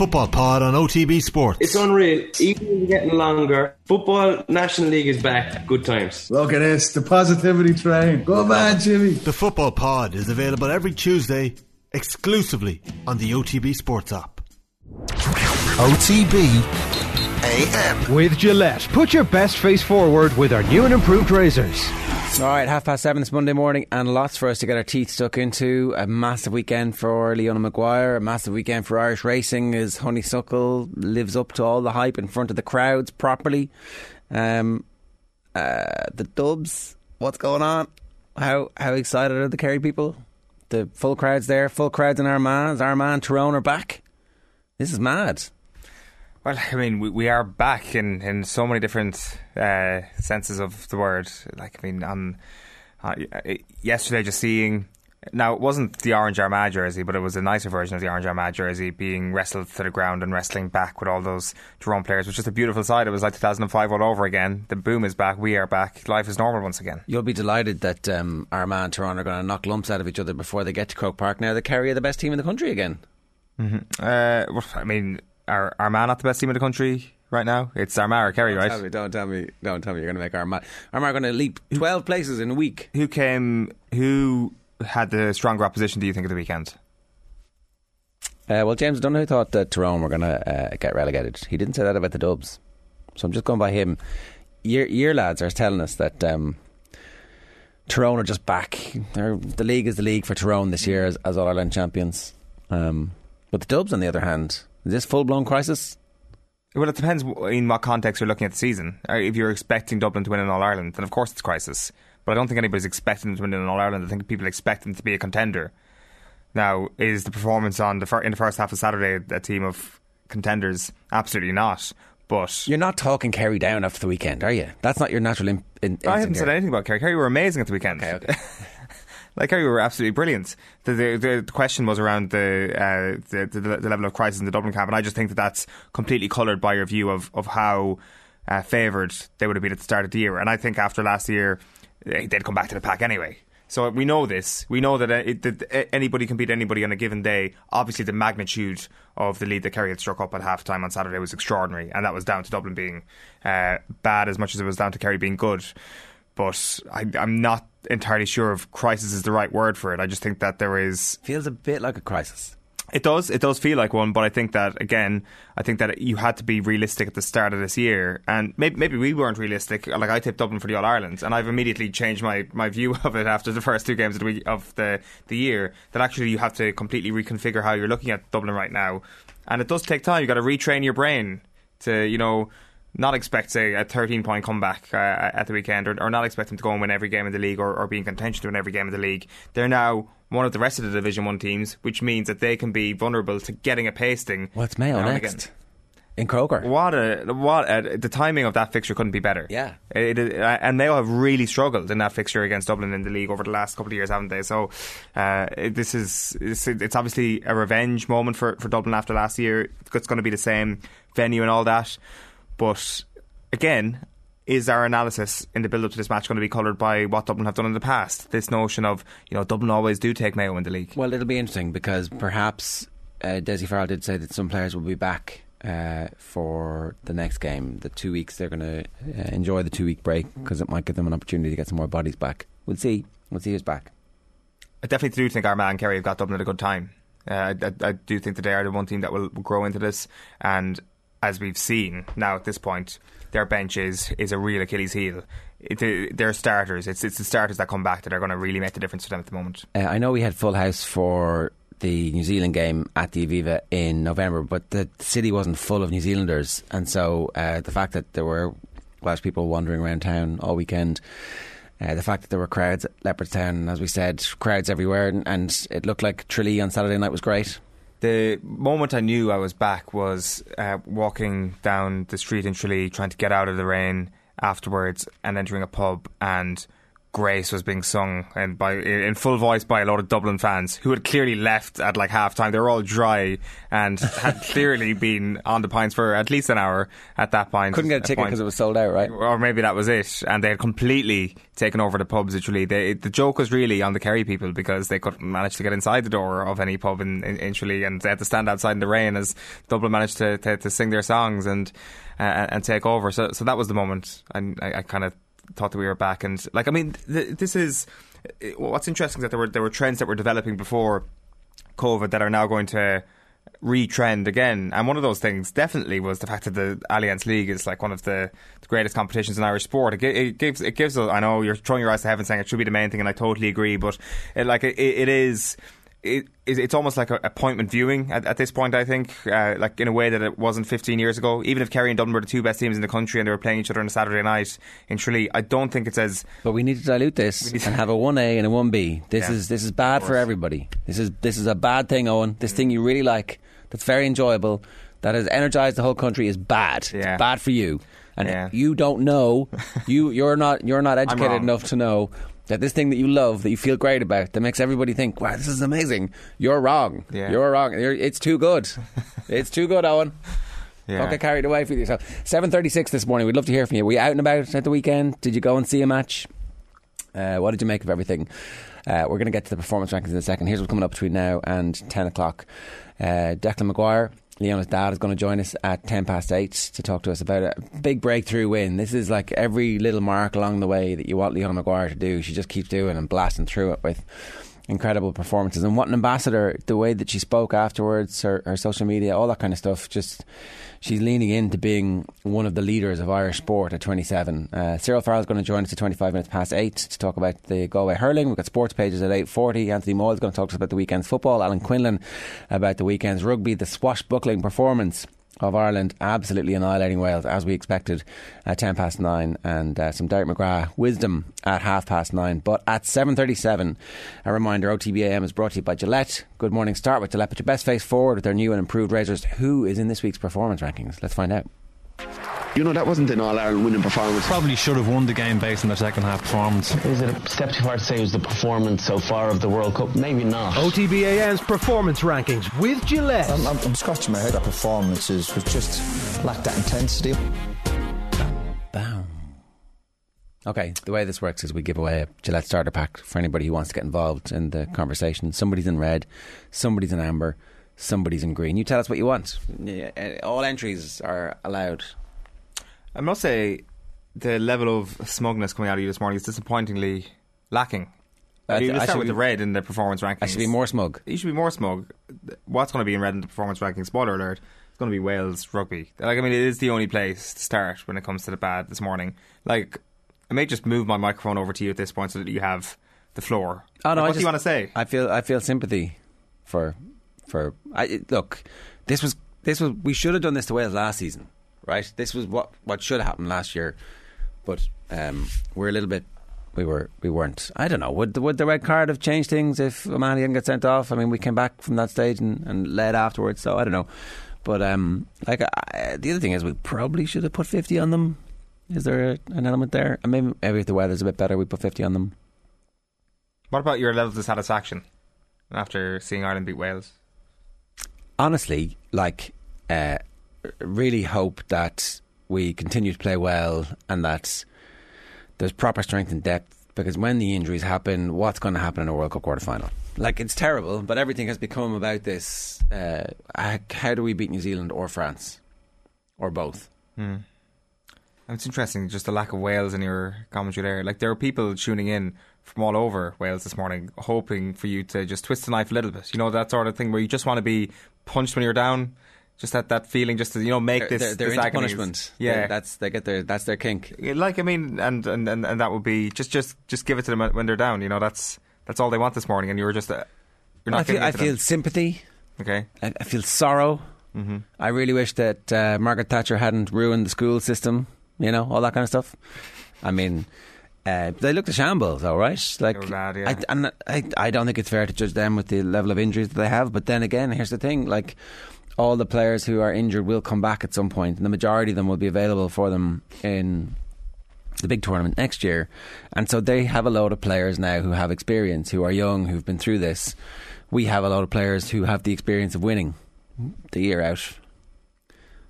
Football Pod on OTB Sports. It's unreal. Evenings getting longer. Football National League is back. Good times. Look at this, the positivity train. Go man, Jimmy. The Football Pod is available every Tuesday exclusively on the OTB Sports app. OTB AM. With Gillette, put your best face forward with our new and improved razors. All right, half past seven this Monday morning, and lots for us to get our teeth stuck into. A massive weekend for Leona Maguire, a massive weekend for Irish racing as Honeysuckle lives up to all the hype in front of the crowds properly. Um, uh, the Dubs, what's going on? How how excited are the Kerry people? The full crowds there, full crowds in Armagh. Armagh Tyrone are back. This is mad. Well, I mean, we, we are back in, in so many different uh, senses of the word. Like, I mean, on uh, yesterday, just seeing now it wasn't the orange Armagh jersey, but it was a nicer version of the orange Armagh jersey being wrestled to the ground and wrestling back with all those Tyrone players, which is a beautiful sight. It was like 2005 all over again. The boom is back. We are back. Life is normal once again. You'll be delighted that um, Armagh and Tyrone are going to knock lumps out of each other before they get to Croke Park. Now the Kerry are the best team in the country again. Mm-hmm. Uh, well, I mean, are Armagh not the best team in the country right now? It's Armagh or Kerry, don't right? Tell me, don't tell me, don't tell me you're going to make Armagh. Armagh going to leap twelve places in a week. Who came? Who had the stronger opposition? Do you think of the weekend? Uh, well, James Donoghue thought that Tyrone were going to uh, get relegated. He didn't say that about the Dubs, so I'm just going by him. Your, your lads are telling us that um, Tyrone are just back. They're, the league is the league for Tyrone this year as, as All Ireland champions. Um, but the Dubs, on the other hand, is this full blown crisis? Well, it depends in what context you're looking at the season. Uh, If you're expecting Dublin to win in All Ireland, then of course it's crisis. But I don't think anybody's expecting them to win in All Ireland. I think people expect them to be a contender. Now, is the performance on the fir- in the first half of Saturday a team of contenders? Absolutely not. But you're not talking Kerry down after the weekend, are you? That's not your natural. In, in, I haven't said anything about Kerry. Kerry were amazing at the weekend. Okay, okay. like Kerry were absolutely brilliant. The, the, the question was around the, uh, the, the the level of crisis in the Dublin camp, and I just think that that's completely coloured by your view of of how uh, favoured they would have been at the start of the year. And I think after last year, they'd come back to the pack anyway. So we know this. We know that, uh, it, that anybody can beat anybody on a given day. Obviously, the magnitude of the lead that Kerry had struck up at half time on Saturday was extraordinary, and that was down to Dublin being uh, bad as much as it was down to Kerry being good. But I, I'm not entirely sure if crisis is the right word for it. I just think that there is feels a bit like a crisis. It does. It does feel like one, but I think that again, I think that you had to be realistic at the start of this year, and maybe maybe we weren't realistic. Like I tipped Dublin for the All Ireland, and I've immediately changed my, my view of it after the first two games of the week, of the the year. That actually you have to completely reconfigure how you're looking at Dublin right now, and it does take time. You got to retrain your brain to you know not expect say a 13 point comeback uh, at the weekend, or, or, not expect them to go and win every game in the league, or, or be in contention to win every game in the league. They're now one of the rest of the Division One teams, which means that they can be vulnerable to getting a pasting. What's Mayo next? In Croker, what a what a, the timing of that fixture couldn't be better. Yeah, it, it, and Mayo have really struggled in that fixture against Dublin in the league over the last couple of years, haven't they? So uh, this is it's, it's, obviously a revenge moment for, for Dublin after last year. It's going to be the same venue and all that, but again, is our analysis in the build up to this match going to be coloured by what Dublin have done in the past? This notion of, you know, Dublin always do take Mayo in the league. Well, it'll be interesting because perhaps uh, Dessie Farrell did say that some players will be back uh, for the next game. The two weeks they're going to uh, enjoy the two week break because it might give them an opportunity to get some more bodies back. We'll see. We'll see who's back. I definitely do think Armagh and Kerry have got Dublin at a good time. Uh, I, I, I, do think that they are the one team that will, will grow into this, and as we've seen now at this point, their bench is, is a real Achilles heel. It, they're starters. It's it's the starters that come back that are going to really make the difference for them at the moment. Uh, I know we had full house for the New Zealand game at the Aviva in November, but the city wasn't full of New Zealanders, and so uh, the fact that there were Welsh people wandering around town all weekend. Uh, the fact that there were crowds at Leopardstown, as we said, crowds everywhere, and, and it looked like Tralee on Saturday night was great the moment I knew I was back was uh, walking down the street in Tralee, trying to get out of the rain afterwards, and entering a pub and Grace was being sung and by in full voice by a lot of Dublin fans who had clearly left at like half time. They were all dry and had clearly been on the pints for at least an hour at that point. Couldn't get a ticket because it was sold out, right? or maybe that was it, and they had completely taken over the pubs. Literally, they, the joke was really on the Kerry people because they couldn't manage to get inside the door of any pub in, in, in and they had to stand outside in the rain as Dublin managed to, to, to sing their songs and uh, and take over. So, so that was the moment, and I, I kind of thought that we were back. And like, I mean, th- this is uh, what's interesting is that there were there were trends that were developing before COVID that are now going to retrend again. And one of those things definitely was the fact that the Allianz League is like one of the, the greatest competitions in Irish sport. It, it gives it gives. I know you're throwing your eyes to heaven saying it should be the main thing, and I totally agree. But it, like it, it is. It, it's almost like a appointment viewing at, at this point. I think, uh, like in a way that it wasn't 15 years ago. Even if Kerry and Dublin were the two best teams in the country and they were playing each other on a Saturday night in Tralee, I don't think it's as. But we need to dilute this and have a one A and a one B. This Yeah, is this is bad for everybody. This is this is a bad thing, Eoin. This thing you really like, that's very enjoyable, that has energised the whole country is bad. Yeah. It's bad for you, and Yeah. you don't know. you you're not you're not educated enough to know. That this thing that you love, that you feel great about, that makes everybody think, "Wow, this is amazing." You're wrong. Yeah. You're wrong. You're, it's too good. it's too good, Eoin. Yeah. Don't get carried away with yourself. Seven thirty-six this morning. We'd love to hear from you. Were you out and about at the weekend? Did you go and see a match? Uh, what did you make of everything? Uh, we're going to get to the performance rankings in a second. Here's what's coming up between now and 10 o'clock. Uh, Declan Maguire, Leona's dad, is going to join us at 10 past 8 to talk to us about a big breakthrough win. This is like every little mark along the way that you want Leona Maguire to do. She just keeps doing and blasting through it with incredible performances. And what an ambassador, the way that she spoke afterwards, her, her social media, all that kind of stuff, just she's leaning into being one of the leaders of Irish sport at 27. Uh, Cyril Farrell's going to join us at 25 minutes past 8 to talk about the Galway hurling. We've got sports pages at 8.40. Anthony Moyles is going to talk to us about the weekend's football. Alan Quinlan about the weekend's rugby, the swashbuckling performance of Ireland absolutely annihilating Wales as we expected at 10 past 9 and uh, some Derek McGrath wisdom at half past 9 but at 7.37 a reminder OTBAM is brought to you by Gillette. Good morning. Start with Gillette put your best face forward with their new and improved razors. Who is in this week's performance rankings? Let's find out You know, that wasn't an All Ireland winning performance. Probably should have won the game based on their second half performance. Is it a step too far to say it was the performance so far of the World Cup? Maybe not. OTBAM's performance rankings with Gillette. I'm, I'm, I'm scratching my head. That performances was just lacked that intensity. Bam. Okay, the way this works is we give away a Gillette starter pack for anybody who wants to get involved in the conversation. Somebody's in red, somebody's in amber, somebody's in green. You tell us what you want. All entries are allowed. I must say, the level of smugness coming out of you this morning is disappointingly lacking. I I th- mean, I start with be- the red in the performance rankings. I should be more smug. You should be more smug. What's going to be in red in the performance rankings? Spoiler alert. It's going to be Wales rugby. Like, I mean, it is the only place to start when it comes to the bad this morning. Like, I may just move my microphone over to you at this point so that you have the floor. Oh no! Like, what just, do you want to say? I feel I feel sympathy for for. I, look, this was this was we should have done this to Wales last season, right? This was what what should have happened last year, but um, we're a little bit. We were we weren't. I don't know. Would the, would the red card have changed things if O'Mahony didn't get sent off? I mean, we came back from that stage and, and led afterwards. So I don't know. But um, like I, the other thing is, we probably should have put fifty on them. Is there a, an element there? And maybe maybe if the weather's a bit better, we put fifty on them. What about your level of satisfaction after seeing Ireland beat Wales? honestly, like, uh, really hope that we continue to play well and that there's proper strength and depth. Because when the injuries happen, what's going to happen in a World Cup quarter final? Like it's terrible, but everything has become about this: uh, how- do we beat New Zealand or France, or both? And it's interesting, just the lack of Wales in your commentary there. Like, there are people tuning in from all over Wales this morning, hoping for you to just twist the knife a little bit. You know, that sort of thing where you just want to be punched when you're down. Just that, that feeling, just to, you know, make They're, this, they're, they're this punishment. Yeah. They- that's they get their that's their kink. like, I mean, and, and, and, and that would be just, just, just give it to them when they're down. You know, that's, that's all they want this morning. And you were just, uh, you're not I feel, I feel sympathy. Okay. I, I feel sorrow. Mm-hmm. I really wish that uh, Margaret Thatcher hadn't ruined the school system. You know, all that kind of stuff. I mean, uh, they looked a shambles, all right. Like, bad, yeah. I, and I, I don't think it's fair to judge them with the level of injuries that they have. But then again, here's the thing: like, all the players who are injured will come back at some point, and the majority of them will be available for them in the big tournament next year. And so they have a load of players now who have experience, who are young, who've been through this. We have a lot of players who have the experience of winning the year out.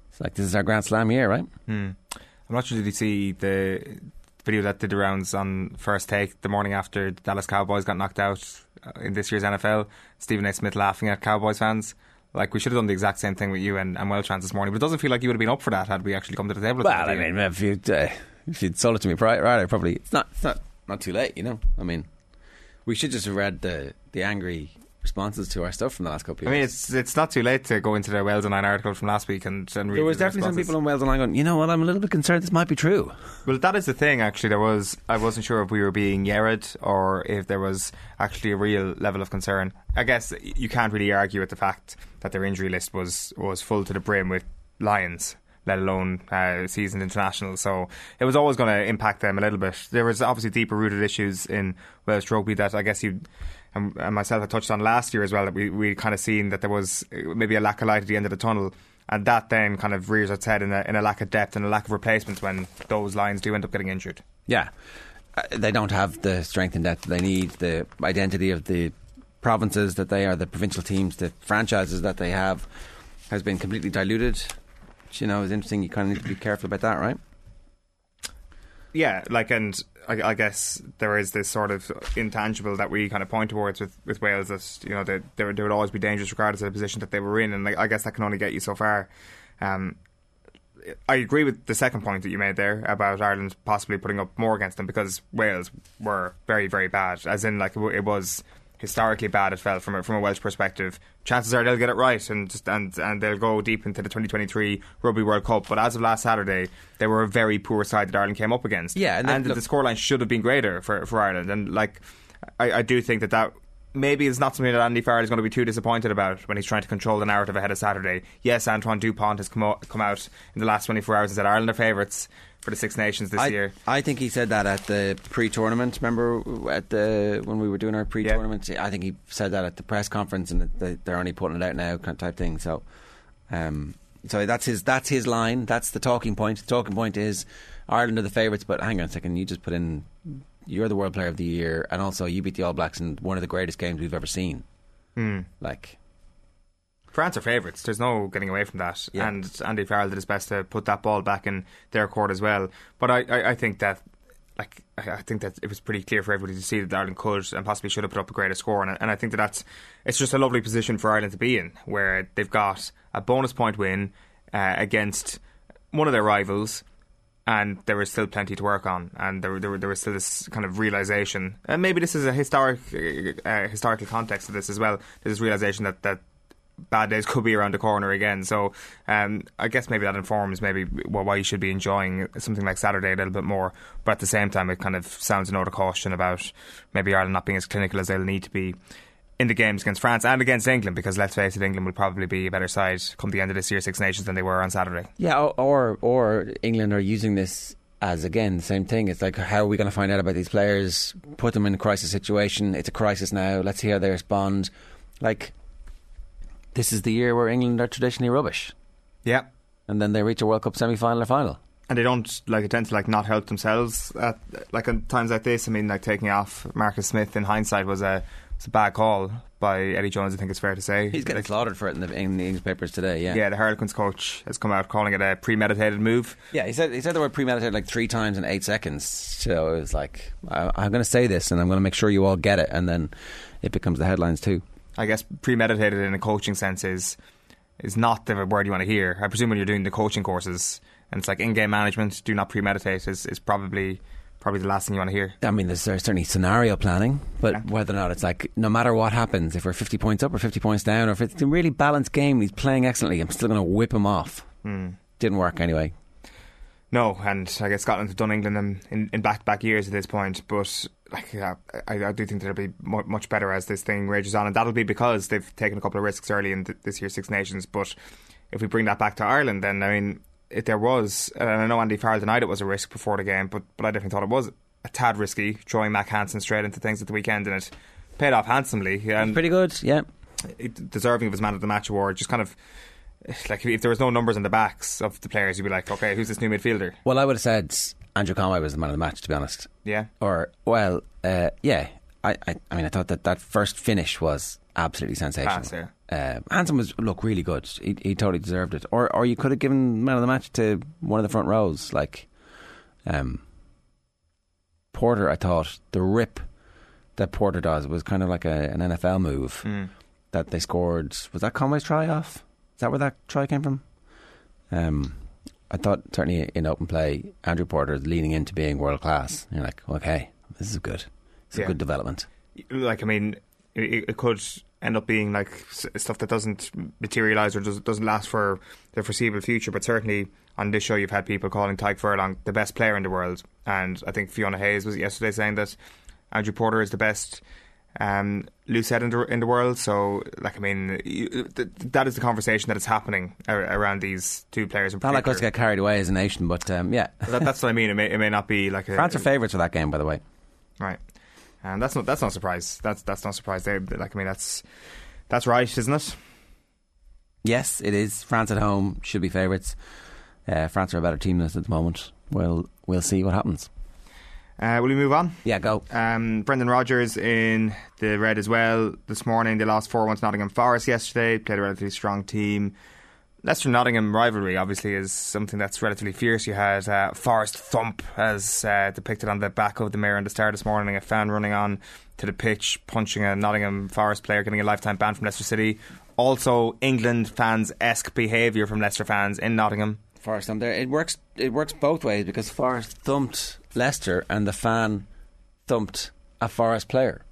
It's like this is our Grand Slam year, right? Hmm. I'm not sure did you see the video that did the rounds on first take the morning after the Dallas Cowboys got knocked out uh, in this year's NFL. Stephen A. Smith laughing at Cowboys fans. Like we should have done the exact same thing with you and, and this morning, but it doesn't feel like you would have been up for that had we actually come to the table. Well, I mean, if you'd uh, if you'd sold it to me prior, right, I probably it's not it's not not too late, you know. I mean, we should just have read the the angry responses to our stuff from the last couple of I years. mean, it's it's not too late to go into the Wales Online article from last week and, and read there was the definitely some people on Wales Online going, you know what, I'm a little bit concerned this might be true. Well, that is the thing. Actually, there was. I wasn't sure if we were being yerred or if there was actually a real level of concern. I guess you can't really argue with the fact that their injury list was was full to the brim with Lions. Let alone uh, seasoned internationals, so it was always going to impact them a little bit. There was obviously deeper rooted issues in Welsh rugby that I guess you and, and myself had touched on last year as well. That we we kind of seen that there was uh, maybe a lack of light at the end of the tunnel, and that then kind of rears its head in a, in a lack of depth and a lack of replacements when those lines do end up getting injured. Yeah. Uh, they don't have the strength and depth they need, the identity of the provinces that they are, the provincial teams, the franchises that they have has been completely diluted. Which, you know, is interesting. You kind of need to be careful about that, right? Yeah, like, and I, I guess there is this sort of intangible that we kind of point towards with, with Wales that you know they, they, would- always be dangerous regardless of the position that they were in, and I guess that can only get you so far. Um, I agree with the second point that you made there about Ireland possibly putting up more against them because Wales were very, very bad. As in, like it was historically bad. It felt from a, from a Welsh perspective. Chances are they'll get it right and just, and and they'll go deep into the 2023 Rugby World Cup. But as of last Saturday, they were a very poor side that Ireland came up against. Yeah, and and, then, the scoreline should have been greater for for Ireland. And like, I, I do think that that. Maybe it's not something that Andy Farrell is going to be too disappointed about when he's trying to control the narrative ahead of Saturday. Yes, Antoine Dupont has come out, come out in the last 24 hours and said Ireland are favourites for the Six Nations this I, year. I think he said that at the pre-tournament. Remember at the when we were doing our pre-tournament? I think he said that at the press conference, and they, they're only putting it out now, kind of type thing. So, um, so that's his that's his line. That's the talking point. The talking point is Ireland are the favourites, but hang on a second, you just put in you're the World Player of the Year, and also you beat the All Blacks in one of the greatest games we've ever seen. Hmm. Like, France are favourites. There's no getting away from that. Yeah. And Andy Farrell did his best to put that ball back in their court as well. But I, I, I think that. Like I think that it was pretty clear for everybody to see that Ireland could and possibly should have put up a greater score, and, I- and I think that that's it's just a lovely position for Ireland to be in, where they've got a bonus point win uh, against one of their rivals, and there was still plenty to work on, and there, there, there was still this kind of realization, and maybe this is a historic, uh, historical context of this as well. There's this realization that that bad days could be around the corner again. So um, I guess maybe that informs maybe why you should be enjoying something like Saturday a little bit more. But at the same time, it kind of sounds a note of caution about maybe Ireland not being as clinical as they'll need to be. In the games against France and against England, because let's face it, England will probably be a better side come the end of this year, Six Nations, than they were on Saturday. Yeah, or or England are using this as again the same thing. It's like how are we going to find out about these players? Put them in a crisis situation. It's a crisis now. Let's see how they respond. Like this is the year where England are traditionally rubbish, Yeah, and then they reach a World Cup semi final or final. and they don't like they tend to like not help themselves at like at times like this. I mean, like taking off Marcus Smith in hindsight was a was a bad call by Eddie Jones. I think it's fair to say He's getting Like, slaughtered for it in the, in the newspapers today. Yeah, yeah, the Harlequins coach has come out calling it a premeditated move. Yeah, he said he said the word premeditated like three times in eight seconds. So it was like I, I'm going to say this, and I'm going to make sure you all get it, and then it becomes the headlines too. I guess premeditated in a coaching sense is is not the word you want to hear. I presume when you're doing the coaching courses and it's like in-game management, do not premeditate is, is probably probably the last thing you want to hear. I mean, there's certainly scenario planning, but whether or not it's like no matter what happens, if we're 50 points up or 50 points down, or if it's a really balanced game, and he's playing excellently, I'm still going to whip him off. Hmm. Didn't work anyway. No, and I guess Scotland have done England in, in, in back-to-back years at this point, but like yeah, I, I do think they'll be much better as this thing rages on, and that'll be because they've taken a couple of risks early in th- this year's Six Nations. But if we bring that back to Ireland, then I mean, if there was, and I know Andy Farrell denied it was a risk before the game, but but I definitely thought it was a tad risky throwing Mack Hansen straight into things at the weekend, and it paid off handsomely. And Pretty good, yeah. it- deserving of his man of the match award. Just kind of like if there was no numbers on the backs of the players, you'd be like, okay, who's this new midfielder? Well, I would have said Andrew Conway was the man of the match, to be honest. Yeah. Or well, uh, yeah. I, I, I mean, I thought that that first finish was absolutely sensational. Pass, yeah. Uh, was look really good. He, he totally deserved it. Or or you could have given man of the match to one of the front rows, like um, Porter. I thought the rip that Porter does was kind of like a, an NFL move Mm. that they scored. Was that Conway's try off? Is that where that try came from? Um, I thought certainly in open play, Andrew Porter is leaning into being world class. You're like, okay, this is good. It's Yeah. a good development. like I mean, it, it could end up being like stuff that doesn't materialize or does, doesn't last for the foreseeable future. But certainly on this show, you've had people calling Tadhg Furlong the best player in the world, and I think Fiona Hayes was yesterday saying that Andrew Porter is the best um, loose head in the, in the world. So, like, I mean, you, th- that is the conversation that is happening ar- around these two players. In Not like us to get carried away as a nation, but um, yeah. that, that's what I mean. It may, it may not be like a, France are favourites for that game, by the way. Right. And that's not that's not a surprise. That's that's not a surprise. They like I mean that's that's right, isn't it? Yes, it is. France at home should be favourites. Uh, France are a better team than us at the moment. Well, we'll see what happens. Uh, will we move on? Yeah, go. Um, Brendan Rodgers in the red as well this morning. They lost 4 1 to Nottingham Forest yesterday, played a relatively strong team. Leicester Nottingham rivalry obviously is something that's relatively fierce. You had uh, Forest Thump, as uh, depicted on the back of the mirror in the star this morning, a fan running on to the pitch, punching a Nottingham Forest player, getting a lifetime ban from Leicester City. Also, England fans esque behaviour from Leicester fans in Nottingham. Forest thumped there. It works. It works both ways because Forest thumped Leicester and the fan thumped a Forest player.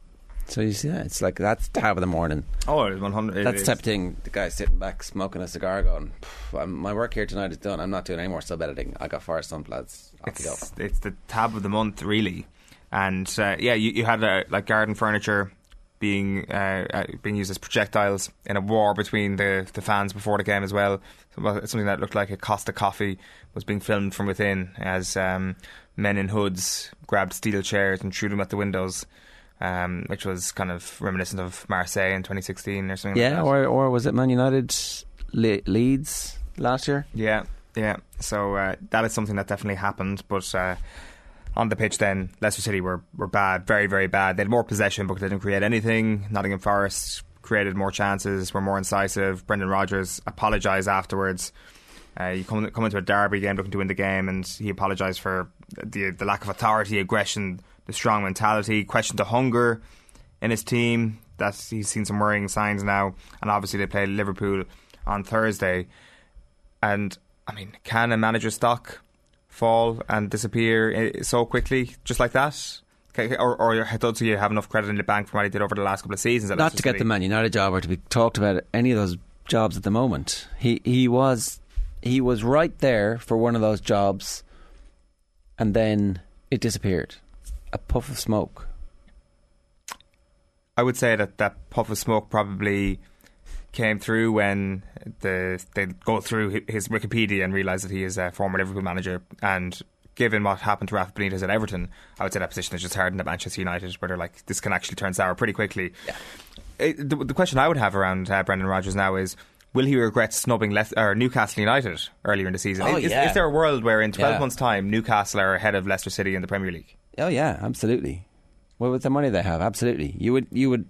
So you see that it's like that's the half of the morning. Oh, it's 100. That's the type of thing. The guy sitting back smoking a cigar, going, I'm- "My work here tonight is done. I'm not doing any more sub editing. I got Forest thumped, lads. Off go." it's, it's the tab of the month, really. And uh, yeah, you, you had uh, like garden furniture being uh, uh, being used as projectiles in a war between the, the fans before the game as well. Something that looked like a Costa coffee was being filmed from within as um, men in hoods grabbed steel chairs and threw them at the windows. Um, which was kind of reminiscent of Marseille in 2016 or something like Yeah, that. or or was it Man United Le- Leeds last year? Yeah, yeah. So uh, that is something that definitely happened. But uh, on the pitch, then Leicester City were were bad, very very bad. They had more possession, but they didn't create anything. Nottingham Forest created more chances, were more incisive. Brendan Rodgers apologised afterwards. Uh, you come come into a derby game looking to win the game, and he apologised for the the lack of authority, aggression, the strong mentality, questioned the hunger in his team. That he's seen some worrying signs now, and obviously they play Liverpool on Thursday. And I mean, can a manager stock fall and disappear eh, so quickly, just like that? Or, or does he have enough credit in the bank for what he did over the last couple of seasons? Not to get City? the Man United job or to be talked about any of those jobs at the moment. He he was he was right there for one of those jobs, and then it disappeared. A puff of smoke. I would say that that puff of smoke probably came through when the they go through his Wikipedia and realise that he is a former Liverpool manager. And given what happened to Rafa Benitez at Everton, I would say that position is just hardened at Manchester United, where they're like, this can actually turn sour pretty quickly. It, the, the question I would have around uh, Brendan Rodgers now is. Will he regret snubbing or Newcastle United earlier in the season? Oh, is, yeah. is there a world where in 12 Yeah. months' time Newcastle are ahead of Leicester City in the Premier League? Oh yeah, absolutely. Well, with the money they have, absolutely. You would you would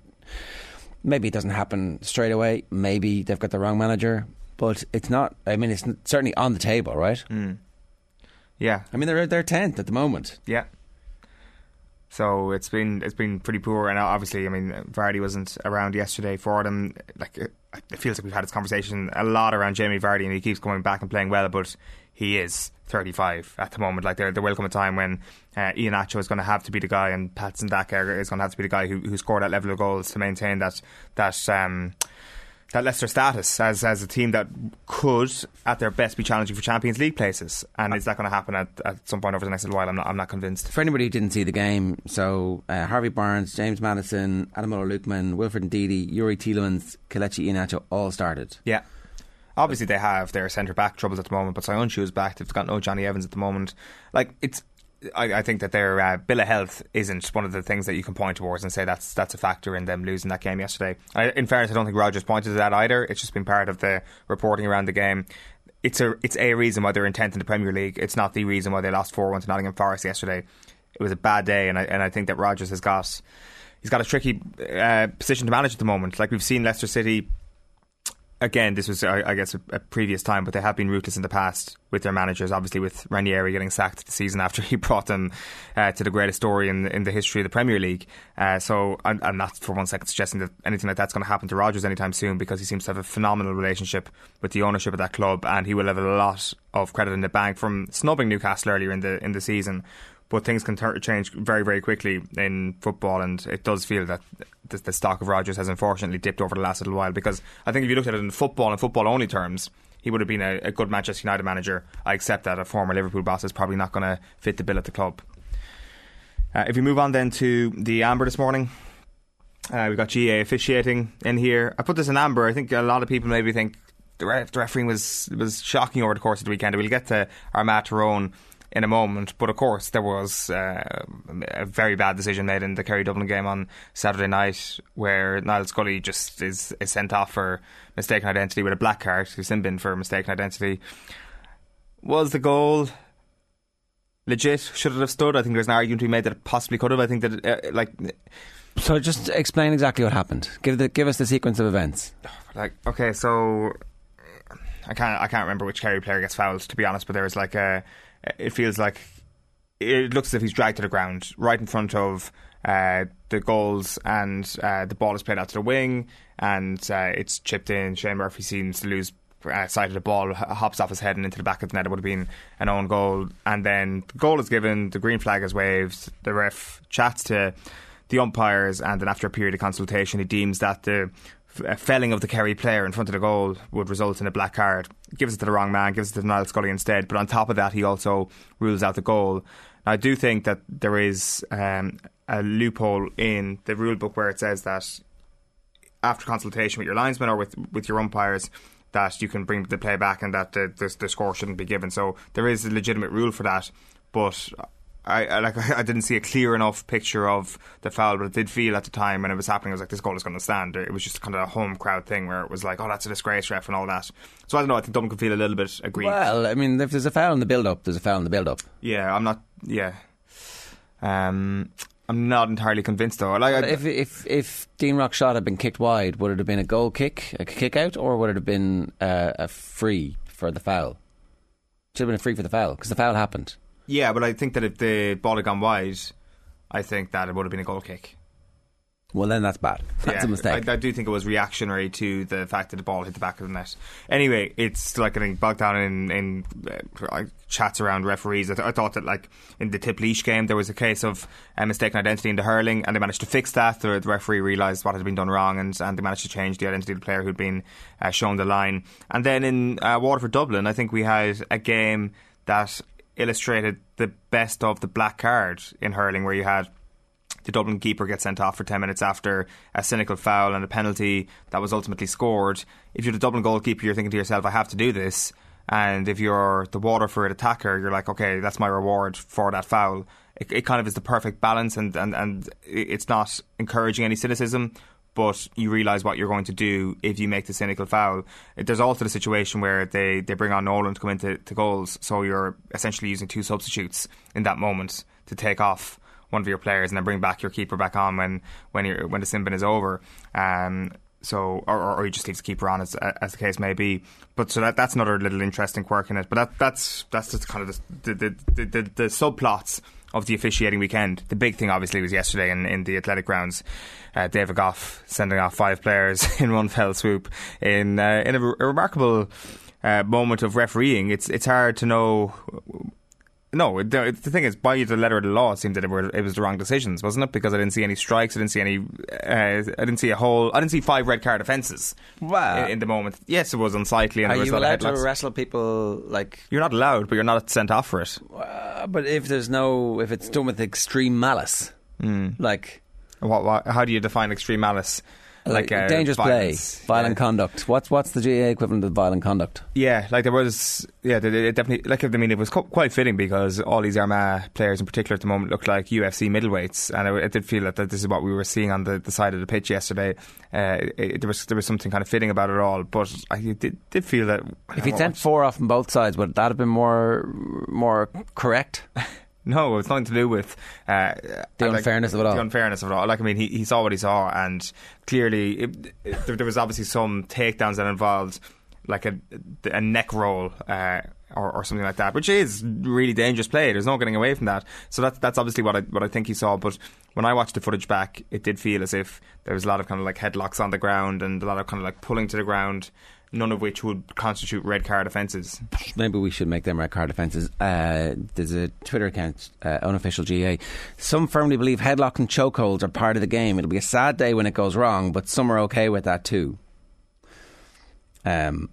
maybe it doesn't happen straight away. Maybe they've got the wrong manager, but it's not. I mean, it's certainly on the table, right? Mm. Yeah, I mean, they're they're tenth at the moment. Yeah. So it's been it's been pretty poor, and obviously, I mean, Vardy wasn't around yesterday for them. Like it it feels like we've had this conversation a lot around Jamie Vardy, and he keeps coming back and playing well, but he is 35 at the moment. Like there, there will come a time when uh, Iheanacho is going to have to be the guy, and Patson Daka is going to have to be the guy who, who scored that level of goals to maintain that that um, that Leicester status as as a team that could, at their best, be challenging for Champions League places. And is that going to happen at, at some point over the next little while? I'm not, I'm not convinced. For anybody who didn't see the game, so uh, Harvey Barnes, James Maddison, Ademola Lookman, Wilfred Ndidi, Youri Tielemans, Kelechi Iheanacho all started. Yeah. Obviously, they have their centre back troubles at the moment, but Söyüncü is back. They've got no Jonny Evans at the moment. Like it's, I, I think that their uh, bill of health isn't one of the things that you can point towards and say that's that's a factor in them losing that game yesterday. I, in fairness, I don't think Rodgers pointed to that either. It's just been part of the reporting around the game. it's a it's a reason why they're in tenth in the Premier League. It's not the reason why they lost four one to Nottingham Forest yesterday. It was a bad day, and I and I think that Rodgers has got he's got a tricky uh, position to manage at the moment. Like we've seen Leicester City. Again, this was, I, guess, a, a, previous time, but they have been ruthless in the past with their managers. Obviously, with Ranieri getting sacked the season after he brought them uh, to the greatest story in in the history of the Premier League. Uh, so, I'm, I'm, not for one second suggesting that anything like that's going to happen to Rodgers anytime soon, because he seems to have a phenomenal relationship with the ownership of that club, and he will have a lot of credit in the bank from snubbing Newcastle earlier in the in the season but things can change very, very quickly in football, and it does feel that the, the stock of Rodgers has unfortunately dipped over the last little while. Because I think if you looked at it in football and football only terms, he would have been a, a good Manchester United manager. I accept that a former Liverpool boss is probably not going to fit the bill at the club. Uh, if we move on then to the Amber this morning, uh, we've got GA officiating in here. I put this in Amber. I think a lot of people maybe think the, ref- the refereeing was was shocking over the course of the weekend. We'll get to Armagh Tyrone in a moment. But of course, there was uh, a very bad decision made in the Kerry Dublin game on Saturday night where Niall Scully just is, is sent off for mistaken identity with a black card, who's in bin for mistaken identity. Was the goal legit? Should it have stood? I think there's an argument to be made that it possibly could have. I think that, uh, like. So just explain exactly what happened. Give the give us the sequence of events. Like okay, so I can't I can't remember which Kerry player gets fouled to be honest, but there was like a it feels like it looks as if he's dragged to the ground right in front of uh, the goals, and uh, the ball is played out to the wing, and uh, it's chipped in. Shane Murphy seems to lose uh, sight of the ball, hops off his head and into the back of the net. It would have been an own goal, and then the goal is given. The green flag is waved. The ref chats to the umpires, and then after a period of consultation, he deems that the felling of the Kerry player in front of the goal would result in a black card. Gives it to the wrong man, gives it to Niall Scully instead. But on top of that, he also rules out the goal. I do think that there is um, a loophole in the rule book where it says that after consultation with your linesman or with, with your umpires, that you can bring the play back and that the, the, the score shouldn't be given. So there is a legitimate rule for that. But I, I, like I didn't see a clear enough picture of the foul, but it did feel at the time when it was happening. I was like, this goal is going to stand. It was just kind of a home crowd thing where it was like, oh, that's a disgrace, ref, and all that. So I don't know. I think Dublin could feel a little bit aggrieved. Well, I mean, if there's a foul in the build-up, there's a foul in the build-up. Yeah, I'm not. Yeah, um, I'm not entirely convinced though. Like, if if if Dean Rock's shot had been kicked wide, would it have been a goal kick, a kick out, or would it have been uh, a free for the foul? Should have been a free for the foul because the foul happened. Yeah, but I think that if the ball had gone wide, I think that it would have been a goal kick. Well, then that's bad. That's yeah, a mistake. I, I, do think it was reactionary to the fact that the ball hit the back of the net. Anyway, it's like getting bogged down in, in uh, chats around referees. I, th- I, thought that, like, in the Tip Laois game, there was a case of uh, mistaken identity in the hurling, and they managed to fix that. The, the, referee realised what had been done wrong, and, and they managed to change the identity of the player who'd been uh, shown the line. And then in uh, Waterford Dublin, I think we had a game that illustrated the best of the black card in hurling, where you had the Dublin keeper get sent off for 10 minutes after a cynical foul and a penalty that was ultimately scored. If you're the Dublin goalkeeper, you're thinking to yourself, I have to do this. And if you're the Waterford attacker, you're like, okay, that's my reward for that foul. It, it kind of is the perfect balance, and, and, and it's not encouraging any cynicism, but you realise what you're going to do if you make the cynical foul. There's also the situation where they, they bring on Nolan to come into to goals, so you're essentially using two substitutes in that moment to take off one of your players and then bring back your keeper back on when when you when the sin bin is over. Um, so or, or you just leave the keeper on as as the case may be. But so that that's another little interesting quirk in it. But that that's that's just kind of the the the, the, the subplots of the officiating weekend. The big thing, obviously, was yesterday in, in the athletic grounds. Uh, David Gough sending off five players in one fell swoop in uh, in a, a remarkable uh, moment of refereeing. It's it's hard to know no, the, the thing is, by the letter of the law, it seemed that it, were, it was the wrong decisions, wasn't it? Because I didn't see any strikes, I didn't see any, uh, I didn't see a whole, I didn't see five red card offences. Wow. In, in, the moment, yes, it was unsightly. And Are there was you allowed to wrestle people like? You're not allowed, but you're not sent off for it. Uh, but if there's no, if it's done with extreme malice, mm. like, what, what, how do you define extreme malice? Like uh, dangerous violence. play, violent conduct. What's what's the GA equivalent of violent conduct? Yeah, like there was, yeah, it, it definitely. Like I mean, it was quite fitting because all these Armagh players, in particular, at the moment, looked like UFC middleweights, and it, it did feel that, that this is what we were seeing on the, the side of the pitch yesterday. Uh, it, there was there was something kind of fitting about it all, but I did, did feel that If he'd sent four off on both sides, would that have been more more correct? No, it's nothing to do with uh, The like, unfairness of it all. The unfairness of it all. Like I mean, he, he saw what he saw, and clearly it, it, there, there was obviously some takedowns that involved like a a neck roll. Uh, or, or something like that, which is really dangerous play. There's no getting away from that. So that's that's obviously what I what I think he saw. But when I watched the footage back, it did feel as if there was a lot of kind of like headlocks on the ground and a lot of kind of like pulling to the ground. None of which would constitute red card offences. Maybe we should make them red card offences. Uh, there's a Twitter account, uh, unofficial GA. Some firmly believe headlock and chokeholds are part of the game. It'll be a sad day when it goes wrong, but some are okay with that too. Um,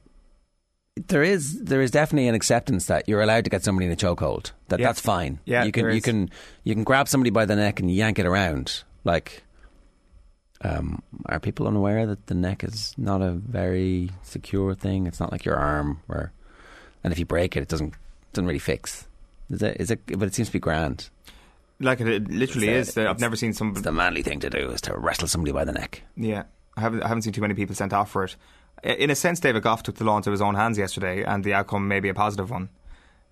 there is there is definitely an acceptance that you're allowed to get somebody in a chokehold. That Yeah. that's fine. Yeah, you can you can you can grab somebody by the neck and yank it around. Like, um, are people unaware that the neck is not a very secure thing? It's not like your arm, where, and if you break it, it doesn't doesn't really fix. Is it? Is it? But it seems to be grand. Like it, it literally It's, is. uh, I've never seen some. It's the manly thing to do is to wrestle somebody by the neck. Yeah, I haven't I haven't seen too many people sent off for it. In a sense, David Gough took the law into his own hands yesterday, and the outcome may be a positive one.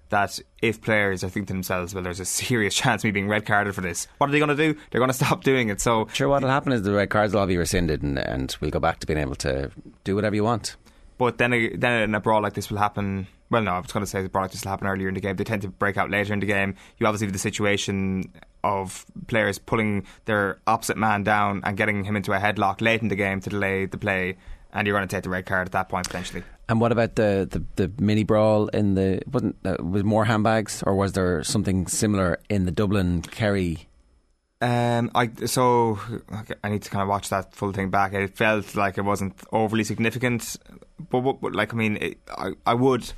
That if players are thinking to themselves, "Well, there's a serious chance of me being red carded for this," what are they going to do? They're going to stop doing it. So Sure, what'll happen is the red cards will all be rescinded, and, and we'll go back to being able to do whatever you want. But then, then in a brawl like this will happen. Well, no, I was going to say the brawl like this will happen earlier in the game. They tend to break out later in the game. You obviously have the situation of players pulling their opposite man down and getting him into a headlock late in the game to delay the play, and you're going to take the red card at that point potentially. And what about the, the, the mini brawl in the wasn't uh, was more handbags or was there something similar in the Dublin Kerry? Um, I so I need to kind of watch that full thing back. It felt like it wasn't overly significant, but, what- but like I mean, it, I I would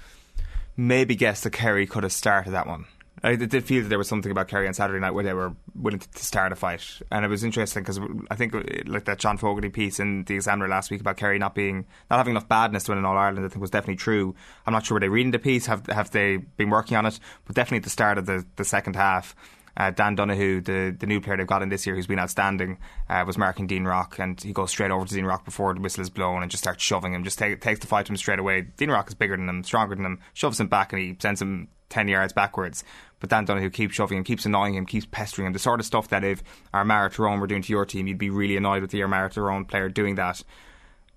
maybe guess that Kerry could have started that one. I did feel that there was something about Kerry on Saturday night where they were willing to, start a fight, and it was interesting because I think uh, like that John Fogarty piece in the Examiner last week about Kerry not being not having enough badness to win in All Ireland. I think was definitely true. I'm not sure were they reading the piece, have have they been working on it, but definitely at the start of the the second half. Uh, Dan Donahue, the, the new player they've got in this year who's been outstanding, uh, was marking Dean Rock, and he goes straight over to Dean Rock before the whistle is blown and just starts shoving him, just take, takes the fight to him straight away. Dean Rock is bigger than him, stronger than him, shoves him back, and he sends him 10 yards backwards. But Dan Donahue keeps shoving him, keeps annoying him, keeps pestering him. The sort of stuff that if Armara Tyrone were doing to your team, you'd be really annoyed with the Armara Tyrone player doing that.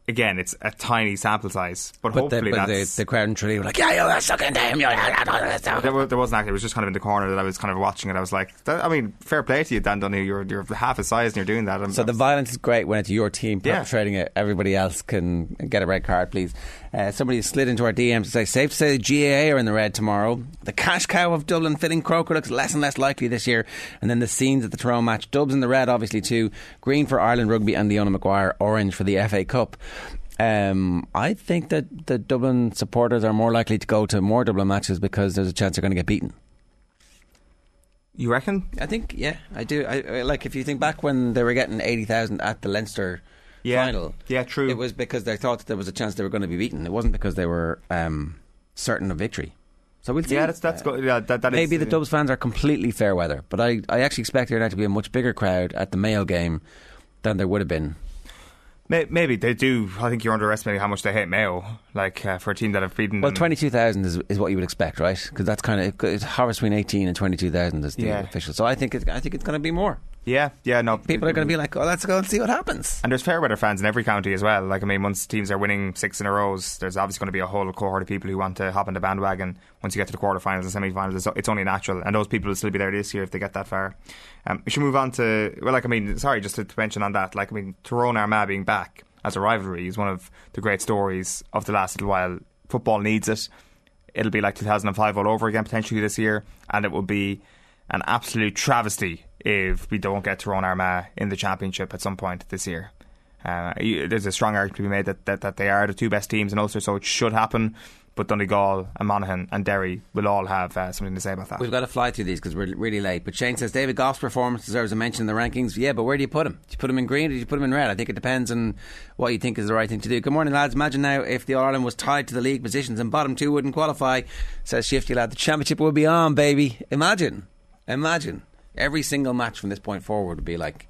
Again, it's a tiny sample size, but, But, the, hopefully but that's. the crowd in Tralee were like, yeah, you're sucking him. You're There, wa- there wasn't actually. It was just kind of in the corner that I was kind of watching it. I was like, that, I mean, fair play to you, Dan Donahue. You're you're half his size and you're doing that. I'm- So the violence is great when it's your team Yeah. perpetrating it. Everybody else can get a red card, please. Uh, somebody slid into our DMs to say, safe to say the GAA are in the red tomorrow. The cash cow of Dublin fitting Croker looks less and less likely this year. And then the scenes at the Tyrone match. Dubs in the red, obviously, too. Green for Ireland Rugby and Leona Maguire. Orange for the FA Cup. Um, I think that the Dublin supporters are more likely to go to more Dublin matches because there's a chance they're going to get beaten. you reckon? I think, yeah, I do. I, I- like if you think back when they were getting eighty thousand at the Leinster Yeah. final, Yeah, true. It was because they thought that there was a chance they were going to be beaten. It wasn't because they were um, certain of victory. So we'll see. Yeah, that's that's good. Yeah, that, that Maybe is, the Dubs fans are completely fair weather, but I, I actually expect there to be a much bigger crowd at the Mayo game than there would have been. Maybe they do. I think you're underestimating how much they hate Mayo. Like uh, for a team that have beaten. Well, twenty two thousand is, is what you would expect, right? Because that's kind of it's hovers between eighteen and twenty two thousand is the Yeah. official. So I think it, I think it's going to be more. Yeah, yeah, no. People are going to be like, "Oh, let's go and see what happens." And there's fair weather fans in every county as well. Like I mean, once teams are winning six in a row, there's obviously going to be a whole cohort of people who want to hop on the bandwagon. Once you get to the quarterfinals and semi-finals, it's, it's only natural, and those people will still be there this year if they get that far. Um, we should move on to well, like I mean, sorry, just to, to mention on that, like I mean, Tyrone Armagh being back as a rivalry is one of the great stories of the last little while. Football needs it. It'll be like 2005 all over again potentially this year, and it will be an absolute travesty if we don't get Tyrone Armagh in the championship at some point this year. Uh, there's a strong argument to be made that, that, that they are the two best teams in Ulster, so it should happen. but Donegal and Monaghan and Derry will all have uh, something to say about that. We've got to fly through these because we're really late. But Shane says David Gough's performance deserves a mention in the rankings. Yeah, but where do you put him? Do you put him in green or do you put him in red? I think it depends on what you think is the right thing to do. Good morning, lads. Imagine now if the All Ireland was tied to the league positions and bottom two wouldn't qualify. Says Shifty lad, the championship would be on, baby. Imagine, imagine every single match from this point forward would be like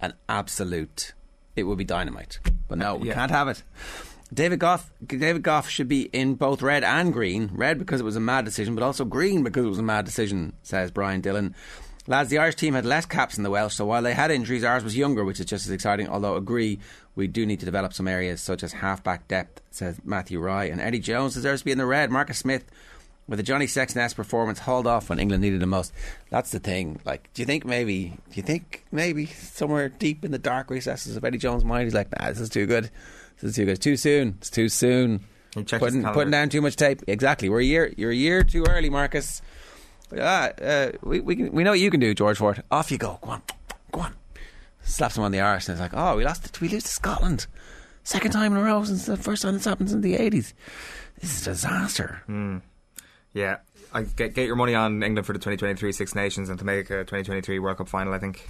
an absolute. It would be dynamite. But no, we Yeah. can't have it. David Gough, David Gough should be in both red and green. Red because it was a mad decision, but also green because it was a mad decision, says Brian Dillon. Lads, the Irish team had less caps than the Welsh, so while they had injuries, ours was younger, which is just as exciting. Although, agree, we do need to develop some areas such as halfback depth, says Matthew Rye. And Eddie Jones deserves to be in the red. Marcus Smith, with a Johnny Sexton performance, hauled off when England needed him most. That's the thing. Like, do you think maybe, do you think maybe somewhere deep in the dark recesses of Eddie Jones' mind, he's like, nah, this is too good. This is too good. It's too soon. It's too soon. He checked his Putting, putting down too much tape. Exactly. We're a year. You're a year too early, Marcus. Ah, uh, we we can, we know what you can do, George Ford. Off you go. Go on, go on. Slaps him on the arse and it's like, oh, we lost. It. We lose to Scotland. Second time in a row since the first time this happened since the eighties. This is a disaster. Yeah, I get, get your money on England for the 2023 Six Nations and to make a 2023 World Cup final. I think.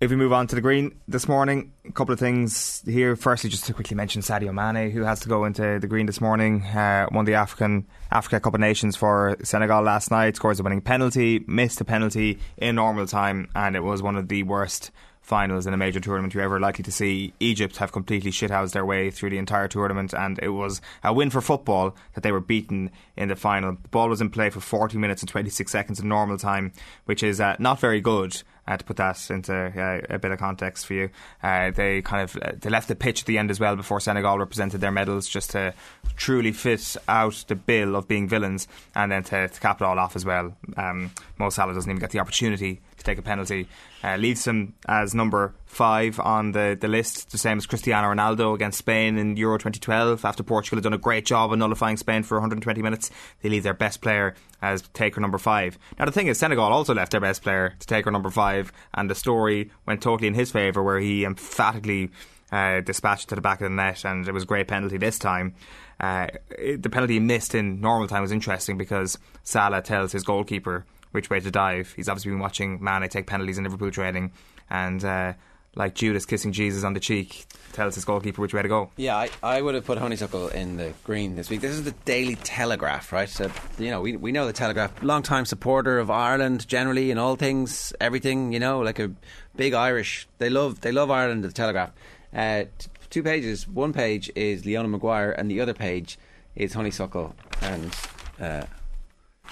If we move on to the green this morning, a couple of things here. Firstly, just to quickly mention Sadio Mane, who has to go into the green this morning, uh, won the African Africa Cup of Nations for Senegal last night, scores a winning penalty, missed a penalty in normal time, and it was one of the worst finals in a major tournament you're ever likely to see. Egypt have completely shithoused their way through the entire tournament, and it was a win for football that they were beaten in the final. The ball was in play for 40 minutes and 26 seconds in normal time, which is uh, not very good. Uh, to put that into uh, a bit of context for you, uh, they kind of uh, they left the pitch at the end as well before Senegal represented their medals, just to truly fit out the bill of being villains, and then to, to cap it all off as well. Um, Mo Salah doesn't even get the opportunity to take a penalty. Uh, leaves him as number five on the, the list, the same as Cristiano Ronaldo against Spain in Euro 2012. After Portugal had done a great job of nullifying Spain for 120 minutes, they leave their best player as taker number five. Now, the thing is, Senegal also left their best player to taker number five, and the story went totally in his favour, where he emphatically uh, dispatched to the back of the net, and it was a great penalty this time. Uh, it- the penalty he missed in normal time was interesting because Salah tells his goalkeeper which way to dive. He's obviously been watching Mane take penalties in Liverpool training, and uh, like Judas kissing Jesus on the cheek, tells his goalkeeper which way to go. Yeah, I, I would have put Honeysuckle in the green this week. This is the Daily Telegraph, right? So, you know, we, we know the Telegraph, long time supporter of Ireland generally in all things, everything, you know, like a big Irish. They love they love Ireland, the Telegraph. Uh, t- two pages. One page is Leona Maguire, and the other page is Honeysuckle and uh,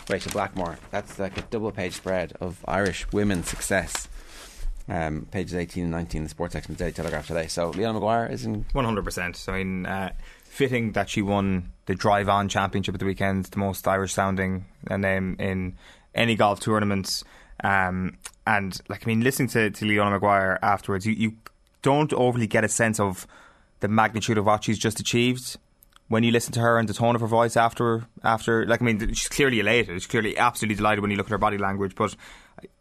Rachel Blackmore. That's like a double page spread of Irish women's success. Um, pages 18 and 19, the sports section of the Daily Telegraph today. So, Leona Maguire is in One hundred percent. I mean, uh, fitting that she won the Drive On Championship at the weekend, the most Irish sounding name in any golf tournament. Um, and like, I mean, listening to, to Leona Maguire afterwards, you, you don't overly get a sense of the magnitude of what she's just achieved. When you listen to her and the tone of her voice after, after, like, I mean, she's clearly elated. She's clearly absolutely delighted when you look at her body language. But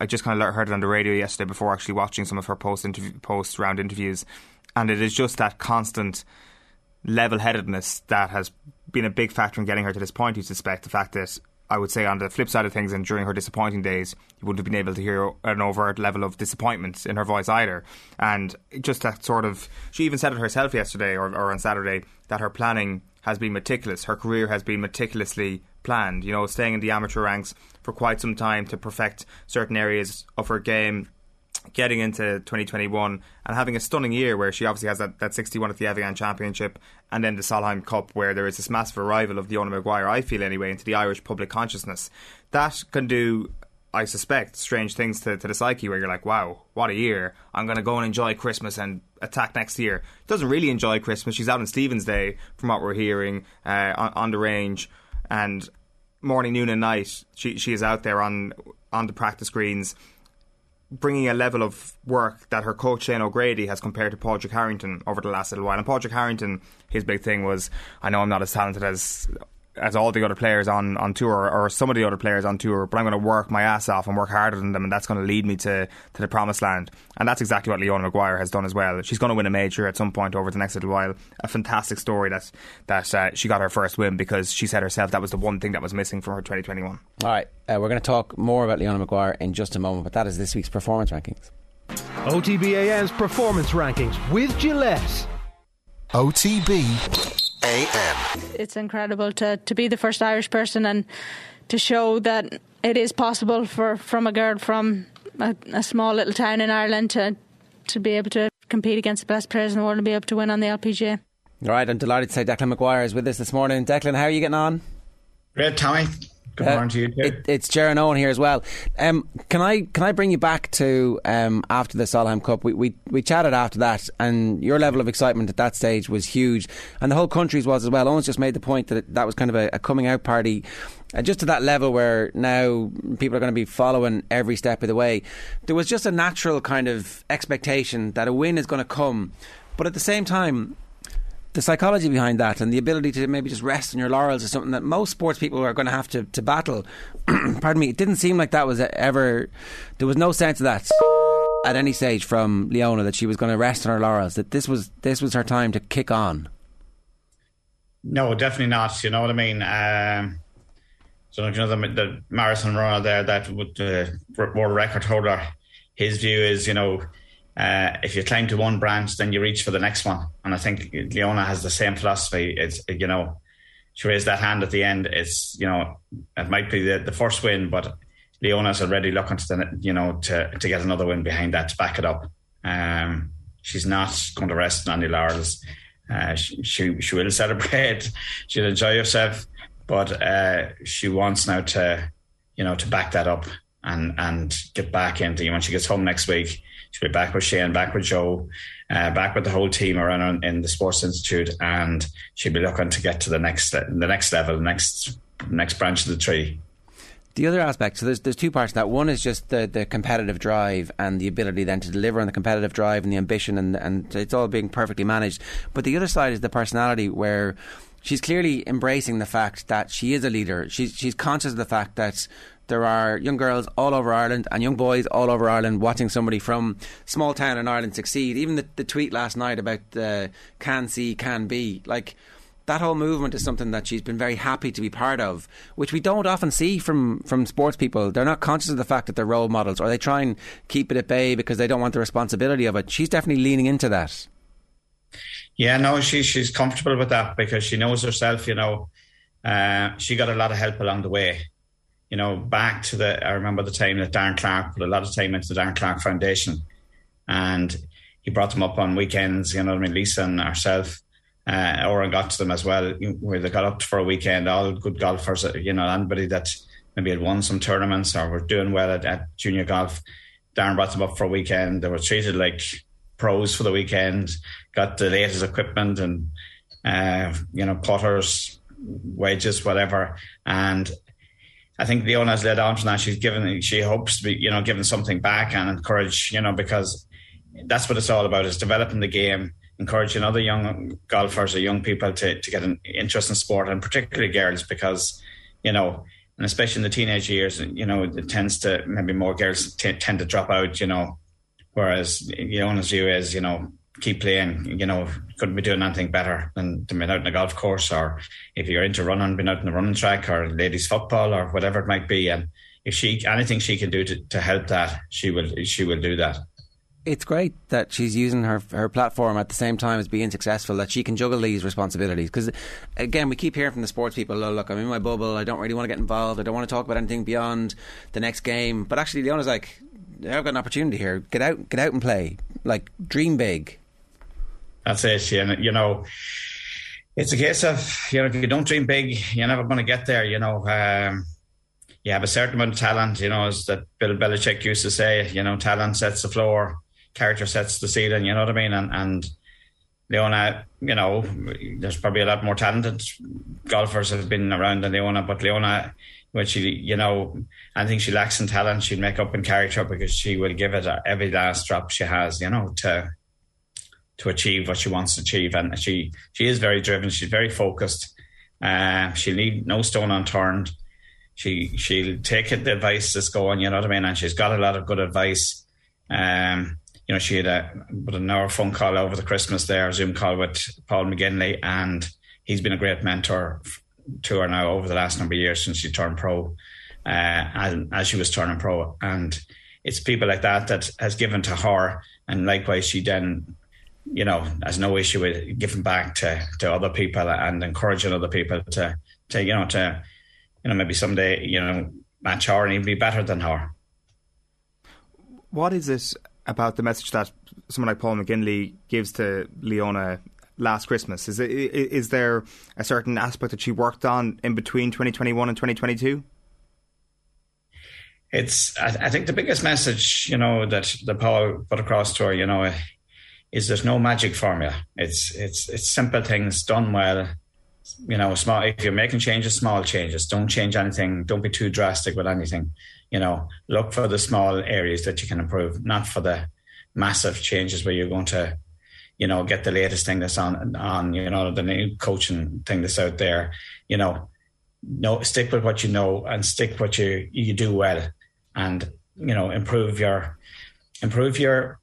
I- just kind of heard it on the radio yesterday before actually watching some of her post interview, post round interviews, and it is just that constant level-headedness that has been a big factor in getting her to this point. You suspect the fact that I would say on the flip side of things, and during her disappointing days, you wouldn't have been able to hear an overt level of disappointment in her voice either. And just that sort of, she even said it herself yesterday or, or on Saturday that her planning has been meticulous. Her career has been meticulously planned. You know, staying in the amateur ranks for quite some time to perfect certain areas of her game getting into 2021 and having a stunning year where she obviously has that, that 61 at the Evian Championship and then the Solheim Cup where there is this massive arrival of Leona Maguire, I feel anyway, into the Irish public consciousness. That can do, I suspect, strange things to, to the psyche where you're like, wow, what a year. I'm going to go and enjoy Christmas and attack next year. Doesn't really enjoy Christmas. She's out on Stephen's Day, from what we're hearing, uh, on, on the range. And morning, noon, and night, she, she is out there on, on the practice greens bringing a level of work that her coach Shane O'Grady has compared to Pádraig Harrington over the last little while. And Pádraig Harrington, his big thing was, I know I'm not as talented as as all the other players on, on tour or some of the other players on tour, but I'm going to work my ass off and work harder than them, and that's going to lead me to, to the promised land. And that's exactly what Leona Maguire has done as well. She's going to win a major at some point over the next little while. A fantastic story that that uh, she got her first win because she said herself that was the one thing that was missing from her 2021. All right, uh, we're going to talk more about Leona Maguire in just a moment, but that is this week's performance rankings. OTBAM's performance rankings with Gillette. OTB AM. It's incredible to, to be the first Irish person and to show that it is possible for from a girl from a, a small little town in Ireland to to be able to compete against the best players in the world and be able to win on the LPGA. All right, I'm delighted to say Declan Maguire is with us this morning. Declan, how are you getting on? Great, Tommy. Good uh, morning to you too. It, it's Jaron Eoin here as well. Um, can I can I bring you back to um, after the Solheim Cup? We, we we chatted after that, and your level of excitement at that stage was huge, and the whole country's was as well. Eoin's just made the point that that was kind of a, a coming out party. Uh, just to that level where now people are going to be following every step of the way. There was just a natural kind of expectation that a win is going to come, but at the same time, the psychology behind that and the ability to maybe just rest on your laurels is something that most sports people are going to have to, to battle. Pardon me. It didn't seem like that was ever. There was no sense of that at any stage from Leona that she was going to rest on her laurels. That this was this was her time to kick on. No, definitely not. You know what I mean. Um, so you know the, the marathon runner there that would uh, world record holder. His view is, you know, uh, if you climb to one branch, then you reach for the next one. And I think Leona has the same philosophy. It's you know, she raised that hand at the end. It's you know, it might be the, the first win, but Leona's already looking to the, you know to to get another win behind that to back it up. Um, she's not going to rest on the laurels. Uh, she, she, she will celebrate. She'll enjoy herself, but uh, she wants now to you know to back that up and and get back into you when she gets home next week She'll be back with Shane, back with Joe, uh, back with the whole team around in the Sports Institute, and she'll be looking to get to the next the next level, next next branch of the tree. The other aspect, so there's there's two parts to that. One is just the, the competitive drive and the ability then to deliver on the competitive drive and the ambition, and and it's all being perfectly managed. But the other side is the personality where she's clearly embracing the fact that she is a leader. She's she's conscious of the fact that there are young girls all over Ireland and young boys all over Ireland watching somebody from small town in Ireland succeed. Even the, the tweet last night about uh, can see, can be, like that whole movement is something that she's been very happy to be part of, which we don't often see from, from sports people. They're not conscious of the fact that they're role models, or they try and keep it at bay because they don't want the responsibility of it. She's definitely leaning into that. Yeah, no, she, she's comfortable with that because she knows herself, you know. Uh, she got a lot of help along the way you know, back to the, I remember the time that Darren Clarke put a lot of time into the Darren Clarke Foundation and he brought them up on weekends, you know I mean? Lisa and ourselves, uh, Oran got to them as well, where they got up for a weekend, all good golfers, uh, you know, anybody that maybe had won some tournaments or were doing well at, at junior golf. Darren brought them up for a weekend. They were treated like pros for the weekend, got the latest equipment and, uh, you know, putters, wages, whatever. And I think Leona's led on from that. She's given, she hopes to be, you know, giving something back and encourage, you know, because that's what it's all about is developing the game, encouraging other young golfers or young people to, to get an interest in sport and particularly girls because, you know, and especially in the teenage years, you know, it tends to maybe more girls t- tend to drop out, you know, whereas Leona's view is, you know, keep playing. You know, couldn't be doing anything better than to be out in a golf course, or if you're into running, being out in the running track, or ladies football, or whatever it might be. And if she anything she can do to, to help that, she will she will do that. It's great that she's using her her platform at the same time as being successful. That she can juggle these responsibilities. Because again, we keep hearing from the sports people, "Oh, look, I'm in my bubble. I don't really want to get involved. I don't want to talk about anything beyond the next game." But actually, Leona's like, "I've got an opportunity here. Get out, get out and play. Like, dream big." That's it. And, you know, it's a case of, you know, if you don't dream big, you're never going to get there. You know, um, you have a certain amount of talent, you know, as that Bill Belichick used to say, you know, talent sets the floor, character sets the ceiling, you know what I mean? And, and Leona, you know, there's probably a lot more talented golfers have been around than Leona, but Leona, when she, you know, I think she lacks in talent, she'd make up in character because she will give it every last drop she has, you know, to to achieve what she wants to achieve. And she she is very driven. She's very focused. Uh, she'll leave no stone unturned. She she'll take the advice that's going. You know what I mean? And she's got a lot of good advice. Um, you know, she had a but an hour phone call over the Christmas there, Zoom call with Paul McGinley, and he's been a great mentor to her now over the last number of years since she turned pro, uh, as, as she was turning pro. And it's people like that that has given to her, and likewise she then, you know, has no issue with giving back to to other people and encouraging other people to to you know to you know maybe someday you know match her and even be better than her. What is it about the message that someone like Paul McGinley gives to Leona last Christmas? Is it, is there a certain aspect that she worked on in between 2021 and 2022? It's I, I think the biggest message you know that the Paul put across to her, you know, is there's no magic formula. It's it's it's simple things done well. You know, small. If you're making changes, small changes. Don't change anything. Don't be too drastic with anything. You know, look for the small areas that you can improve, not for the massive changes where you're going to you know, get the latest thing that's on on you know the new coaching thing that's out there. You know, no stick with what you know and stick what you you do well, and you know improve your improve your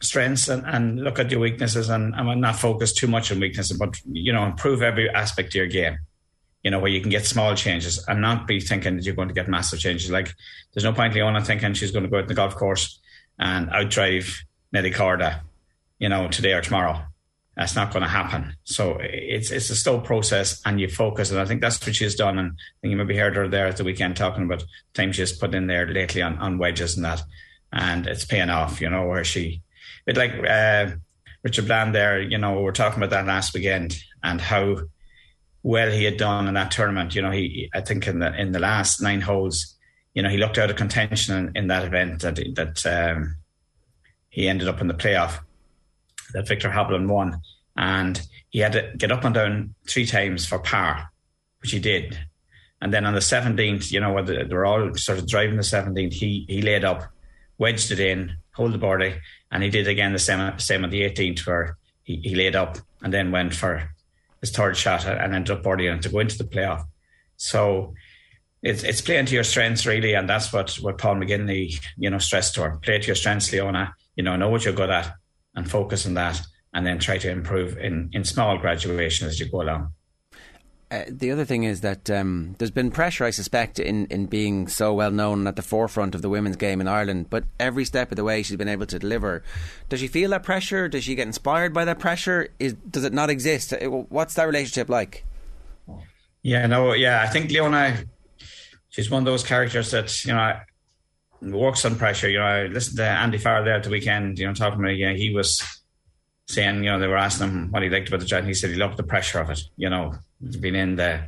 strengths and, and look at your weaknesses and, and not focus too much on weaknesses, but you know improve every aspect of your game. You know where you can get small changes and not be thinking that you're going to get massive changes. Like there's no point Leona thinking she's going to go out in the golf course and outdrive Nelly Korda you know, today or tomorrow. That's not going to happen. So it's it's a slow process, and you focus. And I think that's what she's done. And I think you maybe heard her there at the weekend talking about the time she's put in there lately on, on wedges and that, and it's paying off. You know, where she, it like uh, Richard Bland there. You know, we were talking about that last weekend and how well he had done in that tournament. You know, he I think in the in the last nine holes, you know, he looked out of contention in, in that event that that um, he ended up in the playoff that Viktor Hovland won, and he had to get up and down three times for par, which he did. And then on the seventeenth, you know, they were all sort of driving the seventeenth. He he laid up, wedged it in, hold the birdie, and he did again the same same on the eighteenth, where he, he laid up and then went for his third shot and ended up birdieing to go into the playoff. So it's it's playing to your strengths really, and that's what what Paul McGinley you know stressed to her: play to your strengths, Leona. You know, know what you're good at, and focus on that and then try to improve in, in small graduation as you go along. Uh, the other thing is that um, there's been pressure, I suspect, in, in being so well known at the forefront of the women's game in Ireland. But every step of the way, she's been able to deliver. Does she feel that pressure? Does she get inspired by that pressure? Is does it not exist? Uh, what's that relationship like? Yeah, no, yeah, I think Leona, she's one of those characters that you know works on pressure. You know, I listened to Andy Farrell there at the weekend, you know, talking about, yeah, he was saying, you know, they were asking him what he liked about the job. And he said he loved the pressure of it, you know, being in the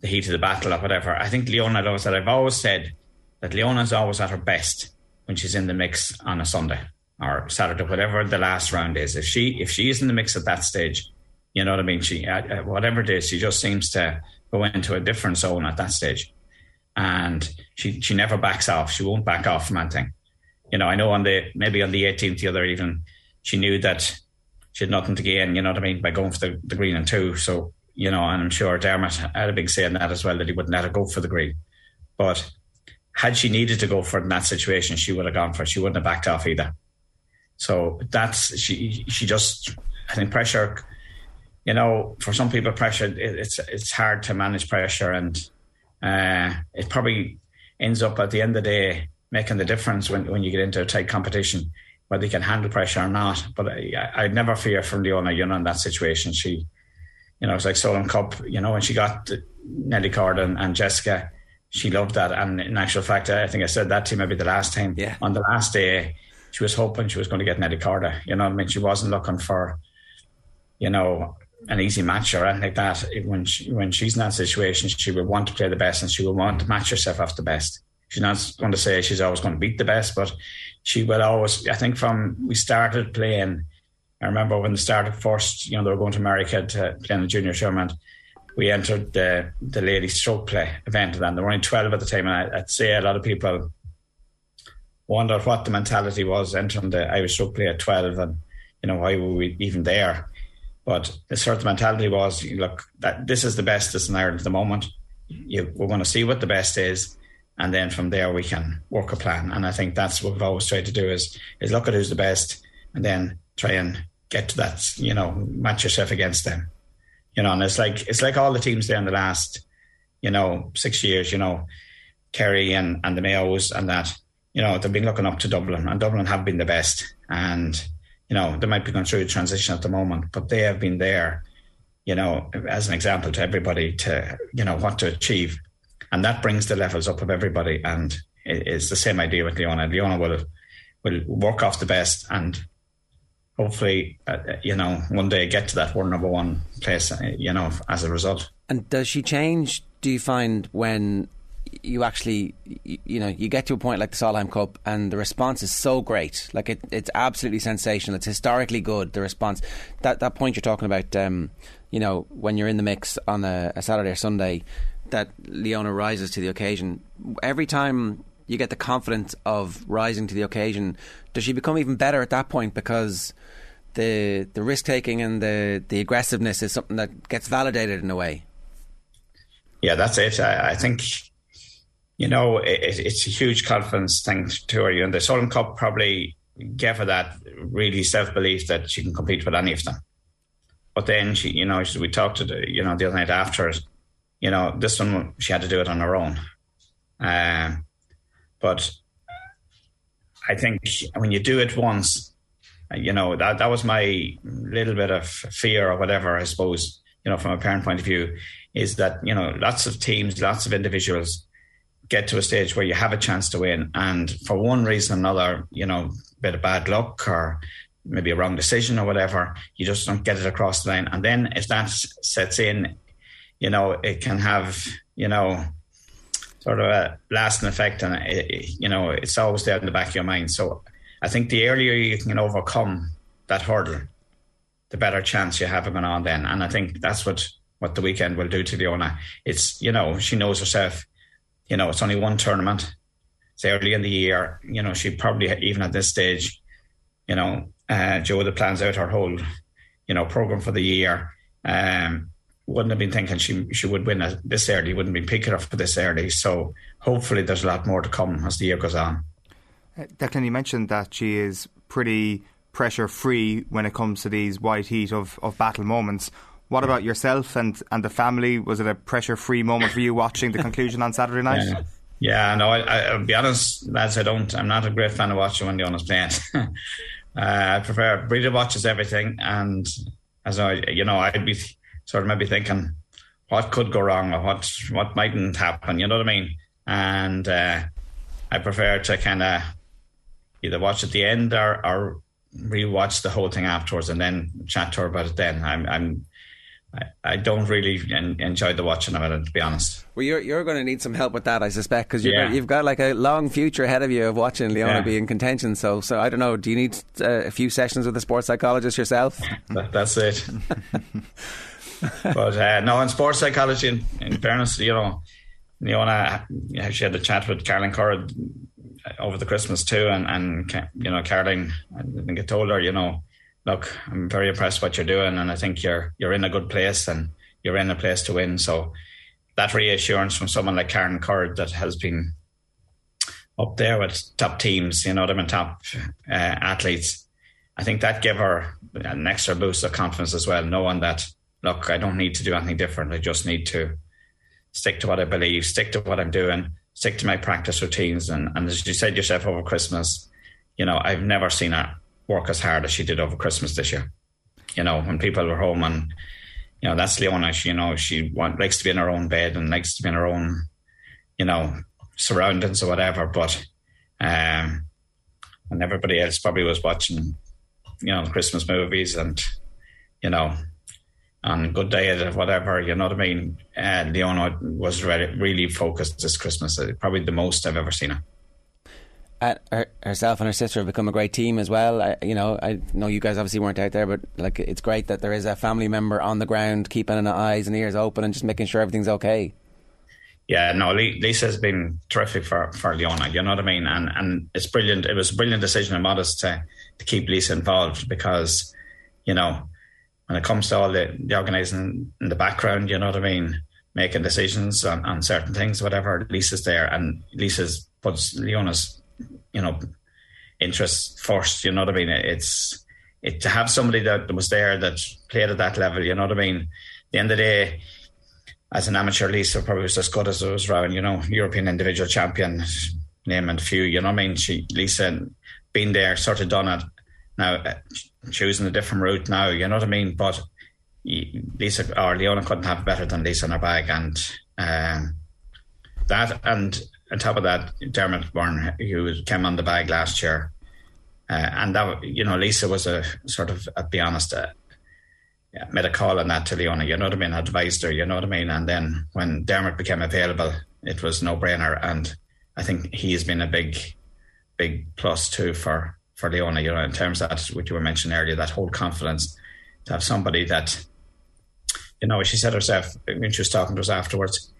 the heat of the battle or whatever. I think Leona knows that. I've always said that Leona's always at her best when she's in the mix on a Sunday or Saturday, whatever the last round is. If she if she is in the mix at that stage, you know what I mean. She whatever it is, she just seems to go into a different zone at that stage and she she never backs off. She won't back off from anything. You know, I know on the maybe on the 18th the other even she knew that she had nothing to gain. You know what I mean by going for the, the green and two. So you know, and I'm sure Dermot had a big say in that as well that he wouldn't let her go for the green. But had she needed to go for it in that situation, she would have gone for it. She wouldn't have backed off either. So that's she. She just I think pressure. You know, for some people, pressure it's it's hard to manage pressure and uh, it probably ends up at the end of the day making the difference when, when you get into a tight competition, whether you can handle pressure or not. But I, I'd never fear from Leona, you know, in that situation. She, you know, it's like Solheim Cup, you know, when she got Nelly Korda and, and, Jessica, she loved that. And in actual fact, I think I said that to you maybe the last time. Yeah. On the last day, she was hoping she was going to get Nelly Korda. You know I mean? She wasn't looking for, you know, an easy match or anything like that. When she, when she's in that situation, she will want to play the best and she will want to match herself off the best. She's not going to say she's always going to beat the best, but she will always. I think from we started playing, I remember when they started first. You know, they were going to America to play in the junior tournament. We entered the the ladies stroke play event, and then there were only twelve at the time. And I, I'd say a lot of people wondered what the mentality was entering the Irish stroke play at twelve, and you know why were we even there But the sort of mentality was, look, that this is the best that's in Ireland at the moment. You, we're going to see what the best is, and then from there we can work a plan. And I think that's what we've always tried to do is is look at who's the best, and then try and get to that. You know, match yourself against them. You know, and it's like it's like all the teams there in the last, you know, six years. You know, Kerry and and the Mayos and that. You know, they've been looking up to Dublin, and Dublin have been the best. And you know, they might be going through a transition at the moment, but they have been there. You know, as an example to everybody to you know what to achieve and that brings the levels up of everybody. And it's the same idea with Leona. Leona will will work off the best and hopefully, uh, you know, one day get to that world number one place. Uh, you know, as a result. And does she change? Do you find when you actually, you know, you get to a point like the Solheim Cup, and the response is so great. Like it, it's absolutely sensational. It's historically good. The response, that that point you're talking about, um, you know, when you're in the mix on a, a Saturday or Sunday, that Leona rises to the occasion. Every time you get the confidence of rising to the occasion, does she become even better at that point because the the risk taking and the the aggressiveness is something that gets validated in a way? Yeah, that's it. I, I think you know it, it's a huge confidence thing to her. And the Solheim Cup probably gave her that really self belief that she can compete with any of them. But then she, you know, we talked to the, you know the other night after you know, this one she had to do it on her own. Um, but I think when you do it once, you know that that was my little bit of fear or whatever. I suppose you know from a parent point of view is that you know lots of teams, lots of individuals get to a stage where you have a chance to win, and for one reason or another, you know, bit of bad luck or maybe a wrong decision or whatever, you just don't get it across the line. And then if that sets in you know, it can have, you know, sort of a lasting effect. And, it, you know, it's always there in the back of your mind. So I think the earlier you can overcome that hurdle, the better chance you have of going on then. And I think that's what, what the weekend will do to Leona. It's, you know, she knows herself, you know, it's only one tournament. It's early in the year. You know, she probably, even at this stage, you know, uh, Joe that plans out her whole, you know, program for the year. Um, wouldn't have been thinking she she would win this early, wouldn't been picking her for this early. So hopefully there's a lot more to come as the year goes on. Declan, you mentioned that she is pretty pressure free when it comes to these white heat of, of battle moments. What about yourself and, and the family? Was it a pressure free moment for you watching the conclusion on Saturday night? Yeah, yeah no, I, will be honest, lads, I don't. I'm not a great fan of watching when the honest playing. uh, I prefer Breda watches everything, and as I, you know, I'd be sort of maybe thinking what could go wrong or what what mightn't happen. You know what I mean? And uh, I prefer to kind of either watch at the end or, or rewatch the whole thing afterwards and then chat to her about it. Then I'm I'm I, don't really enjoy the watching of it, to be honest. Well, you're you're going to need some help with that, I suspect, because yeah. you've got like a long future ahead of you of watching Leona yeah. be in contention. So, so I don't know. Do you need uh, a few sessions with a sports psychologist yourself? that, that's it. but uh, no, in sports psychology, in, in fairness, you know, Leona, she had a chat with Caroline Currid over the Christmas too, and and you know, Caroline, I think I told her, you know, look, I'm very impressed what you're doing, and I think you're you're in a good place, and you're in a place to win. So that reassurance from someone like Karen Currid that has been up there with top teams, you know, them and top uh, athletes. I think that gave her an extra boost of confidence as well, knowing that look, I don't need to do anything different. I just need to stick to what I believe, stick to what I'm doing, stick to my practice routines. And, and as you said yourself over Christmas, you know, I've never seen her work as hard as she did over Christmas this year. You know, when people were home and, you know, that's Leona. She, you know, she want, likes to be in her own bed and likes to be in her own, you know, surroundings or whatever. But, um, and everybody else probably was watching, you know, Christmas movies and, you know, on good diet or whatever, you know what I mean? Uh, Leona was really, really focused this Christmas. Uh, probably the most I've ever seen her. Her, herself and her sister have become a great team as well. I, you know, I know you guys obviously weren't out there, but like it's great that there is a family member on the ground keeping an eyes and ears open and just making sure everything's okay. Yeah, no, Lisa has been terrific for, for Leona. You know what I mean? And and it's brilliant. It was a brilliant decision of Modest to to keep Lisa involved because, you know, when it comes to all the, the organising in the background, you know what I mean, making decisions on, on certain things, whatever, Lisa's there and Lisa's puts Leona's, you know, interests first, you know what I mean? It's it to have somebody that was there that played at that level, you know what I mean? At the end of the day, as an amateur, Lisa probably was as good as it was Rowan, you know, European individual champion, name and few, you know what I mean? She Lisa been there, sort of done it. Now choosing a different route now, you know what I mean? But Lisa or Leona couldn't have better than Lisa in her bag, and um, that, and on top of that, Dermot Byrne, who came on the bag last year, uh, and that you know Lisa was a sort of, uh, be honest, uh, made a call on that to Leona, you know what I mean, advised her, you know what I mean, and then when Dermot became available, it was no brainer, and I think he has been a big, big plus too for for Leona, you know, in terms of that, what you were mentioning earlier, that whole confidence to have somebody that, you know, she said herself when she was talking to us afterwards,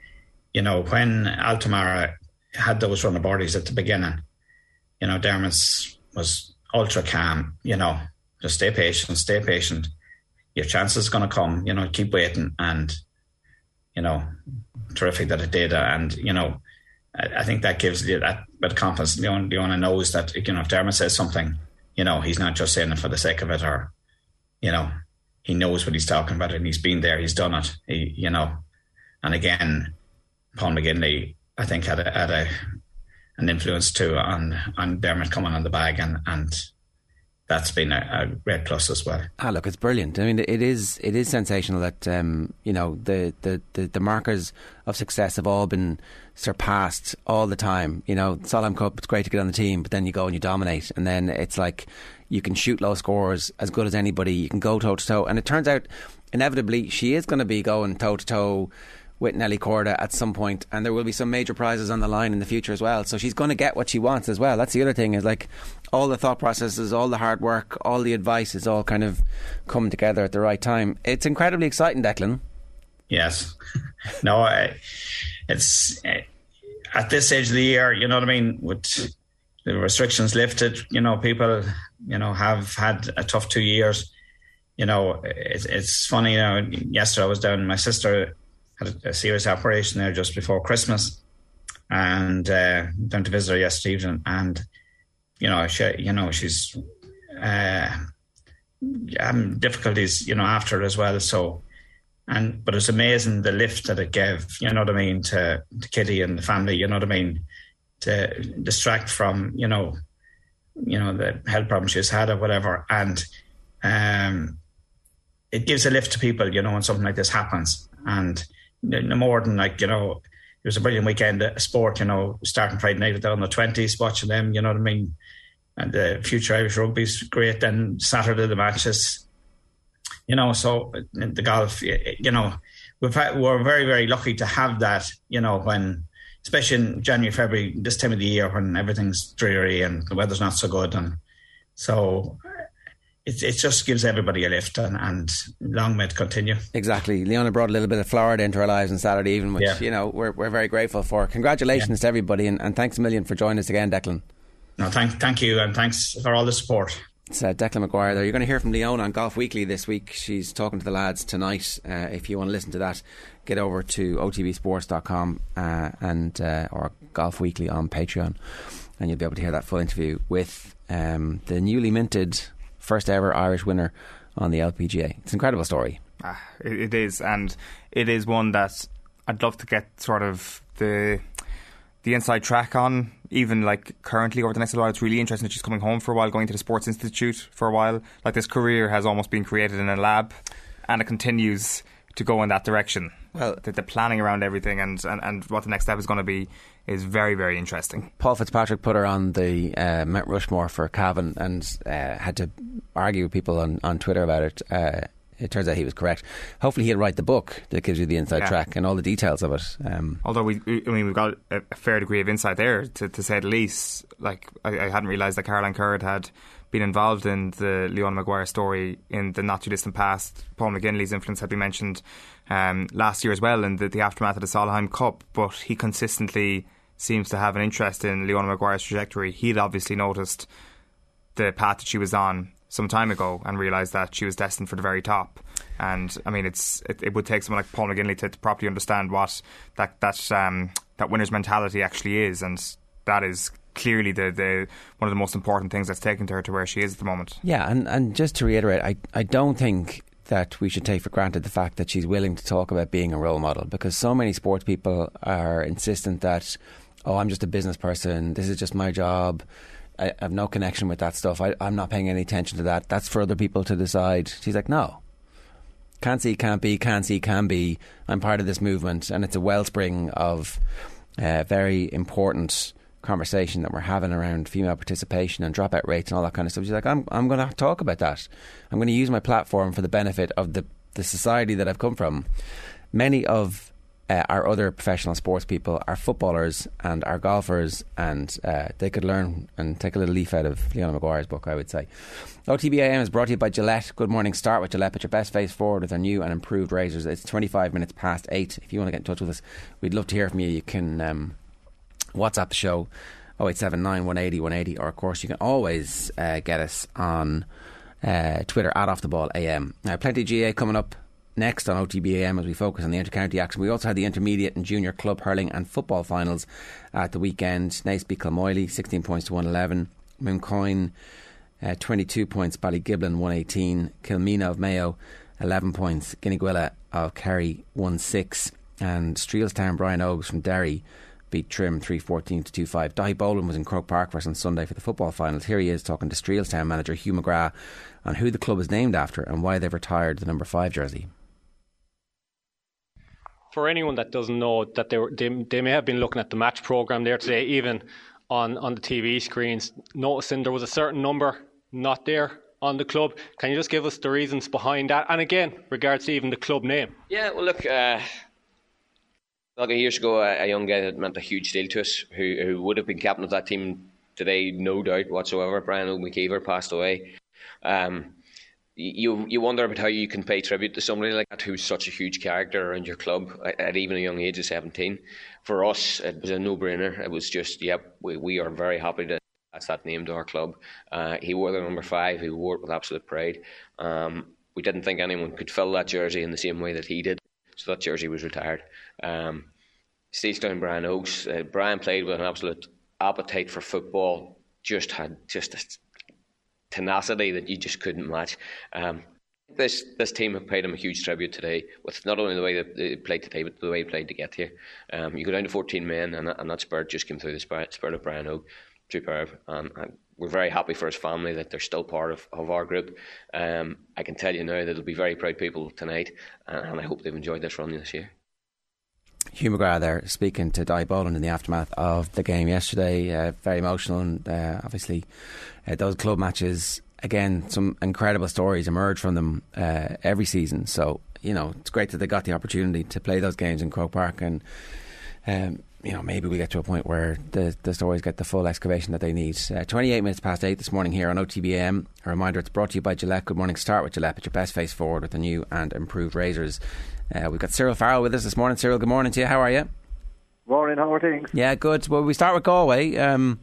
you know, when Altamara had those run runner bodies at the beginning, you know, Dermot's was ultra calm, you know, just stay patient, stay patient. Your chance is going to come, you know, keep waiting. And, you know, terrific that it did. And, you know, I, think that gives you that bit of confidence. Leona, Leona knows that you know if Dermot says something, you know he's not just saying it for the sake of it, or you know he knows what he's talking about, and he's been there, he's done it. He, you know, and again, Paul McGinley, I think had a, had a an influence too on on Dermot coming on the bag and and that's been a, a, great plus as well. Ah, look, it's brilliant. I mean, it is it is sensational that um, you know the, the, the, the, markers of success have all been surpassed all the time. You know, Solheim Cup, it's great to get on the team, but then you go and you dominate, and then it's like you can shoot low scores as good as anybody. You can go toe to toe, and it turns out inevitably she is going to be going toe to toe with Nelly Korda at some point, and there will be some major prizes on the line in the future as well. So she's going to get what she wants as well. That's the other thing is like all the thought processes, all the hard work, all the advice is all kind of coming together at the right time. It's incredibly exciting, Declan. Yes, no, I, it's at this stage of the year. You know what I mean with the restrictions lifted. You know, people, you know, have had a tough two years. You know, it's, it's funny. You know, yesterday I was down. My sister had a, serious operation there just before Christmas, and uh, down to visit her yesterday evening, and you know, she, you know, she's uh, having difficulties, you know, after as well. So, and but it's amazing the lift that it gave. You know what I mean to, to Kitty and the family. You know what I mean to distract from you know, you know the health problems she's had or whatever, and um, it gives a lift to people. You know, when something like this happens, and no more than like you know it was a brilliant weekend of sport, you know, starting Friday night at the the 20s, watching them, you know what I mean? And the future Irish rugby's great. Then Saturday, the matches, you know, so the golf, you know, we've had, we're very, very lucky to have that, you know, when, especially in January, February, this time of the year when everything's dreary and the weather's not so good. And so it, it just gives everybody a lift and, and long may it continue. Exactly. Leona brought a little bit of Florida into our lives on Saturday evening, which, yeah. you know, we're, we're very grateful for. Congratulations yeah. to everybody and, and thanks a million for joining us again, Declan. No, thank, thank you and thanks for all the support. It's uh, Declan Maguire there. You're going to hear from Leona on Golf Weekly this week. She's talking to the lads tonight. Uh, if you want to listen to that, get over to otbsports.com uh, and uh, or Golf Weekly on Patreon, and you'll be able to hear that full interview with um, the newly minted first ever Irish winner on the LPGA. It's an incredible story. Ah, it, is, and it is one that I'd love to get sort of the the inside track on, even like currently over the next little while. It's really interesting that she's coming home for a while, going to the Sports Institute for a while. Like this career has almost been created in a lab, and it continues to go in that direction. Well, the, the planning around everything and, and, and what the next step is going to be is very, very interesting. Paul Fitzpatrick put her on the uh, Mount Rushmore for Cavan and uh, had to argue with people on, on Twitter about it. Uh, it turns out he was correct. Hopefully, he'll write the book that gives you the inside yeah. track and all the details of it. Um, Although we, I mean, we've got a fair degree of insight there, to, to say the least. Like I, I hadn't realised that Caroline Currid had been involved in the Leona Maguire story in the not too distant past. Paul McGinley's influence had been mentioned um, last year as well in the, the aftermath of the Solheim Cup, but he consistently seems to have an interest in Leona Maguire's trajectory. He'd obviously noticed the path that she was on some time ago and realised that she was destined for the very top. And I mean, it's it, it would take someone like Paul McGinley to, to properly understand what that that um, that winner's mentality actually is, and that is clearly the, the one of the most important things that's taken her to where she is at the moment. Yeah, and, and just to reiterate, I, I don't think that we should take for granted the fact that she's willing to talk about being a role model because so many sports people are insistent that, oh, I'm just a business person, this is just my job. I have no connection with that stuff. I, I'm not paying any attention to that. That's for other people to decide. She's like, no, can't see, can't be, can't see, can be. I'm part of this movement, and it's a wellspring of uh, very important conversation that we're having around female participation and dropout rates and all that kind of stuff. She's like, I'm, I'm going to talk about that. I'm going to use my platform for the benefit of the, the society that I've come from. Many of uh, our other professional sports people are footballers and are golfers, and uh, they could learn and take a little leaf out of Leona Maguire's book, I would say. OTBAM is brought to you by Gillette. Good morning. Start with Gillette. Put your best face forward with our new and improved razors. It's 25 minutes past 8. If you want to get in touch with us, we'd love to hear from you. You can um, WhatsApp the show 0879 180 180, or of course, you can always uh, get us on uh, Twitter at Off the Ball AM. Now, plenty of GA coming up next on OTBAM as we focus on the intercounty action. We also had the intermediate and junior club hurling and football finals at the weekend. Beat Kilmoyley 16 points to 111. Mooncoin uh, 22 points. Ballygiblin 118. Kilmeena of Mayo 11 points. Gneeveguilla of Kerry 1 6. And Steelstown Brian Ógs from Derry beat Trim 314 to 25. Dahi Boland was in Croke Park for us on Sunday for the football finals. Here he is talking to Steelstown manager Hugh McGrath on who the club is named after and why they've retired the number 5 jersey for anyone that doesn't know that they, were, they, they may have been looking at the match program there today, even on, on the TV screens, noticing there was a certain number not there on the club. Can you just give us the reasons behind that? And again, regards to even the club name. Yeah, well, look, uh, like years ago, a, young guy that meant a huge deal to us, who, who would have been captain of that team today, no doubt whatsoever. Brian McKeever passed away. Um, you you wonder about how you can pay tribute to somebody like that who's such a huge character around your club at, at even a young age of 17. For us, it was a no-brainer. It was just, yep, we, we are very happy to that's that name to our club. Uh, he wore the number five. He wore it with absolute pride. Um, we didn't think anyone could fill that jersey in the same way that he did, so that jersey was retired. Um, Steelstown Brian Ógs. Uh, Brian played with an absolute appetite for football. Just had just a tenacity that you just couldn't match. Um, this this team have paid him a huge tribute today with not only the way they played today, but the way they played to get here. Um, you go down to 14 men, and, and that spirit just came through the spirit, spirit of Brian Oak. Superb. Um, and we're very happy for his family that they're still part of, of our group. Um, I can tell you now that they'll be very proud people tonight, and, and I hope they've enjoyed this run this year. Hugh McGrath there speaking to Di Boland in the aftermath of the game yesterday. Uh, very emotional, and uh, obviously, uh, those club matches again, some incredible stories emerge from them uh, every season. So you know, it's great that they got the opportunity to play those games in Croke Park, and um, you know, maybe we get to a point where the the stories get the full excavation that they need. Uh, Twenty eight minutes past eight this morning here on OTBM. A reminder: it's brought to you by Gillette. Good morning. Start with Gillette. Put your best face forward with the new and improved razors. Uh, we've got Cyril Farrell with us this morning. Cyril, good morning to you. How are you? Morning. How are things? Yeah, good. Well, we start with Galway. Um,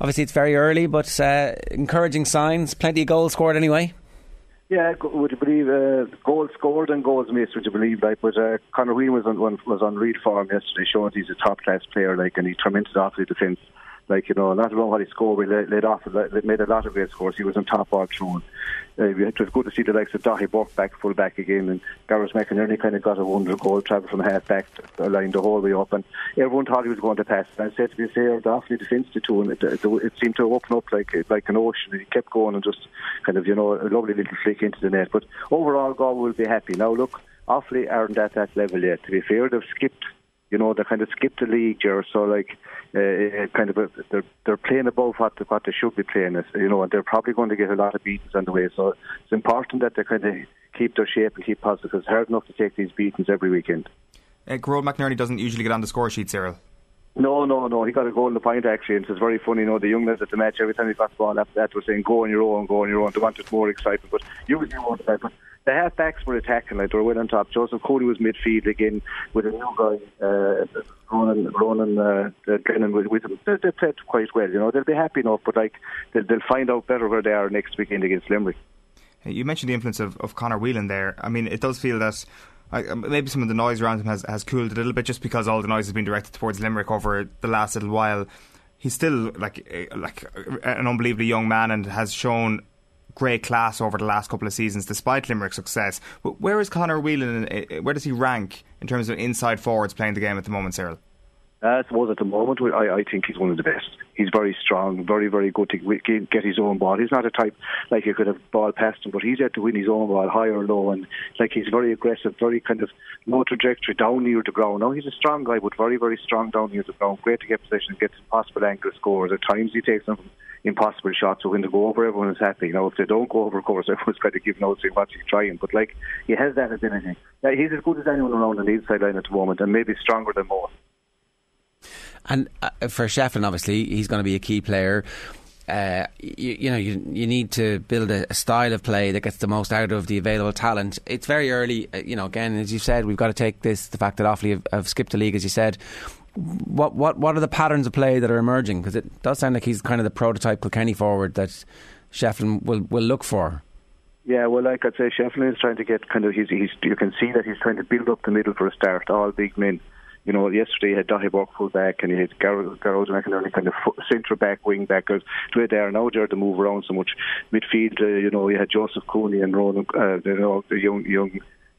obviously, it's very early, but uh, encouraging signs. Plenty of goals scored anyway. Yeah, would you believe uh, goals scored and goals missed? Would you believe? Like, but uh, Conor Whelan was on was on read form yesterday, showing he's a top class player. Like, and he tremendous off the defence. Like you know, not alone what he scored, we laid, laid off, made a lot of great scores. He was on top all through. Uh, it was good to see the likes of Daithí Burke back full back again, and Gearóid McInerney kind of got a wonder goal, travel from half back, line the whole way up, and everyone thought he was going to pass. And I said to fair, the Offaly defence to two, and it, it, it, seemed to open up like like an ocean. He kept going and just kind of you know a lovely little flick into the net. But overall, God will be happy. Now look, Offaly aren't at that level yet. To be fair, they've skipped you know, they kind of skipped the league here, so like, uh, uh kind of, a, they're they're playing above what what they should be playing, you know, and they're probably going to get a lot of beatings on the way. So it's important that they kind of keep their shape and keep positive. It's hard enough to take these beatings every weekend. Uh, Gearóid McInerney doesn't usually get on the score sheet, Cyril. No, no, no. He got a goal in the point actually, and it's very funny. You know, the young lads at the match every time he got the ball after that were saying, "Go on your own, go on your own." They wanted more excitement, but usually won't. But the half backs were attacking like they were well on top. Joseph Cooney was midfield again with a new guy, uh, Ronan, Ronan uh, Glennon with, with. They, they played quite well. You know, they'll be happy enough, but like they'll, they'll find out better where they are next weekend against Limerick. You mentioned the influence of, of Conor Whelan there. I mean, it does feel that uh, maybe some of the noise around him has, has cooled a little bit just because all the noise has been directed towards Limerick over the last little while. He's still like like an unbelievably young man and has shown great class over the last couple of seasons despite Limerick's success. Where is Conor Whelan? Where does he rank in terms of inside forwards playing the game at the moment, Cyril? Uh, I suppose at the moment, I, I think he's one of the best. He's very strong, very, very good to get his own ball. He's not a type like you could have ball past him, but he's had to win his own ball high or low, and like he's very aggressive, very kind of low trajectory down near the ground. Now he's a strong guy, but very, very strong down near the ground. Great to get possession, and get impossible angle scores. At times he takes them impossible shots. So when they go over, everyone is happy. You know, if they don't go over, of course, everyone's kind of giving out saying what's he trying. But like he has that ability. Yeah, he's as good as anyone around on the inside line at the moment, and maybe stronger than most. And uh, for Shefflin, obviously, he's going to be a key player. Uh, you, you, know, you you need to build a, a, style of play that gets the most out of the available talent. It's very early, uh, you know. Again, as you said, we've got to take this the fact that Offaly have, have skipped the league, as you said. What what what are the patterns of play that are emerging? Because it does sound like he's kind of the prototype Kilkenny forward that Shefflin will will look for. Yeah, well, like I'd say, Shefflin is trying to get kind of. He's, he's you can see that he's trying to build up the middle for a start. All big men you know, yesterday he had Dahi Burke full back and he had Garrod McInerney kind of centre back, wing back. Because they are now they're to move around so much. Midfield, uh, you know, you had Joseph Cooney and Ronan, uh, you know, the young young.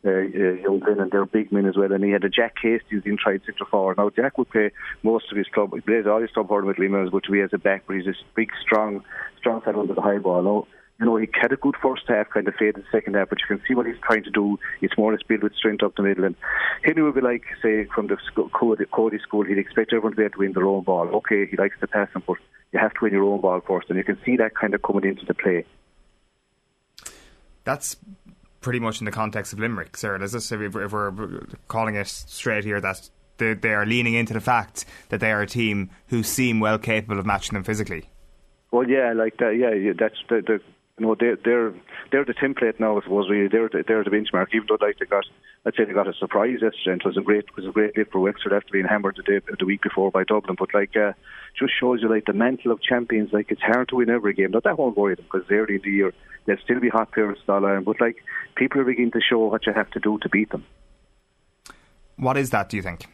Uh, uh, young men and they're big men as well. And he had a Jack Hastings inside centre forward. Now Jack would play most of his club. He plays all his club forward with but to be as a back, but he's a big, strong, strong fellow under the high ball. Now you know, he had a good first half, kind of faded the second half, but you can see what he's trying to do. It's more or build with strength up the middle. And Henry would be like, say, from the Cody school, he'd expect everyone to be able to win their own ball. Okay, he likes to pass them, but you have to win your own ball first. And you can see that kind of coming into the play. That's pretty much in the context of Limerick, sir. Is this, if we're calling it straight here, that they, they are leaning into the fact that they are a team who seem well capable of matching them physically? Well, yeah, like that. Yeah, that's the, the you know, they're they're they're the template now. I suppose really they're the, they're the benchmark. Even though like they got, I'd say they got a surprise yesterday. And it was a great it was a great lift for Wexford after being hammered the day, the week before by Dublin. But like, uh, just shows you like the mantle of champions. Like it's hard to win every game. Now that won't worry them because early in the year they'll still be hot players style iron. But like people are beginning to show what you have to do to beat them. What is that? Do you think?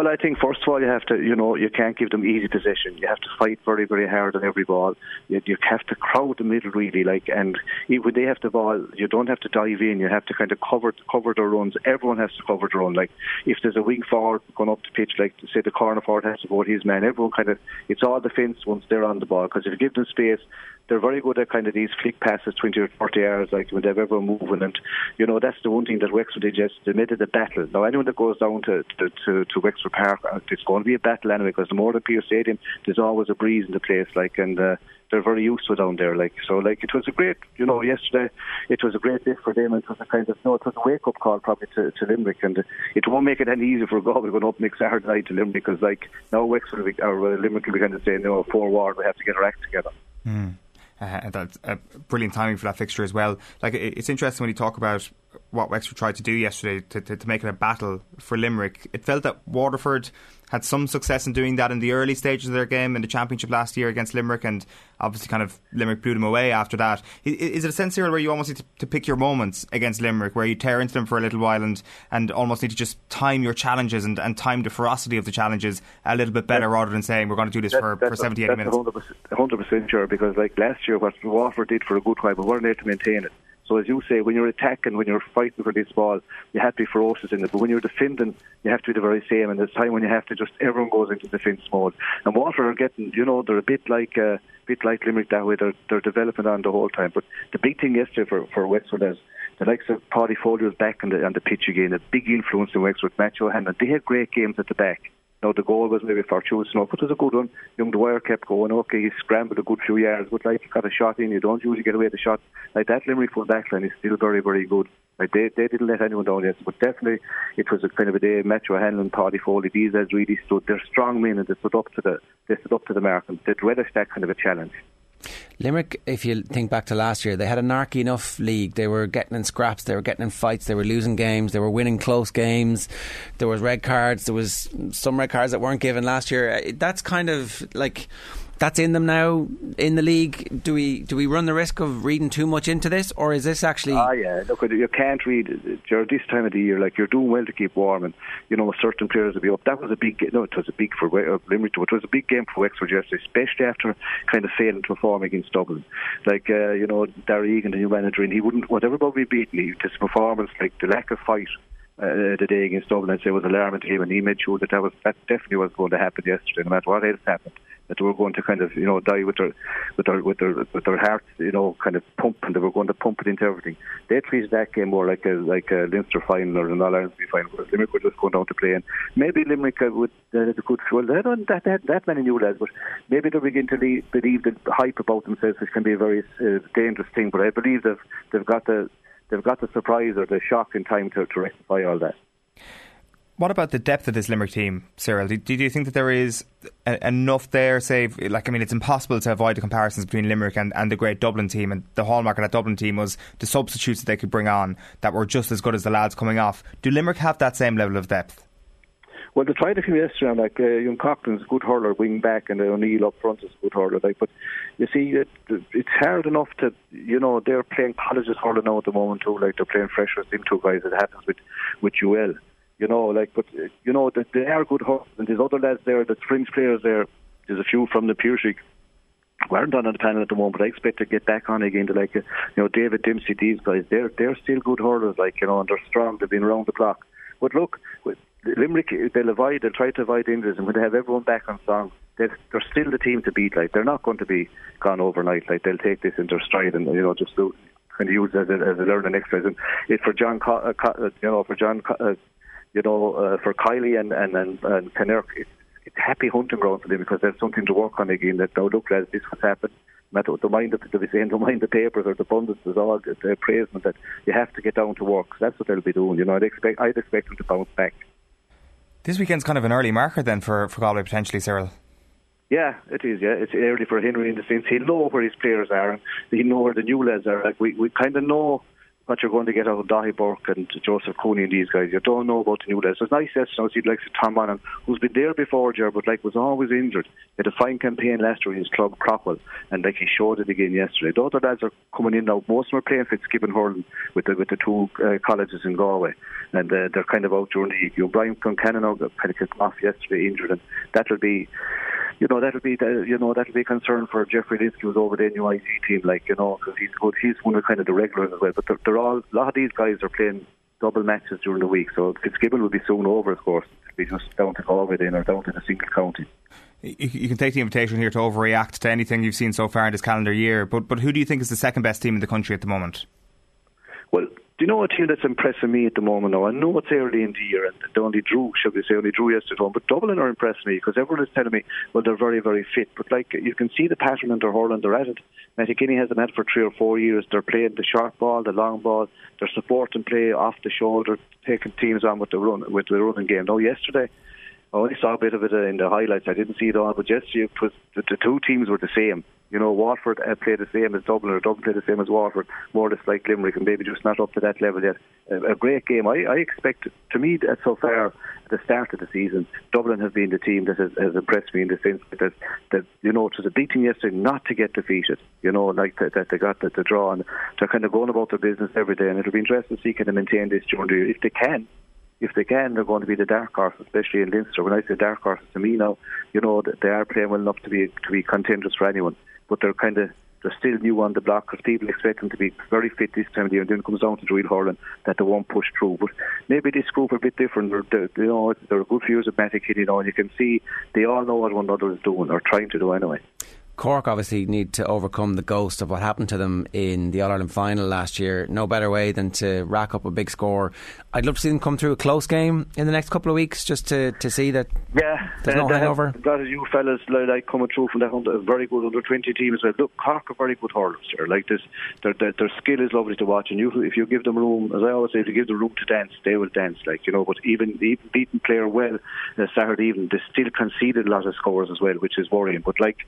Well, I think first of all you have to, you know, you can't give them easy possession. You have to fight very, very hard on every ball. You, you have to crowd the middle really, like, and when they have the ball, you don't have to dive in. You have to kind of cover cover their runs. Everyone has to cover their run. Like, if there's a wing forward going up the pitch, like say the corner forward has to go his man. Everyone kind of, it's all defence once they're on the ball because if you give them space, they're very good at kind of these flick passes, 20 or 40 yards, like when they've ever moving. And, you know, that's the one thing that Wexford did just, they made it a battle. Now, anyone that goes down to, to, to, to Wexford Park, uh, it's going to be a battle anyway, because the more than Pearse Stadium, there's always a breeze in the place, like, and, uh, they're very used to down there. Like so, like it was a great, you know, yesterday it was a great day for them. It was a kind of no, it was a wake up call probably to, to Limerick, and it won't make it any easier for Galway going up next Saturday night to Limerick because like now Wexford or Limerick will be kind of saying, no, forward, we have to get our act together. Mm. Uh, that's uh, brilliant timing for that fixture as well. Like it's interesting when you talk about what Wexford tried to do yesterday to, to, to make it a battle for Limerick. It felt that Waterford had some success in doing that in the early stages of their game in the championship last year against Limerick, and obviously kind of Limerick blew them away after that. Is it a sense here where you almost need to, to, pick your moments against Limerick, where you tear into them for a little while and, and almost need to just time your challenges and, and time the ferocity of the challenges a little bit better rather than saying we're going to do this that, for, for 70, 80 minutes? 100%, 100% sure, because like last year, what Waterford did for a good while, but weren't able to maintain it. So as you say, when you're attacking, when you're fighting for this ball, you have to be ferocious in it. But when you're defending, you have to be the very same. And there's time when you have to just everyone goes into defence mode. And Water are getting, you know, they're a bit like uh, bit like Limerick that way. They're they're developing on the whole time. But the big thing yesterday for for Wexford is the likes of Paddy Foley back on the on the pitch again. A big influence in Wexford. Matt O'Hanlon. They had great games at the back. Now the goal was maybe fortuitous enough, but it was a good one. Young Dwyer kept going. Okay, he scrambled a good few yards, but like got a shot in, you don't usually get away with the shot. Like that Limerick full back is still very, very good. Like they, they didn't let anyone down yet, but definitely it was a kind of a day. Matt O'Hanlon, Paddy Foley, these guys really stood. They're strong men and they stood up to the they stood up to the mark and they relished that kind of a challenge. Limerick, if you think back to last year, they had a narky enough league. They were getting in scraps, they were getting in fights, they were losing games, they were winning close games. There was red cards, there was some red cards that weren't given last year. That's kind of like that's in them now in the league. Do we do we run the risk of reading too much into this, or is this actually? Ah, yeah. Look, you can't read this time of the year. Like you're doing well to keep warm, and you know certain players will be up. That was a big. No, it was a big for uh, Limerick. It was a big game for Wexford yesterday, especially after kind of failing to perform against Dublin. Like uh, you know, Darragh Egan, the new manager, and he wouldn't whatever we beaten. He, his performance, like the lack of fight uh, the day against Dublin, I'd say was alarming to him, and he made sure that that was that definitely was going to happen yesterday, no matter what else happened. That were going to kind of you know die with their with their with their with their hearts you know kind of pump, and they were going to pump it into everything. They treated that game more like a like a Leinster final or an All Ireland final. Whereas Limerick were just going down to play, and maybe Limerick uh, would uh, could well they don't that that that many new lads, but maybe they begin to leave, believe the hype about themselves, which can be a very uh, dangerous thing. But I believe they've they've got the they've got the surprise or the shock in time to, to rectify all that. What about the depth of this Limerick team, Cyril? Do, do you think that there is a, enough there? Say, like I mean, it's impossible to avoid the comparisons between Limerick and, and the great Dublin team. And the hallmark of that Dublin team was the substitutes that they could bring on that were just as good as the lads coming off. Do Limerick have that same level of depth? Well, they tried a few yesterday, like uh, young Coughlin's a good hurler, wing back, and uh, O'Neill up front is a good hurler. Like, but you see, it, it's hard enough to, you know, they're playing colleges hurler now at the moment too. Like they're playing freshers, them two guys. It happens with with UL. You know, like, but you know, they, they are good hurlers, and there's other lads there, the fringe players there. There's a few from the Piercy who aren't on the panel at the moment, but I expect to get back on again to like, uh, you know, David Dempsey, these guys, they're they're still good hurlers, like, you know, and they're strong, they've been around the clock. But look, with Limerick, they'll avoid, they'll try to avoid injuries, and when they have everyone back on song, they're, still the team to beat. Like, they're not going to be gone overnight. Like, they'll take this into stride and, you know, just kind of use it as a, as a learning exercise. And for John, uh, uh, you know, for John, uh, you know, uh, for Kiely and and and, and it's, it's happy hunting ground for them because there's something to work on again. That now look, lads, this has happened. Matter the mind that they saying, don't mind the papers or the pundits, there's all the, the praisement that you have to get down to work. So that's what they'll be doing. You know, I'd expect I'd expect them to bounce back. This weekend's kind of an early marker then for for Galway potentially, Cyril. Yeah, it is. Yeah, it's early for Henry in the sense he'll know where his players are and he'll know where the new lads are. Like we, we kind of know what you're going to get out of Daithí Burke and Joseph Cooney and these guys. You don't know about the new lads. It's nice yesterday to see like Tom Monaghan, who's been there before, Ger, but like was always injured. He had a fine campaign last year in his club, Craughwell, and like he showed it again yesterday. The other lads are coming in now. Most of them are playing Fitzgibbon hurling with the with the two uh, colleges in Galway, and uh, they're kind of out during the week. You know, Brian Concannon kind of kicked off yesterday injured, and that'll be you know that'll be the, you know that'll be a concern for Jeffrey Lynskey who's over the NUIG team, like you know, because he's good. He's one of kind of the regulars as well. But they're, they're all a lot of these guys are playing double matches during the week, so Fitzgibbon will be soon over, of course. It'll be just down to Galway then or down to the single county. You, you can take the invitation here to overreact to anything you've seen so far in this calendar year, but but who do you think is the second best team in the country at the moment? Well, do you know a team that's impressing me at the moment now? I know it's early in the year and they only drew, shall we say, only drew yesterday home, but Dublin are impressing me because everyone is telling me, well, they're very, very fit. But like, you can see the pattern in their they're at it. Mattie Kenny has them had for three or four years. They're playing the short ball, the long ball, they're supporting play off the shoulder, taking teams on with the run, with the running game. Now, yesterday, I only saw a bit of it in the highlights. I didn't see it all, but yesterday it was the, the two teams were the same. You know, Waterford uh, played the same as Dublin, or Dublin played the same as Waterford, more or less like Limerick, and maybe just not up to that level yet. A, a great game. I, I expect, to me, that so far, at the start of the season, Dublin has been the team that has, has impressed me in the sense that, that, you know, it was a beating yesterday not to get defeated. You know, like that, that they got the, the draw, and they're kind of going about their business every day, and it'll be interesting to see can they maintain this year. If they can, if they can, they're going to be the dark horse, especially in Leinster. When I say dark horse, to me now, you know, they are playing well enough to be to be contenders for anyone, but they're kind of they're still new on the block because people expect them to be very fit this time of the year. And then it comes down to Druid hurling that they won't push through. But maybe this group are a bit different. They're, they're, you know, they're a good few of Matic, you know, and you can see they all know what one another is doing or trying to do anyway. Cork obviously need to overcome the ghost of what happened to them in the All Ireland final last year. No better way than to rack up a big score. I'd love to see them come through a close game in the next couple of weeks, just to, to see that. Yeah, there's no hangover. Have, that is you fellas like coming through from that under, very good under twenty team as well. Look, Cork are very good hurlers. There, like this, their, their, their skill is lovely to watch, and you if you give them room, as I always say, if you give them room to dance, they will dance. Like you know, but even even beating player well uh, Saturday evening, they still conceded a lot of scores as well, which is worrying. But like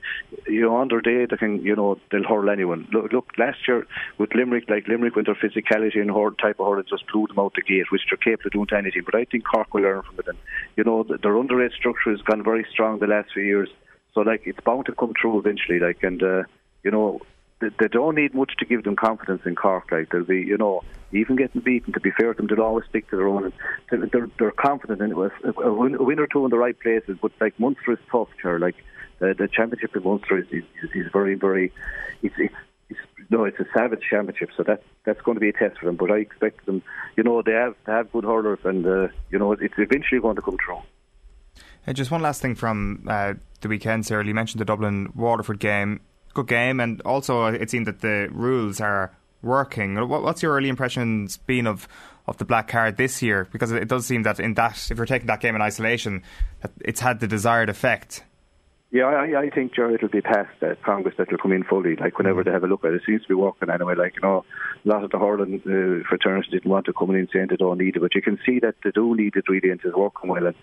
you know, under day they can you know they'll hurl anyone. Look, look last year with Limerick, like Limerick, with their physicality and hurl type of hurling, just blew them out the gate, which they're capable of doing to anything. But I think Cork will learn from it. And you know, their underage structure has gone very strong the last few years. So like it's bound to come through eventually. Like and uh, you know they, don't need much to give them confidence in Cork. Like they'll be you know even getting beaten. To be fair to them, they'll always stick to their own. They're, they're, confident in it. A, a, win, a win or two in the right places, but like Munster is tough. Sure, like the, championship in Munster is, is, is very very. It's, it's no, it's a savage championship, so that that's going to be a test for them. But I expect them, you know, they have they have good hurlers, and uh, you know, it's eventually going to come through. Just one last thing from uh, the weekend, sir. You mentioned the Dublin Waterford game, good game, and also it seemed that the rules are working. What's your early impressions been of of the black card this year? Because it does seem that in that, if you're taking that game in isolation, it's had the desired effect. Yeah, I, I think Joe, it'll be passed at Congress that will come in fully. Like whenever mm. they have a look at it, it seems to be working anyway. Like you know, a lot of the hurling uh, fraternities didn't want to come in saying they don't need it, but you can see that they do need it really, and it's working well. And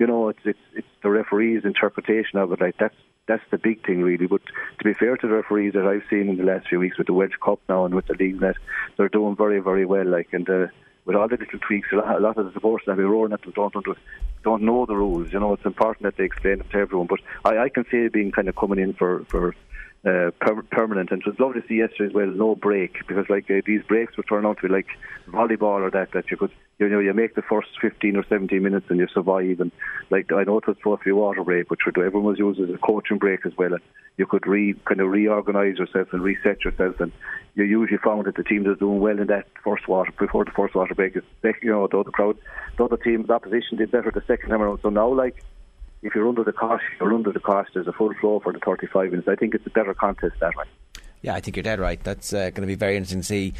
you know, it's it's it's the referees' interpretation of it. Like that's that's the big thing really. But to be fair to the referees that I've seen in the last few weeks with the Wedge Cup now and with the league net, they're doing very very well. Like and. Uh, with all the little tweaks, a lot, a lot of the supporters that be roaring at them don't, don't don't know the rules. You know, it's important that they explain it to everyone. But I, I can see it being kind of coming in for for uh, per- permanent. And it was lovely to see yesterday as well, no break, because like uh, these breaks would turn out to be like volleyball or that, that you could, you know, you make the first 15 or 17 minutes and you survive. And like, I know it was supposed to be a water break, but everyone was used as a coaching break as well. And you could re, kind of reorganise yourself and reset yourself. And you usually found that the team was doing well in that first water, before the first water break, you know, the other crowd, the other team, the opposition did better the second time around. So now, like, if you're under the cost, you're under the cost. There's a full flow for the 35 minutes. I think it's a better contest that way. Yeah, I think you're dead right. That's uh, going to be very interesting to see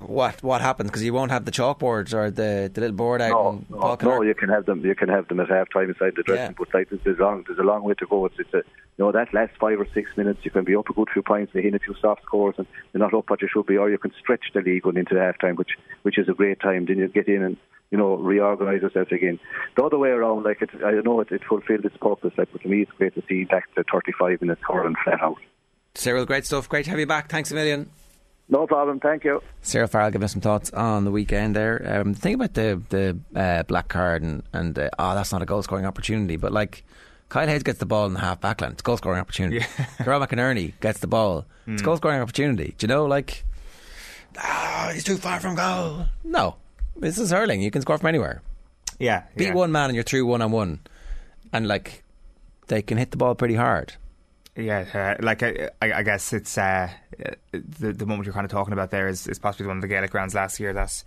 what what happens because you won't have the chalkboards or the, the little board out. No, no, no, you can have them. You can have them at half time inside the dressing. Yeah. But like there's long there's a long way to go. It's, it's a you know that last five or six minutes you can be up a good few points and hit a few soft scores and you're not up what you should be, or you can stretch the league going into half time, which which is a great time. Then you get in and you know, reorganise yourself again. The other way around, like it, I know it, it fulfilled its purpose. Like, but to me, it's great to see back to 35 in minutes curling flat out. Cyril, great stuff. Great to have you back. Thanks a million. No problem. Thank you. Cyril Farrell giving us some thoughts on the weekend there. Um, the thing about the the uh, black card and and uh, oh, that's not a goal scoring opportunity, but like. Kyle Hayes gets the ball in the half back line. It's goal scoring opportunity. Yeah. Carl McInerney gets the ball. It's mm. goal scoring opportunity. Do you know, like, ah, oh, he's too far from goal. No, this is hurling. You can score from anywhere. Yeah. Beat yeah. one man and you're through one on one. And like, they can hit the ball pretty hard. Yeah, uh, like I, I, guess it's uh, the the moment you're kind of talking about there is, is possibly one of the Gaelic grounds last year. That's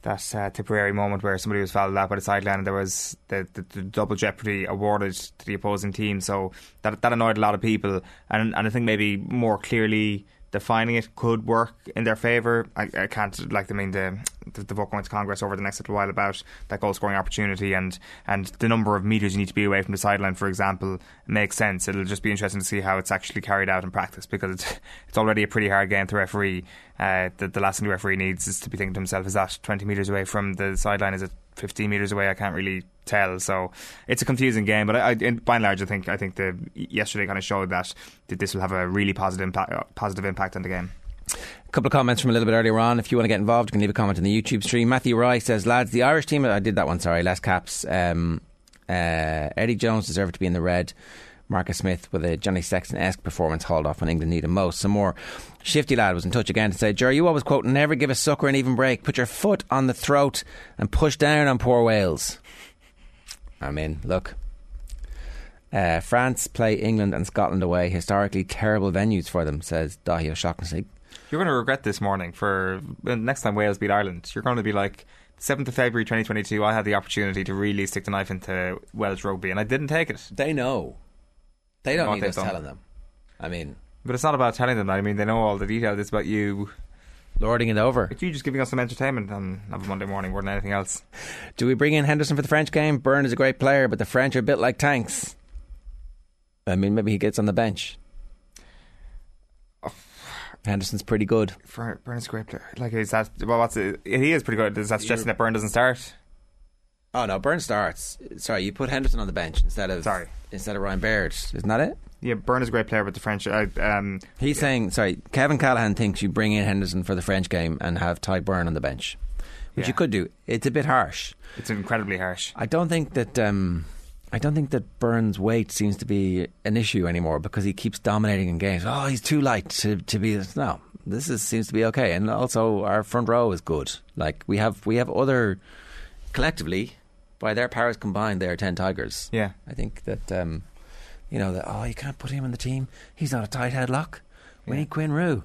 that uh, Tipperary moment where somebody was fouled out by the sideline and there was the, the, the, double jeopardy awarded to the opposing team. So that that annoyed a lot of people, and and I think maybe more clearly defining it could work in their favour. I, I, can't like I mean the, the the vote going to Congress over the next little while about that goal scoring opportunity and and the number of meters you need to be away from the sideline, for example, makes sense. It'll just be interesting to see how it's actually carried out in practice because it's it's already a pretty hard game to referee. Uh, the, the last thing the referee needs is to be thinking to himself, is that 20 metres away from the sideline? Is it 15 metres away? I can't really tell. So it's a confusing game. But I, I, by and large, I think I think the yesterday kind of showed that, that this will have a really positive impact, uh, positive impact on the game. A couple of comments from a little bit earlier on. If you want to get involved, you can leave a comment in the YouTube stream. Matthew Rice says, lads, the Irish team, I did that one, sorry, less caps. Um, uh, Eddie Jones deserved to be in the red. Marcus Smith with a Johnny Sexton esque performance hauled off when England needed most. Some more. Shifty Lad was in touch again to say, Jerry, you always quote, never give a sucker an even break. Put your foot on the throat and push down on poor Wales. I mean, look. Uh, France play England and Scotland away. Historically terrible venues for them, says Dahi O'Shaughnessy. You're going to regret this morning for next time Wales beat Ireland. You're going to be like, 7th of February 2022, I had the opportunity to really stick the knife into Welsh rugby and I didn't take it. They know. They don't need us telling them. I mean, but it's not about telling them. that. I mean, they know all the details. It's about you lording it over. It's you just giving us some entertainment on, a Monday morning more than anything else. Do we bring in Henderson for the French game? Beirne is a great player, but the French are a bit like tanks. I mean, maybe he gets on the bench. Oh. Henderson's pretty good. Beirne is a great player. Like, is that well? What's it? He is pretty good. Is that suggesting that Beirne doesn't start? Oh no, Beirne starts. Sorry, you put Henderson on the bench instead of sorry instead of Ryan Baird. Isn't that it? Yeah, Beirne is a great player, but the French. Um, He's yeah. saying sorry. Kevin Callahan thinks you bring in Henderson for the French game and have Tadhg Beirne on the bench, which yeah. you could do. It's a bit harsh. It's incredibly harsh. I don't think that. Um, I don't think that Burns' weight seems to be an issue anymore because he keeps dominating in games. Oh, he's too light to, to be this. No, this is, seems to be okay. And also, our front row is good. Like we have we have other collectively by their powers combined, they are ten Tigers. Yeah, I think that um, you know that. Oh, you can't put him in the team. He's not a tight headlock. We Yeah. need Quinn Roux.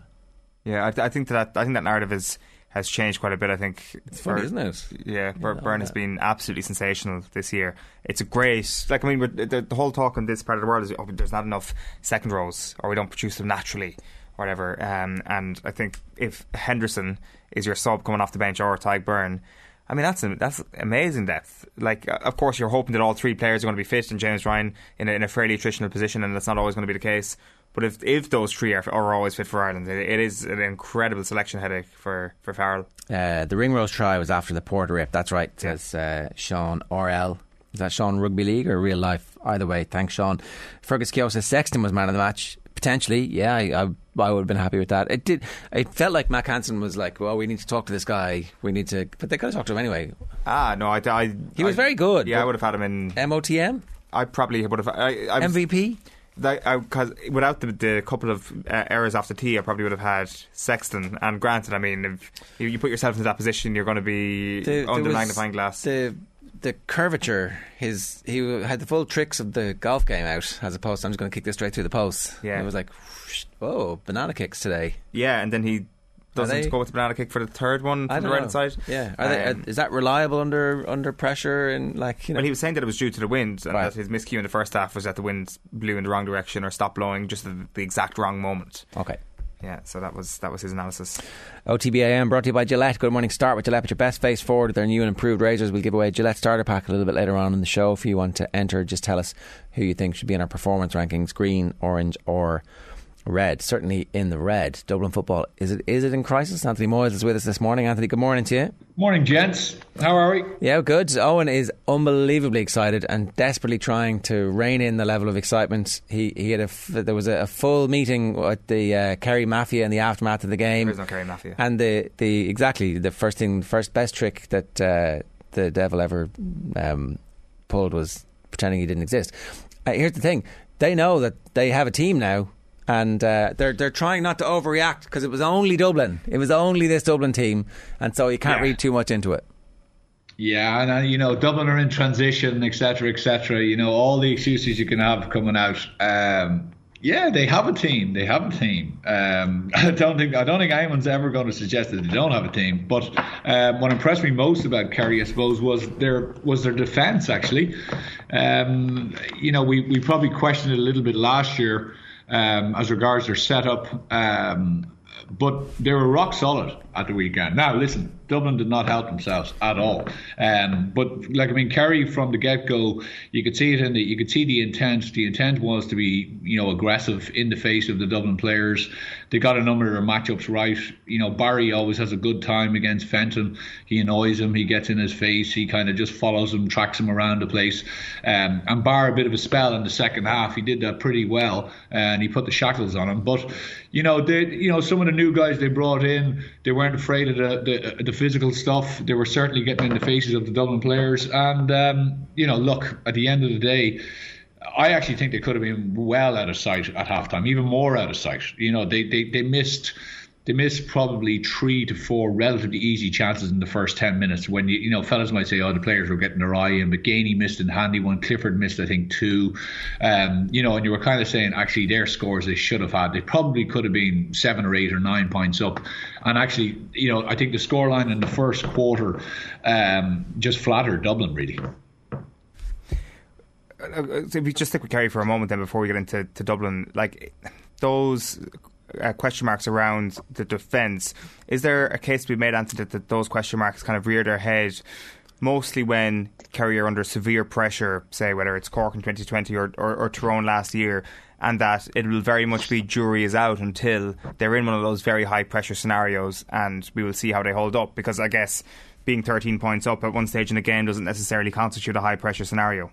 Yeah, I, I think that I think that narrative is has changed quite a bit. I think It's funny, isn't it? Yeah, Bur- Yeah, Beirne has been absolutely sensational this year. It's a great, like I mean, the, the whole talk in this part of the world is oh, there's not enough second rows, or we don't produce them naturally, or whatever. Um, and I think if Henderson is your sub coming off the bench, or Tadhg Beirne. I mean that's that's amazing depth. Like, uh, of course, you're hoping that all three players are going to be fit, and James Ryan in a, in a fairly attritional position, and that's not always going to be the case. But if if those three are, are always fit for Ireland, it, it is an incredible selection headache for for Farrell. Uh, the Ringrose try was after the Porter rip. That's right, says uh, Sean RL. Is that Sean Rugby League or real life? Either way, thanks, Sean. Fergus says Sexton was man of the match. Potentially, yeah, I, I, I would have been happy with that. It did. It felt like Mack Hansen was like, "Well, we need to talk to this guy. We need to," but they could have talked to him anyway. Ah, no, I, I He was very good, Yeah, I would have had him in MOTM. I probably would have. I, I was, MVP. Because without the, the couple of uh, errors after the tee, I probably would have had Sexton. And granted, I mean, if you, you put yourself in that position, you're going to be The- under the magnifying glass. The the curvature, his he had the full tricks of the golf game out, as opposed to I'm just going to kick this straight through the post. Yeah. it was like, whoosh, oh, banana kicks today. yeah, and then he doesn't go with the banana kick for the third one from the right side. Yeah, Are they, Um, uh, is that reliable under under pressure and like you know? Well, he was saying that it was due to the wind, and Right. that his miscue in the first half was that the wind blew in the wrong direction or stopped blowing just at the exact wrong moment. Okay. Yeah, so that was that was his analysis. OTBAM brought to you by Gillette. Good morning. Start with Gillette. Put your best face forward with their new and improved razors. We'll give away Gillette starter pack a little bit later on in the show. If you want to enter, just tell us who you think should be in our performance rankings: green, orange, or red. Certainly in the red. Dublin football is it is it in crisis? Anthony Moyles is with us this morning. Anthony, good morning to you. Morning, gents. How are we? Yeah, good. Eoin is unbelievably excited and desperately trying to rein in the level of excitement. He he had a f- there was a, a full meeting with the uh, Kerry Mafia in the aftermath of the game. There is no Kerry Mafia. And the, the exactly the first thing, first best trick that uh, the devil ever um, pulled was pretending he didn't exist. Uh, here's the thing: they know that they have a team now, and uh, they're they're trying not to overreact because it was only Dublin. It was only this Dublin team, and so you can't Yeah. read too much into it. Yeah, and uh, you know, Dublin are in transition, etc., etc. You know, all the excuses you can have coming out. Um, yeah, they have a team. They have a team. Um, I don't think I don't think anyone's ever going to suggest that they don't have a team. But um, what impressed me most about Kerry, I suppose, was their was their defence. Actually, um, you know, we we probably questioned it a little bit last year um, as regards their setup. Um, but they were rock solid at the weekend. Now, listen, Dublin did not help themselves at all. Um, but like I mean, Kerry from the get go, you could see it in the you could see the intent. The intent was to be you know aggressive in the face of the Dublin players. They got a number of their matchups right. You know, Barry always has a good time against Fenton. He annoys him. He gets in his face. He kind of just follows him, tracks him around the place. Um, and bar a bit of a spell in the second half. He did that pretty well, and he put the shackles on him. But you know, they, you know, some of the new guys they brought in, they weren't afraid of the, the the physical stuff. They were certainly getting in the faces of the Dublin players. And um, you know, look, at the end of the day. I actually think they could have been well out of sight at halftime, even more out of sight. You know, they, they, they missed they missed probably three to four relatively easy chances in the first ten minutes. When you you know, fellas might say, "Oh, the players were getting their eye in," but Geaney missed a handy one. Clifford missed, I think, two. Um, you know, and you were kind of saying, actually, their scores they should have had. They probably could have been seven or eight or nine points up. And actually, you know, I think the scoreline in the first quarter um, just flattered Dublin really. Uh, so if we just stick with Kerry for a moment, then before we get into to Dublin, like those uh, question marks around the defence, is there a case to be made, Anthony, that, that those question marks kind of rear their head? Mostly when Kerry are under severe pressure, say whether it's Cork in 2020 or, or, or Tyrone last year, and that it will very much be jury is out until they're in one of those very high pressure scenarios, and we will see how they hold up. Because I guess being 13 points up at one stage in the game doesn't necessarily constitute a high pressure scenario.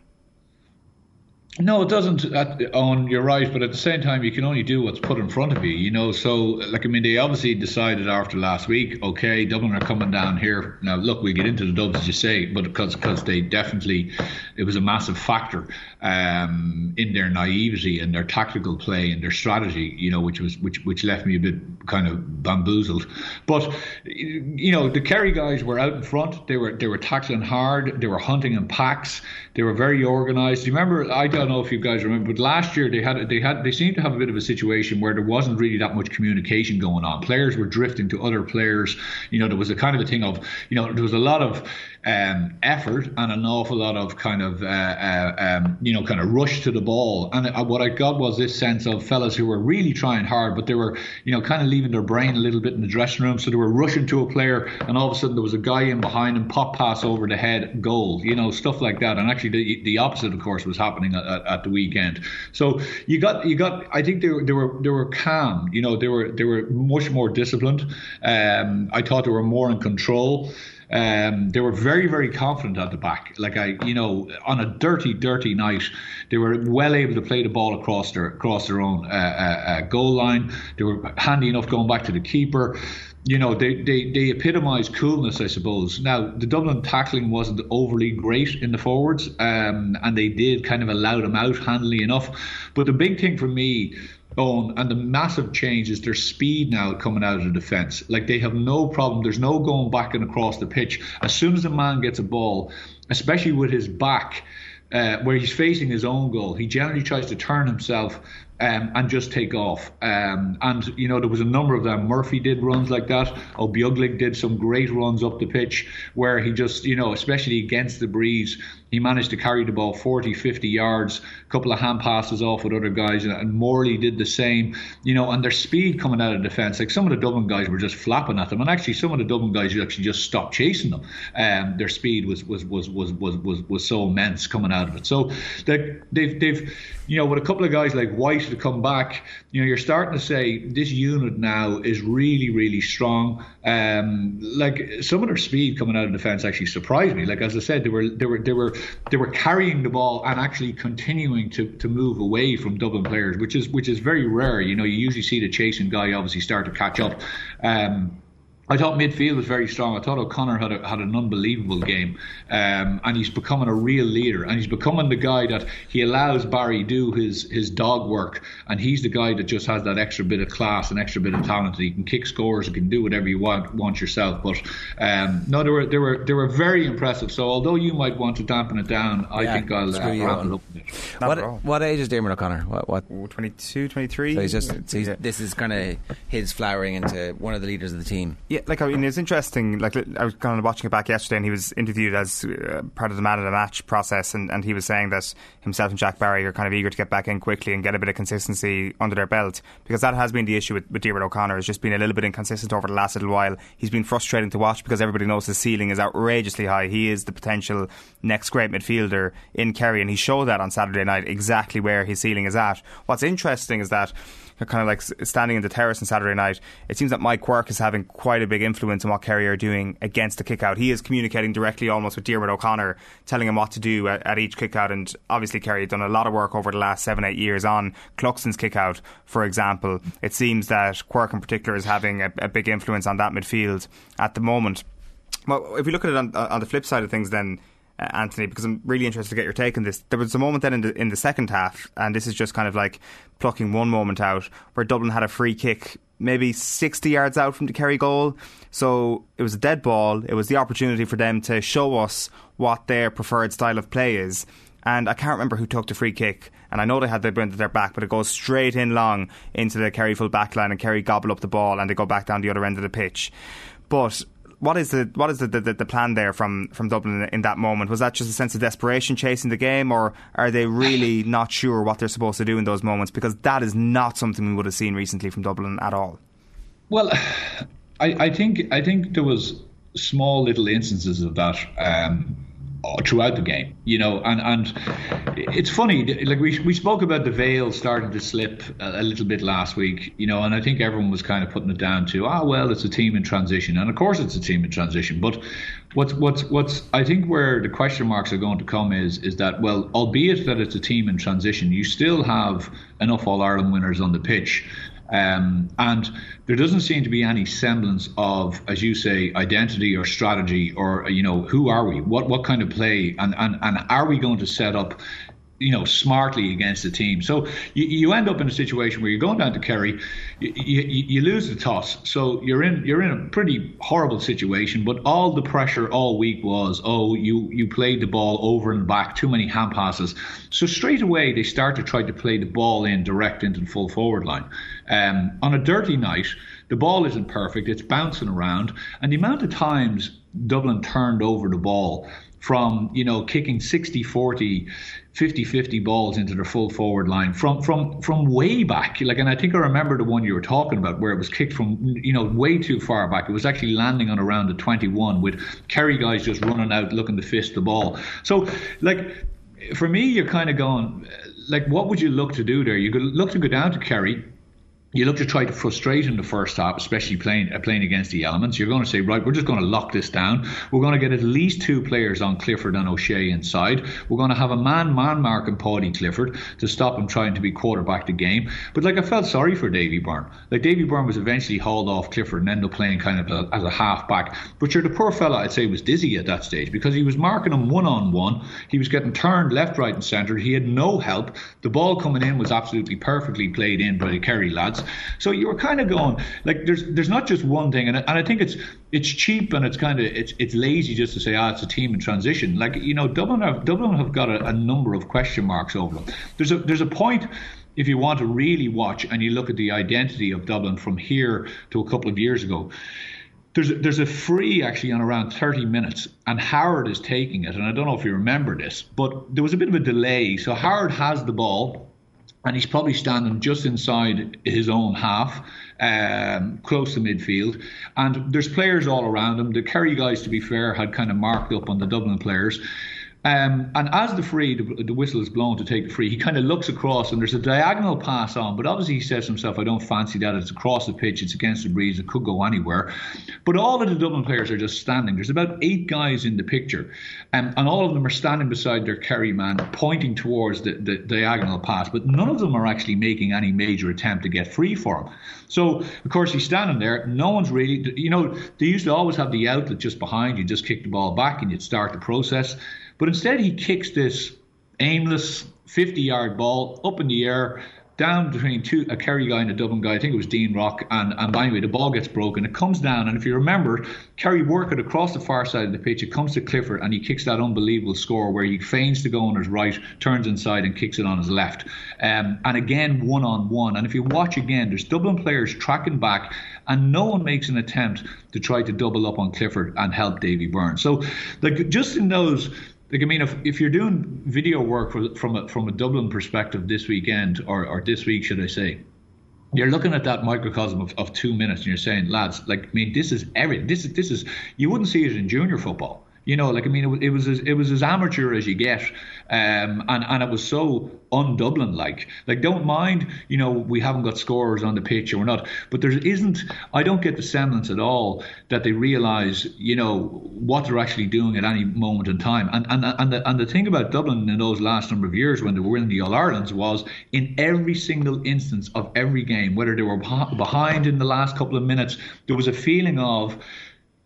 No, it doesn't. Uh, On you're right, but at the same time, you can only do what's put in front of you. You know, so like I mean, they obviously decided after last week. Okay, Dublin are coming down here now. Look, we get into the dubs as you say, but because because they definitely it was a massive factor um, in their naivety and their tactical play and their strategy. You know, which was which which left me a bit kind of bamboozled. But you know, the Kerry guys were out in front. They were they were tackling hard. They were hunting in packs. They were very organised. Do you remember? I don't know if you guys remember, but last year they had they had they seemed to have a bit of a situation where there wasn't really that much communication going on. Players were drifting to other players. You know, there was a kind of a thing of you know there was a lot of um, effort and an awful lot of kind of uh, uh, um, you know kind of rush to the ball. And uh, what I got was this sense of fellas who were really trying hard, but they were you know kind of leaving their brain a little bit in the dressing room. So they were rushing to a player, and all of a sudden there was a guy in behind him, pop pass over the head, goal. You know stuff like that. And actually the, the opposite, of course, was happening at, at the weekend. So you got you got. I think they were they were they were calm. You know they were they were much more disciplined. Um, I thought they were more in control. Um, they were very, very confident at the back. Like I, you know, on a dirty, dirty night, they were well able to play the ball across their across their own uh, uh, uh goal line. They were handy enough going back to the keeper. You know, they, they, they epitomised coolness, I suppose. Now, the Dublin tackling wasn't overly great in the forwards, um, and they did kind of allow them out handily enough. But the big thing for me own and the massive change is their speed now coming out of the defence. Like they have no problem. There's no going back and across the pitch. As soon as a man gets a ball, especially with his back, uh, where he's facing his own goal, he generally tries to turn himself um, and just take off. Um, and you know there was a number of them. Murphy did runs like that. Ó Beaglaoich did some great runs up the pitch where he just you know especially against the breeze he managed to carry the ball 40, 50 yards, a couple of hand passes off with other guys, and Morley did the same. You know, and their speed coming out of defence, like some of the Dublin guys were just flapping at them, and actually some of the Dublin guys actually just stopped chasing them. Um, their speed was was was was was was, was so immense coming out of it. So they've they've you know with a couple of guys like White to come back, you know, you're starting to say this unit now is really really strong. Um, like some of their speed coming out of defence actually surprised me. Like as I said, they were they were they were they were carrying the ball and actually continuing to, to move away from Dublin players, which is which is very rare. You know, you usually see the chasing guy obviously start to catch up. Um, I thought midfield was very strong. I thought O'Connor had a, had an unbelievable game, um, and he's becoming a real leader. And he's becoming the guy that he allows Barry do his his dog work, and he's the guy that just has that extra bit of class, and extra bit of talent. He can kick scores, he can do whatever you want want yourself. But um, no, they were they were they were very impressive. So although you might want to dampen it down, I yeah, think I'll uh, wrap it up. What, what age is Diarmuid O'Connor? What, what? 22, 23? So he's just he's, this is kind of his flowering into one of the leaders of the team. Yeah, like I mean, it's interesting. Like I was kind of watching it back yesterday, and he was interviewed as uh, part of the man of the match process, and, and he was saying that himself and Jack Barry are kind of eager to get back in quickly and get a bit of consistency under their belt because that has been the issue with, with O'Connor. Has just been a little bit inconsistent over the last little while. He's been frustrating to watch because everybody knows his ceiling is outrageously high. He is the potential next great midfielder in Kerry, and he showed that on Saturday night exactly where his ceiling is at. What's interesting is that kind of like standing in the terrace on Saturday night, it seems that Mike Quirke is having quite a big influence on what Kerry are doing against the kick out. He is communicating directly almost with Diarmuid O'Connor, telling him what to do at, at each kick out. And obviously, Kerry have done a lot of work over the last seven, eight years on Cluxton's kick out, for example. It seems that Quirke in particular is having a, a big influence on that midfield at the moment. Well, if we look at it on, on the flip side of things, then uh, Anthony, because I'm really interested to get your take on this. There was a moment then in the in the second half, and this is just kind of like plucking one moment out, where Dublin had a free kick, maybe 60 yards out from the Kerry goal. So it was a dead ball. It was the opportunity for them to show us what their preferred style of play is. And I can't remember who took the free kick. And I know they had the wind at their back, but it goes straight in long into the Kerry full back line, and Kerry gobble up the ball, and they go back down the other end of the pitch. But what is the what is the, the, the, plan there from, from Dublin in, that moment? Was that just a sense of desperation chasing the game, or are they really not sure what they're supposed to do in those moments? Because that is not something we would have seen recently from Dublin at all. Well, I, I think I think there was small little instances of that. Um, throughout the game, you know, and and it's funny. Like we we spoke about the veil starting to slip a, a, little bit last week, you know, and I think everyone was kind of putting it down to ah well, it's a team in transition, and of course it's a team in transition. But what's what's what's I think where the question marks are going to come is is that well, albeit that it's a team in transition, you still have enough All Ireland winners on the pitch um, and there doesn't seem to be any semblance of, as you say, identity or strategy or, you know, who are we? What what kind of play? And, and, and are we going to set up you know, smartly against the team. So you, you end up in a situation where you're going down to Kerry, you, you, you, lose the toss. So you're in you're in a pretty horrible situation. But all the pressure all week was, oh, you you played the ball over and back, too many hand passes. So straight away they start to try to play the ball in direct into the full forward line. Um, on a dirty night, the ball isn't perfect. It's bouncing around, and the amount of times Dublin turned over the ball from you know kicking 60 40 50 50 balls into their full forward line from from from way back. Like and I think I remember the one you were talking about where it was kicked from you know way too far back. It was actually landing on around the 21 with Kerry guys just running out looking to fist the ball. So like for me you're kind of going like what would you look to do there? You could look to go down to Kerry you look to try to frustrate in the first half, especially playing uh, playing against the elements. You're going to say, right, we're just going to lock this down. We're going to get at least two players on Clifford and O'Shea inside. We're going to have a man man mark on Paudie Clifford to stop him trying to be quarterback the game. But like I felt sorry for Davy Byrne. Like Davy Byrne was eventually hauled off Clifford and ended up playing kind of a, as a half back. But you're the poor fella, I'd say, was dizzy at that stage because he was marking him one on one. He was getting turned left, right, and centre. He had no help. The ball coming in was absolutely perfectly played in by the Kerry lads. So you were kind of going like there's there's not just one thing, and and I think it's it's cheap and it's kind of it's it's lazy just to say ah it's a team in transition. Like you know Dublin have Dublin have got a, a number of question marks over them. There's a there's a point if you want to really watch and you look at the identity of Dublin from here to a couple of years ago, there's a, there's a free actually on around 30 minutes, and Howard is taking it. And I don't know if you remember this, but there was a bit of a delay. So Howard has the ball and he's probably standing just inside his own half, um, close to midfield. And there's players all around him. The Kerry guys, to be fair, had kind of marked up on the Dublin players. Um, and as the free, the, the, whistle is blown to take the free, he kind of looks across and there's a diagonal pass on. But obviously, he says to himself, I don't fancy that. It's across the pitch, it's against the breeze, it could go anywhere. But all of the Dublin players are just standing. There's about eight guys in the picture, um, and all of them are standing beside their carry man, pointing towards the, the diagonal pass. But none of them are actually making any major attempt to get free for him. So, of course, he's standing there. No one's really, you know, they used to always have the outlet just behind you, just kick the ball back and you'd start the process. But instead, he kicks this aimless 50 yard ball up in the air down between two a Kerry guy and a Dublin guy. I think it was Dean Rock. And, and by the way, the ball gets broken. It comes down. And if you remember, Kerry work it across the far side of the pitch. It comes to Clifford and he kicks that unbelievable score where he feigns to go on his right, turns inside and kicks it on his left. Um, and again, one on one. And if you watch again, there's Dublin players tracking back and no one makes an attempt to try to double up on Clifford and help Davy Burns. So, like, just in those like I mean, if, if you're doing video work for, from a, from a Dublin perspective this weekend or, or this week, should I say, you're looking at that microcosm of, of two minutes and you're saying, lads, like I mean, this is everything. This is this is you wouldn't see it in junior football. You know, like I mean, it, it was as, it was as amateur as you get, um, and and it was so un-Dublin like. Like, don't mind, you know, we haven't got scorers on the pitch or not, but there isn't. I don't get the semblance at all that they realise, you know, what they're actually doing at any moment in time. And and and the, and the thing about Dublin in those last number of years when they were in the All Irelands was in every single instance of every game, whether they were behind in the last couple of minutes, there was a feeling of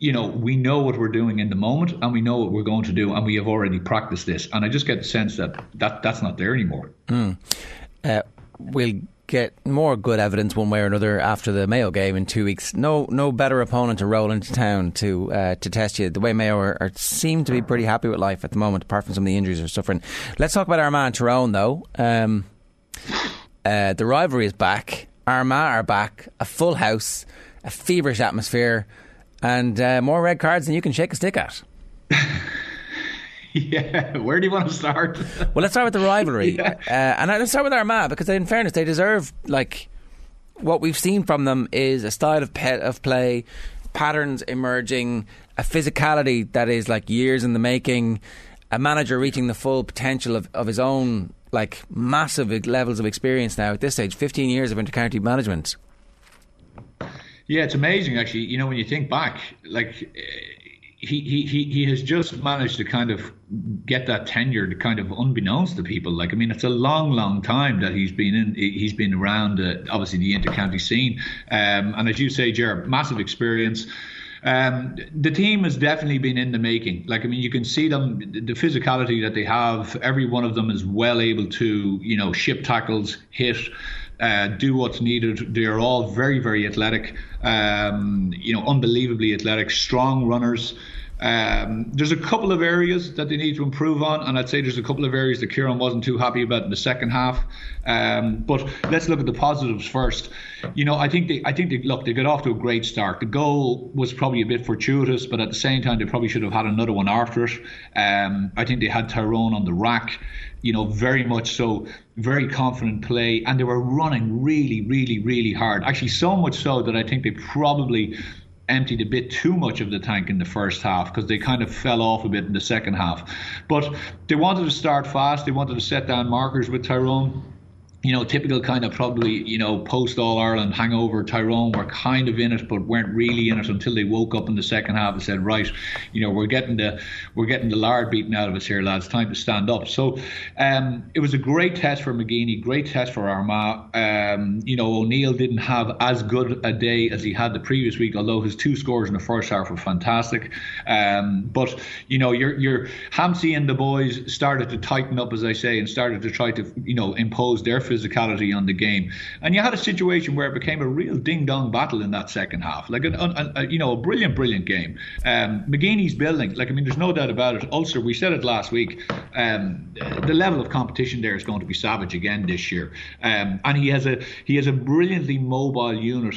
you know, we know what we're doing in the moment and we know what we're going to do and we have already practiced this. And I just get the sense that, that that's not there anymore. Mm. Uh, we'll get more good evidence one way or another after the Mayo game in two weeks. No, no better opponent to roll into town to uh, to test you. The way Mayo are, are, seem to be pretty happy with life at the moment, apart from some of the injuries they're suffering. Let's talk about Armagh Tyrone though. Um, uh, the rivalry is back. Armagh are back. A full house, a feverish atmosphere and uh, more red cards than you can shake a stick at. yeah, where do you want to start? well, let's start with the rivalry, yeah. uh, and let's start with Armagh because, in fairness, they deserve like what we've seen from them is a style of pet of play, patterns emerging, a physicality that is like years in the making. a manager reaching the full potential of, of his own like massive levels of experience now at this stage, 15 years of intercounty management. Yeah, it's amazing actually. You know, when you think back, like he, he, he has just managed to kind of get that tenure to kind of unbeknownst to people. Like, I mean, it's a long, long time that he's been in, he's been around, uh, obviously, the intercounty scene. Um, and as you say, Jared, massive experience. Um, the team has definitely been in the making. Like, I mean, you can see them, the physicality that they have. Every one of them is well able to, you know, ship tackles, hit, uh, do what's needed. They're all very, very athletic, um, you know, unbelievably athletic, strong runners. Um, there's a couple of areas that they need to improve on, and I'd say there's a couple of areas that Kieran wasn't too happy about in the second half. Um, but let's look at the positives first. You know, I think they, I think they look, they got off to a great start. The goal was probably a bit fortuitous, but at the same time, they probably should have had another one after it. Um, I think they had Tyrone on the rack you know, very much so, very confident play, and they were running really, really, really hard. Actually, so much so that I think they probably emptied a bit too much of the tank in the first half because they kind of fell off a bit in the second half. But they wanted to start fast. They wanted to set down markers with Tyrone you know, typical kind of probably, you know, post All Ireland hangover. Tyrone were kind of in it, but weren't really in it until they woke up in the second half and said, right, you know, we're getting the we're getting the lard beaten out of us here, lads. Time to stand up. So um, it was a great test for McGeeney, great test for Armagh. Um, you know, O'Neill didn't have as good a day as he had the previous week, although his two scores in the first half were fantastic. Um, but you know, your your Hampsey and the boys started to tighten up, as I say, and started to try to you know impose their physicality on the game. And you had a situation where it became a real ding dong battle in that second half, like a, a, a you know a brilliant, brilliant game. Um, McGeeney's building, like I mean, there's no doubt about it. Ulster, we said it last week. Um, the level of competition there is going to be savage again this year, um, and he has a he has a brilliantly mobile unit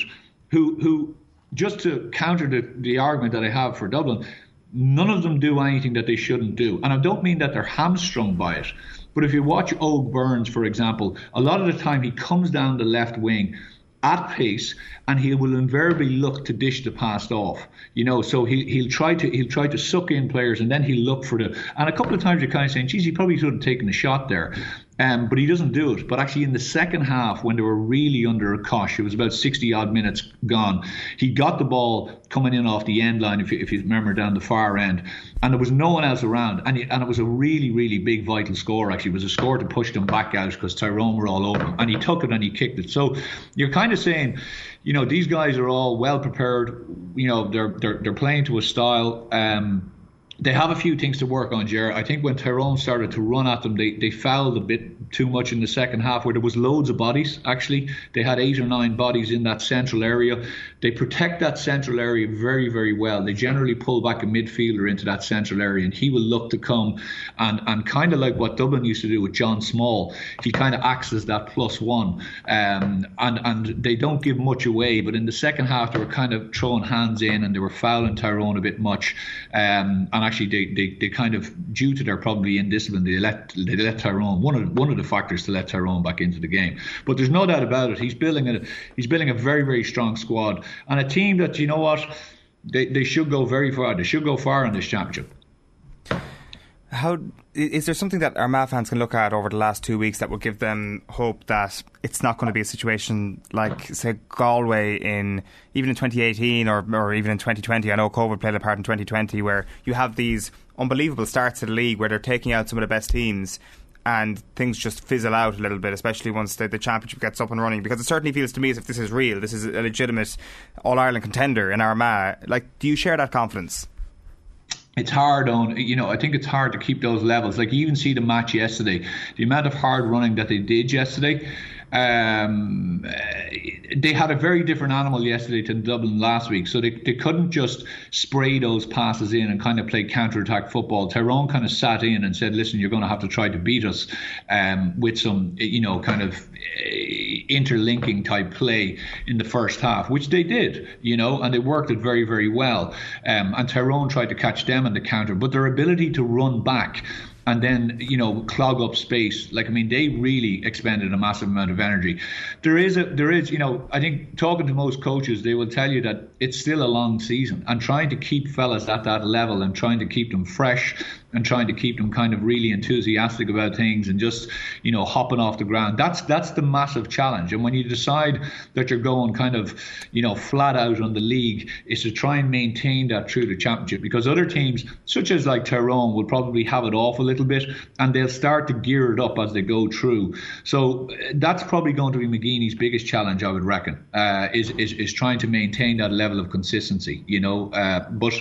who who just to counter the, the argument that I have for Dublin, none of them do anything that they shouldn't do. And I don't mean that they're hamstrung by it. But if you watch Óg Burns, for example, a lot of the time he comes down the left wing at pace and he will invariably look to dish the pass off. You know, so he he'll try to he'll try to suck in players and then he'll look for the and a couple of times you're kind of saying, geez, he probably should have taken a shot there. Um, but he doesn't do it. But actually, in the second half, when they were really under a cosh, it was about 60 odd minutes gone. He got the ball coming in off the end line, if you, if you remember, down the far end, and there was no one else around. And, he, and it was a really, really big, vital score, actually. It was a score to push them back out because Tyrone were all over. And he took it and he kicked it. So you're kind of saying, you know, these guys are all well prepared. You know, they're, they're, they're playing to a style. Um, they have a few things to work on, Jared. I think when Tyrone started to run at them, they, they fouled a bit too much in the second half, where there was loads of bodies. Actually, they had eight or nine bodies in that central area. They protect that central area very, very well. They generally pull back a midfielder into that central area, and he will look to come and and kind of like what Dublin used to do with John Small. He kind of acts as that plus one, um, and and they don't give much away. But in the second half, they were kind of throwing hands in, and they were fouling Tyrone a bit much, um, and actually they, they, they kind of due to their probably indiscipline they let they let Tyrone one of one of the factors to let Tyrone back into the game. But there's no doubt about it. He's building a he's building a very very strong squad and a team that you know what they they should go very far. They should go far in this championship. How is there something that Armagh fans can look at over the last two weeks that will give them hope that it's not going to be a situation like, say, Galway in even in 2018 or or even in 2020? I know COVID played a part in 2020, where you have these unbelievable starts to the league where they're taking out some of the best teams. And things just fizzle out a little bit, especially once the, the championship gets up and running. Because it certainly feels to me as if this is real. This is a legitimate All Ireland contender in Armagh. Like, do you share that confidence? it's hard on you know I think it's hard to keep those levels. Like you even see the match yesterday, the amount of hard running that they did yesterday. Um, they had a very different animal yesterday to Dublin last week, so they, they couldn't just spray those passes in and kind of play counter attack football. Tyrone kind of sat in and said, "Listen, you're going to have to try to beat us um, with some, you know, kind of uh, interlinking type play in the first half, which they did, you know, and they worked it very, very well. Um, and Tyrone tried to catch them in the counter, but their ability to run back and then you know clog up space. Like I mean, they really expended a massive amount of energy. There is a there is you know I think talking to most coaches, they will tell you that it's still a long season, and trying to keep fellas at that level and trying to keep them fresh and trying to keep them kind of really enthusiastic about things and just you know hopping off the ground. That's that's the massive challenge. And when you decide that you're going kind of you know flat out on the league, is to try and maintain that through the championship because other teams such as like Tyrone will probably have it off a little bit and they'll start to gear it up as they go through. So uh, that's probably going to be McGeeney's biggest challenge, I would reckon, uh, is, is is trying to maintain that level of consistency. You know, uh, but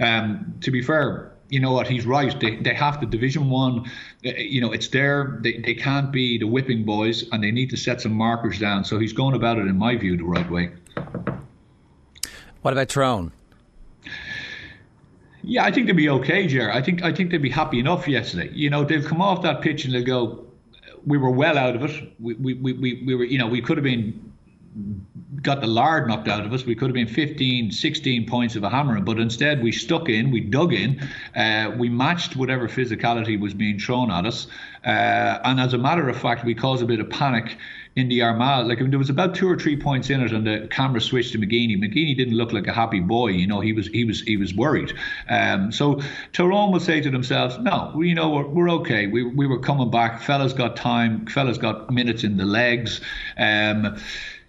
um, to be fair, you know what he's right. They, they have to division one uh, you know it's there. They, they can't be the whipping boys and they need to set some markers down. So he's going about it in my view the right way. What about Tyrone? Yeah I think they'll be okay Jer I think I think they'll be happy enough yesterday. You know they'll come off that pitch and they'll go we were well out of it. We, we, we, we were you know we could have been got the lard knocked out of us. We could have been 15, 16 points of a hammering, but instead we stuck in, we dug in, uh, we matched whatever physicality was being thrown at us. Uh, and as a matter of fact, we caused a bit of panic in the Armagh. Like I mean, there was about two or three points in it, and the camera switched to McGeeney. McGeeney didn't look like a happy boy. You know, he was he was he was worried. Um, so Tyrone will say to themselves, "No, you know we're, we're okay. We we were coming back. Fellas got time. Fellas got minutes in the legs." Um,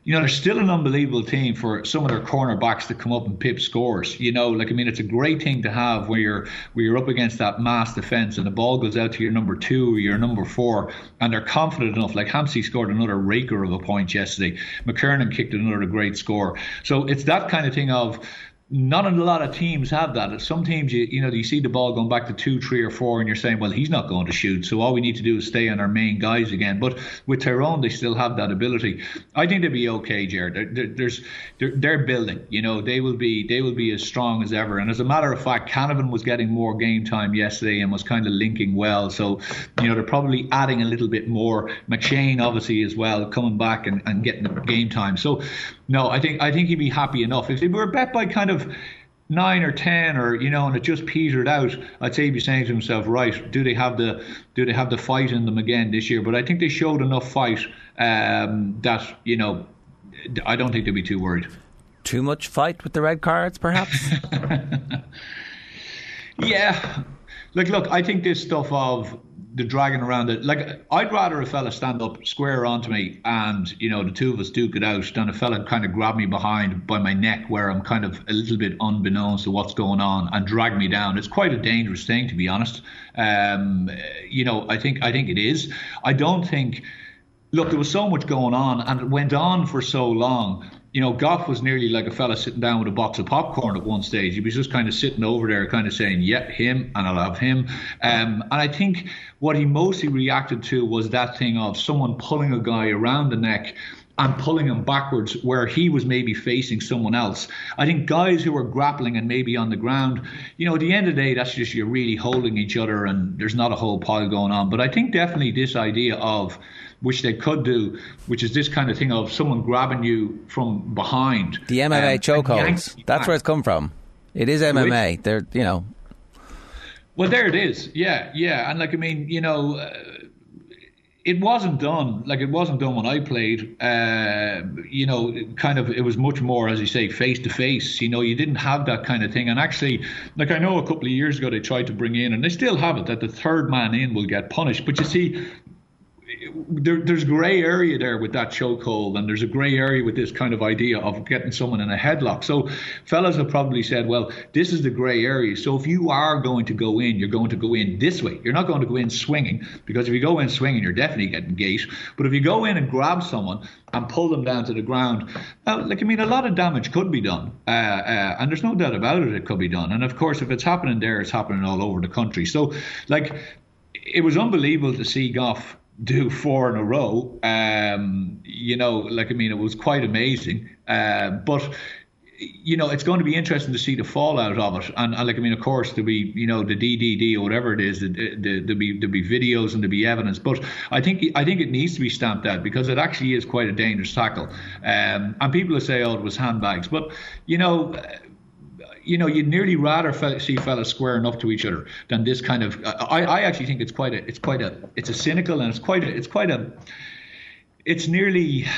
you know, they're still an unbelievable team for some of their cornerbacks to come up and pip scores. You know, like I mean, it's a great thing to have where you're where you're up against that mass defense and the ball goes out to your number two or your number four, and they're confident enough. Like Hampsey scored another raker of a point yesterday. McKernan kicked another great score. So it's that kind of thing of not a lot of teams have that. Some teams, you you know, you see the ball going back to two, three, or four, and you're saying, well, he's not going to shoot. So all we need to do is stay on our main guys again. But with Tyrone, they still have that ability. I think they'll be okay, Jared. They're, they're, there's they're, they're, building. You know, they will be they will be as strong as ever. And as a matter of fact, Canavan was getting more game time yesterday and was kind of linking well. So you know, they're probably adding a little bit more. McShane, obviously, as well, coming back and, and getting game time. So no, I think I think he'd be happy enough. If they were bet by kind of nine or ten or you know and it just petered out i'd say he'd be saying to himself right do they have the do they have the fight in them again this year? But i think they showed enough fight um, that you know i don't think they'd be too worried. Too much fight with the red cards perhaps? Yeah. Look look i think this stuff of the dragging around it. Like I'd rather a fella stand up square onto me and you know the two of us duke it out than a fella kind of grab me behind by my neck where I'm kind of a little bit unbeknownst to what's going on and drag me down. It's quite a dangerous thing to be honest. Um, you know, I think I think it is. I don't think. Look, there was so much going on, and it went on for so long you know, Gough was nearly like a fella sitting down with a box of popcorn at one stage. He was just kind of sitting over there, kind of saying, "Yeah, him, and I'll have him." Um, and I think what he mostly reacted to was that thing of someone pulling a guy around the neck and pulling him backwards where he was maybe facing someone else. I think guys who are grappling and maybe on the ground, you know, at the end of the day, that's just you're really holding each other and there's not a whole pile going on. But I think definitely this idea of which they could do, which is this kind of thing of someone grabbing you from behind. The MMA um, chokeholds. That's where it's come from. It is MMA. Which, They're, you know. Well, there it is. Yeah, yeah. And like, I mean, you know, uh, it wasn't done like it wasn't done when I played. Uh, you know, kind of it was much more, as you say, face to face. You know, you didn't have that kind of thing. And actually, like I know a couple of years ago they tried to bring in, and they still have it that the third man in will get punished. But you see, there, there's grey area there with that chokehold, and there's a grey area with this kind of idea of getting someone in a headlock. So, fellas have probably said, well, this is the grey area. So, if you are going to go in, you're going to go in this way. You're not going to go in swinging, because if you go in swinging, you're definitely getting gate. But if you go in and grab someone and pull them down to the ground, now, like I mean, a lot of damage could be done, uh, uh, and there's no doubt about it. It could be done, and of course, if it's happening there, it's happening all over the country. So, like, it was unbelievable to see Gough do four in a row. Um, you know, like I mean, it was quite amazing. Uh, but you know, it's going to be interesting to see the fallout of it. And, and, like, I mean, of course, there'll be, you know, the DDD or whatever it is, the, there'll be there'll be videos and there'll be evidence. But I think I think it needs to be stamped out because it actually is quite a dangerous tackle. Um, and people will say, oh, it was handbags, but you know you know, you'd nearly rather see fellas squaring up to each other than this kind of. I, I actually think it's quite a, it's quite a, it's a cynical and it's quite a, it's quite a, it's nearly.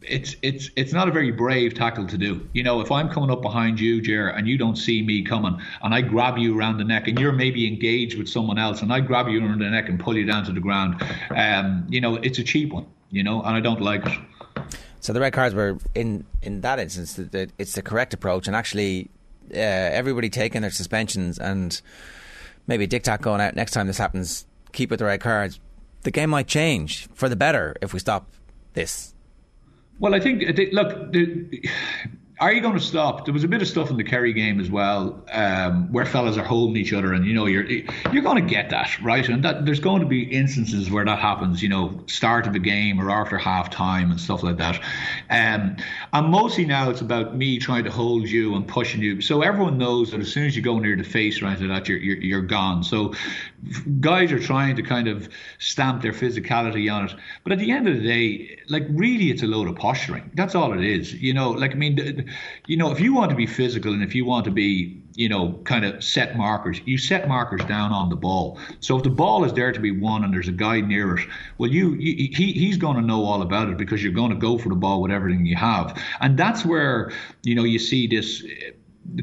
it's it's it's not a very brave tackle to do. You know, if I'm coming up behind you, Jer, and you don't see me coming, and I grab you around the neck, and you're maybe engaged with someone else, and I grab you around the neck and pull you down to the ground, um, you know, it's a cheap one. You know, and I don't like it. So the red cards were in in that instance. It's the correct approach, and actually, uh, everybody taking their suspensions and maybe Dick Tack going out next time this happens. Keep with the red cards. The game might change for the better if we stop this. Well, I think look. The, are you going to stop? There was a bit of stuff in the Kerry game as well, um, where fellas are holding each other, and you know you're you're going to get that right, and that there's going to be instances where that happens. You know, start of the game or after half time and stuff like that. Um, and mostly now it's about me trying to hold you and pushing you, so everyone knows that as soon as you go near the face right that you're, you're you're gone. So guys are trying to kind of stamp their physicality on it, but at the end of the day, like really, it's a load of posturing. That's all it is. You know, like I mean you know, if you want to be physical and if you want to be, you know, kind of set markers, you set markers down on the ball. So if the ball is there to be won and there's a guy near it, well, you, you he, he's going to know all about it because you're going to go for the ball with everything you have, and that's where you know you see this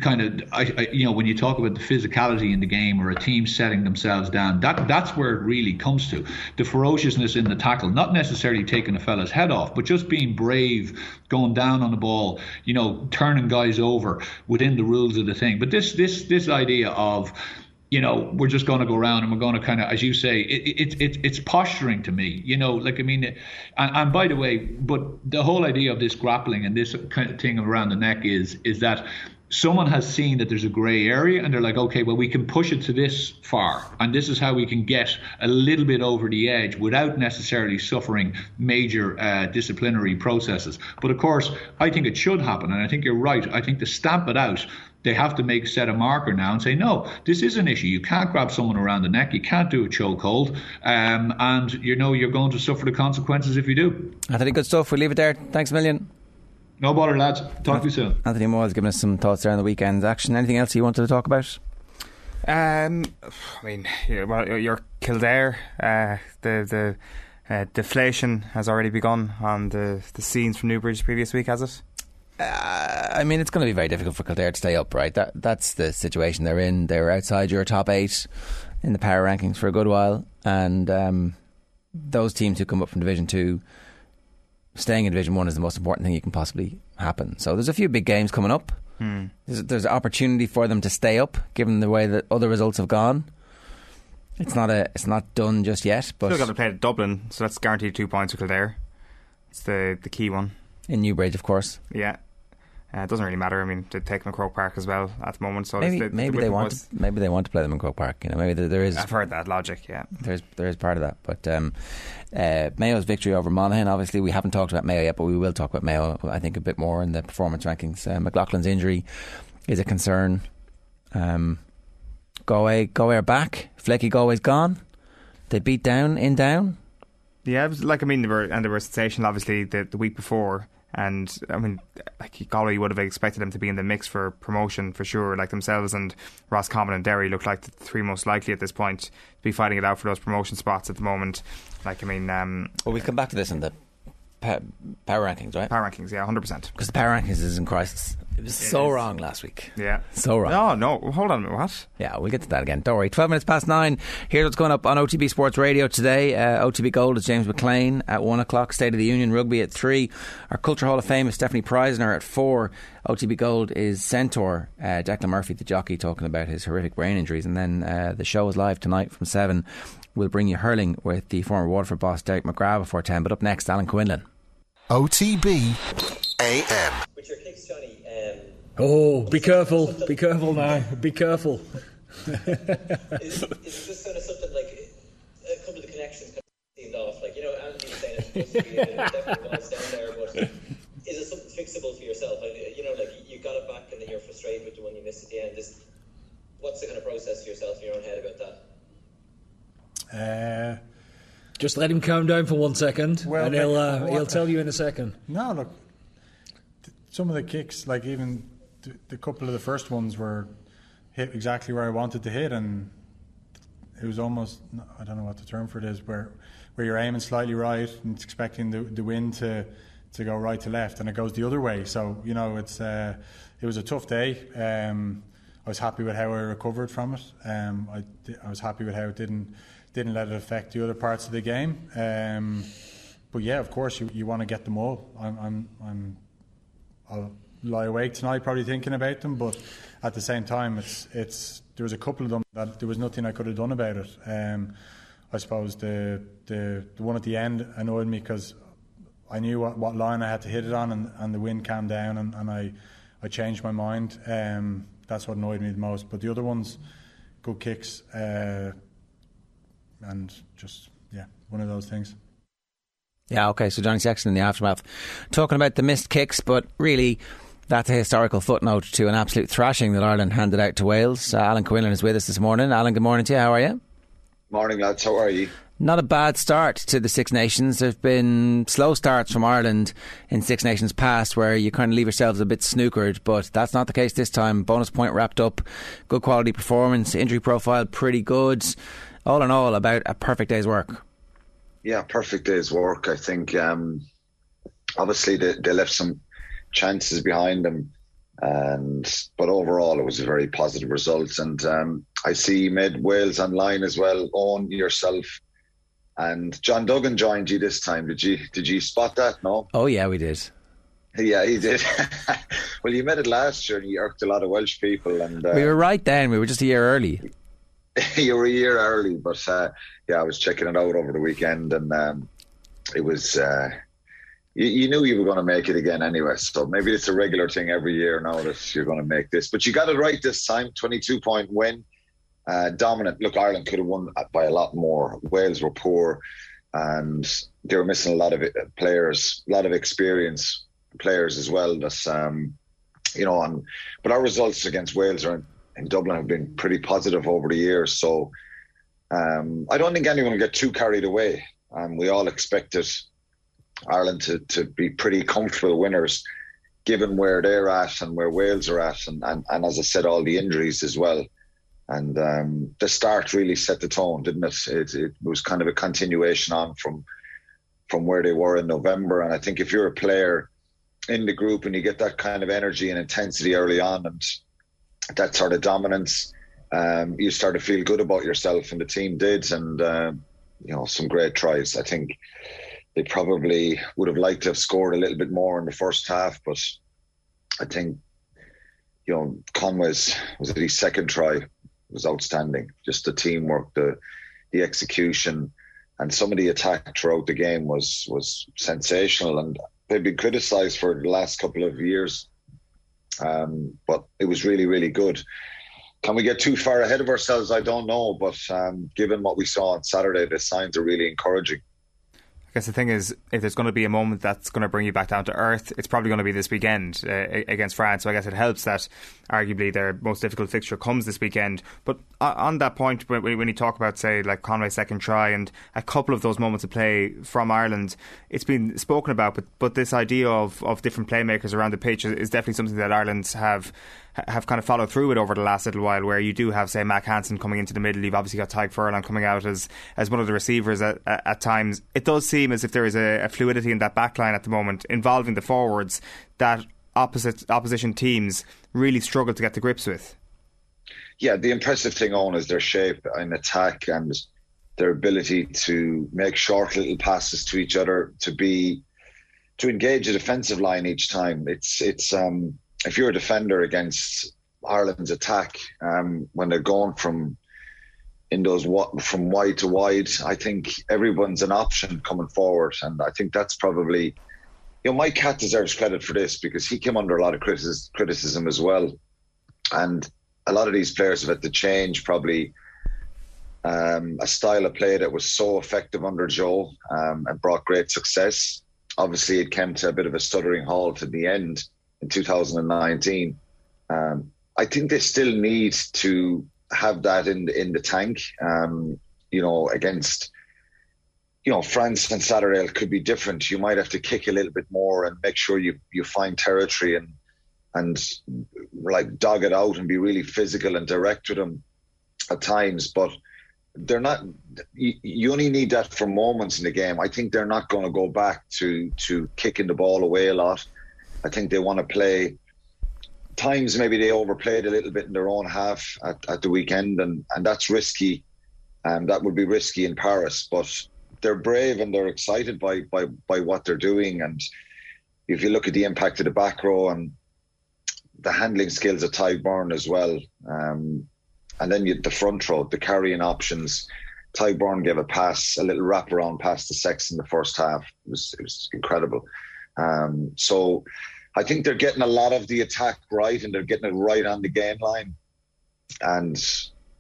kind of I, I, you know when you talk about the physicality in the game or a team setting themselves down that that's where it really comes to. The ferociousness in the tackle not necessarily taking a fella's head off but just being brave going down on the ball you know turning guys over within the rules of the thing. But this this this idea of you know, we're just going to go around and we're going to kind of, as you say, it, it, it, it's posturing to me, you know, like, I mean, and, and by the way, but the whole idea of this grappling and this kind of thing around the neck is, is that someone has seen that there's a grey area and they're like, okay, well, we can push it to this far, and this is how we can get a little bit over the edge without necessarily suffering major uh, disciplinary processes. But of course, I think it should happen, and I think you're right. I think to stamp it out, they have to make set a marker now and say, no, this is an issue. You can't grab someone around the neck. You can't do a chokehold, um, and you know you're going to suffer the consequences if you do. Anthony, good stuff. We'll leave it there. Thanks a million. No bother, lads. Talk to you soon. Anthony Moyles has given us some thoughts there on the weekend's action. Anything else you wanted to talk about? Um, I mean, well, your Kildare, uh, the the uh, deflation has already begun on the the scenes from Newbridge previous week, has it? Uh, I mean, it's going to be very difficult for Kildare to stay up, right? That that's the situation they're in. They were outside your top eight in the power rankings for a good while, and um, those teams who come up from Division Two staying in Division One is the most important thing you can possibly happen. So there's a few big games coming up. Hmm. There's, there's opportunity for them to stay up, given the way that other results have gone. It's not a, it's not done just yet. But still got to play at Dublin, so that's guaranteed two points for Kildare. It's the the key one in Newbridge, of course. Yeah, uh, it doesn't really matter. I mean, they take them at Croke Park as well at the moment. So maybe, the, maybe the they want to, maybe they want to play them in Croke Park. You know, maybe there, there is. I've heard that logic. Yeah, there's there is part of that. But um, uh, Mayo's victory over Monaghan. Obviously, we haven't talked about Mayo yet, but we will talk about Mayo. I think a bit more in the performance rankings. Uh, McLaughlin's injury is a concern. Um, Galway, Galway are back. Flecky Galway's gone. They beat down in down. Yeah, it was like I mean, they were and they were sensational. Obviously, the the week before. And I mean, like Galway would have expected them to be in the mix for promotion for sure. Like themselves and Roscommon and Derry look like the three most likely at this point to be fighting it out for those promotion spots at the moment. Like I mean, um, well, we'll come back to this in the power rankings, right? Power rankings, yeah, hundred percent. Because the power rankings is in crisis. It was it so is. wrong last week. Yeah. So wrong. No, no, hold on. What? Yeah, we'll get to that again. Don't worry. 12 minutes past nine. Here's what's going up on OTB Sports Radio today. Uh, OTB Gold is James McClean at 1 o'clock. State of the Union Rugby at 3. Our Culture Hall of Fame is Stephanie Preissner at 4. OTB Gold is Centaur, uh, Declan Murphy, the jockey, talking about his horrific brain injuries. And then uh, the show is live tonight from 7. We'll bring you hurling with the former Waterford boss Derek McGrath before 10. But up next, Alan Quinlan. OTB AM. With your kicks, Johnny, um, Oh, be careful! Be careful now! Be careful! is, is it just kind of something like a couple of the connections kind of seemed off? Like you know, Andy was saying it's supposed to be a definitely down there, but is it something fixable for yourself? Like, you know, like you got it back and then you're frustrated with the one you missed at the end. Is what's the kind of process for yourself in your own head about that? Uh, just let him calm down for one second, well, and he'll uh, he'll tell you in a second. No, look, some of the kicks, like even the, couple of the first ones were hit exactly where I wanted to hit, and it was almost I don't know what the term for it is, where where you're aiming slightly right and expecting the the wind to to go right to left, and it goes the other way. So you know, it's uh, it was a tough day. Um, I was happy with how I recovered from it. Um, I, I was happy with how it didn't didn't let it affect the other parts of the game. Um, but yeah, of course, you, you want to get them all. I'm, I'm, I'm I'll lie awake tonight probably thinking about them, but at the same time, it's it's there was a couple of them that there was nothing I could have done about it. Um, I suppose the, the the one at the end annoyed me because I knew what, what line I had to hit it on, and, and the wind calmed down, and, and I I changed my mind. Um, that's what annoyed me the most. But the other ones, good kicks, uh, and just yeah, one of those things. Yeah, okay. So Johnny Sexton in the aftermath, talking about the missed kicks, but really. That's a historical footnote to an absolute thrashing that Ireland handed out to Wales. Uh, Alan Quinlan is with us this morning. Alan, good morning to you. How are you? Morning, lads. How are you? Not a bad start to the Six Nations. There have been slow starts from Ireland in Six Nations past where you kind of leave yourselves a bit snookered, but that's not the case this time. Bonus point wrapped up, good quality performance, injury profile pretty good. All in all, about a perfect day's work. Yeah, perfect day's work. I think um, obviously they, they left some chances behind them. And but overall, it was a very positive result. And um, I see you made Wales online as well. Eoin yourself, and John Duggan joined you this time. Did you did you spot that? No. Oh yeah, we did. Yeah, he did. well, you met it last year, and you irked a lot of Welsh people. And uh, we were right then. We were just a year early. you were a year early, but uh, yeah, I was checking it out over the weekend, and um, it was. Uh, you, you, knew you were going to make it again anyway. So maybe it's a regular thing every year now that you're going to make this. But you got it right this time 22 point win. Uh, dominant. Look, Ireland could have won by a lot more. Wales were poor and they were missing a lot of players, a lot of experience players as well. That's, um, you know, and, but our results against Wales are in, in Dublin have been pretty positive over the years. So um, I don't think anyone will get too carried away. Um, we all expected Ireland to, to be pretty comfortable winners, given where they're at and where Wales are at, and, and, and as I said, all the injuries as well. And um, the start really set the tone, didn't it? it? It was kind of a continuation on from from where they were in November. And I think if you're a player in the group and you get that kind of energy and intensity early on, and that sort of dominance, um, you start to feel good about yourself, and the team did. And uh, you know, some great tries. I think they probably would have liked to have scored a little bit more in the first half, but I think you know Conway's was it his second try was outstanding. Just the teamwork, the the execution, and some of the attack throughout the game was was sensational. And they've been criticised for the last couple of years, um, but it was really really good. Can we get too far ahead of ourselves? I don't know, but um, given what we saw on Saturday, the signs are really encouraging guess the thing is, if there's going to be a moment that's going to bring you back down to earth, it's probably going to be this weekend uh, against France. So I guess it helps that arguably their most difficult fixture comes this weekend. But on that point, when, when you talk about, say, like Conway's second try and a couple of those moments of play from Ireland, it's been spoken about. But, but this idea of, of different playmakers around the pitch is, is definitely something that Ireland have have kind of followed through with over the last little while, where you do have, say, Mack Hansen coming into the middle. You've obviously got Tadhg Furlong coming out as as one of the receivers at, at, at times. It does seem as if there is a, a fluidity in that backline at the moment involving the forwards that opposite opposition teams really struggle to get to grips with. Yeah, the impressive thing on is their shape and attack and their ability to make short little passes to each other to be to engage a defensive line each time. It's it's um if you're a defender against Ireland's attack, um, when they're going from in those from wide to wide, I think everyone's an option coming forward, and I think that's probably. You know, Mike Catt deserves credit for this because he came under a lot of criticism as well, and a lot of these players have had to change probably um, a style of play that was so effective under Joe um, and brought great success. Obviously, it came to a bit of a stuttering halt at the end in 2019. Um, I think they still need to have that in in the tank. Um, you know, against you know France and Saturday could be different. You might have to kick a little bit more and make sure you you find territory and and like dog it out and be really physical and direct with them at times. But they're not. You, only need that for moments in the game. I think they're not going to go back to to kicking the ball away a lot. I think they want to play. Times maybe they overplayed a little bit in their own half at, at the weekend, and and that's risky. Um, that would be risky in Paris, but they're brave and they're excited by by by what they're doing. And if you look at the impact of the back row and the handling skills of Tadhg Beirne as well, um, and then you, the front row, the carrying options. Tadhg Beirne gave a pass, a little wraparound pass to Sex in the first half. It was, it was incredible. Um, so I think they're getting a lot of the attack right and they're getting it right on the game line. And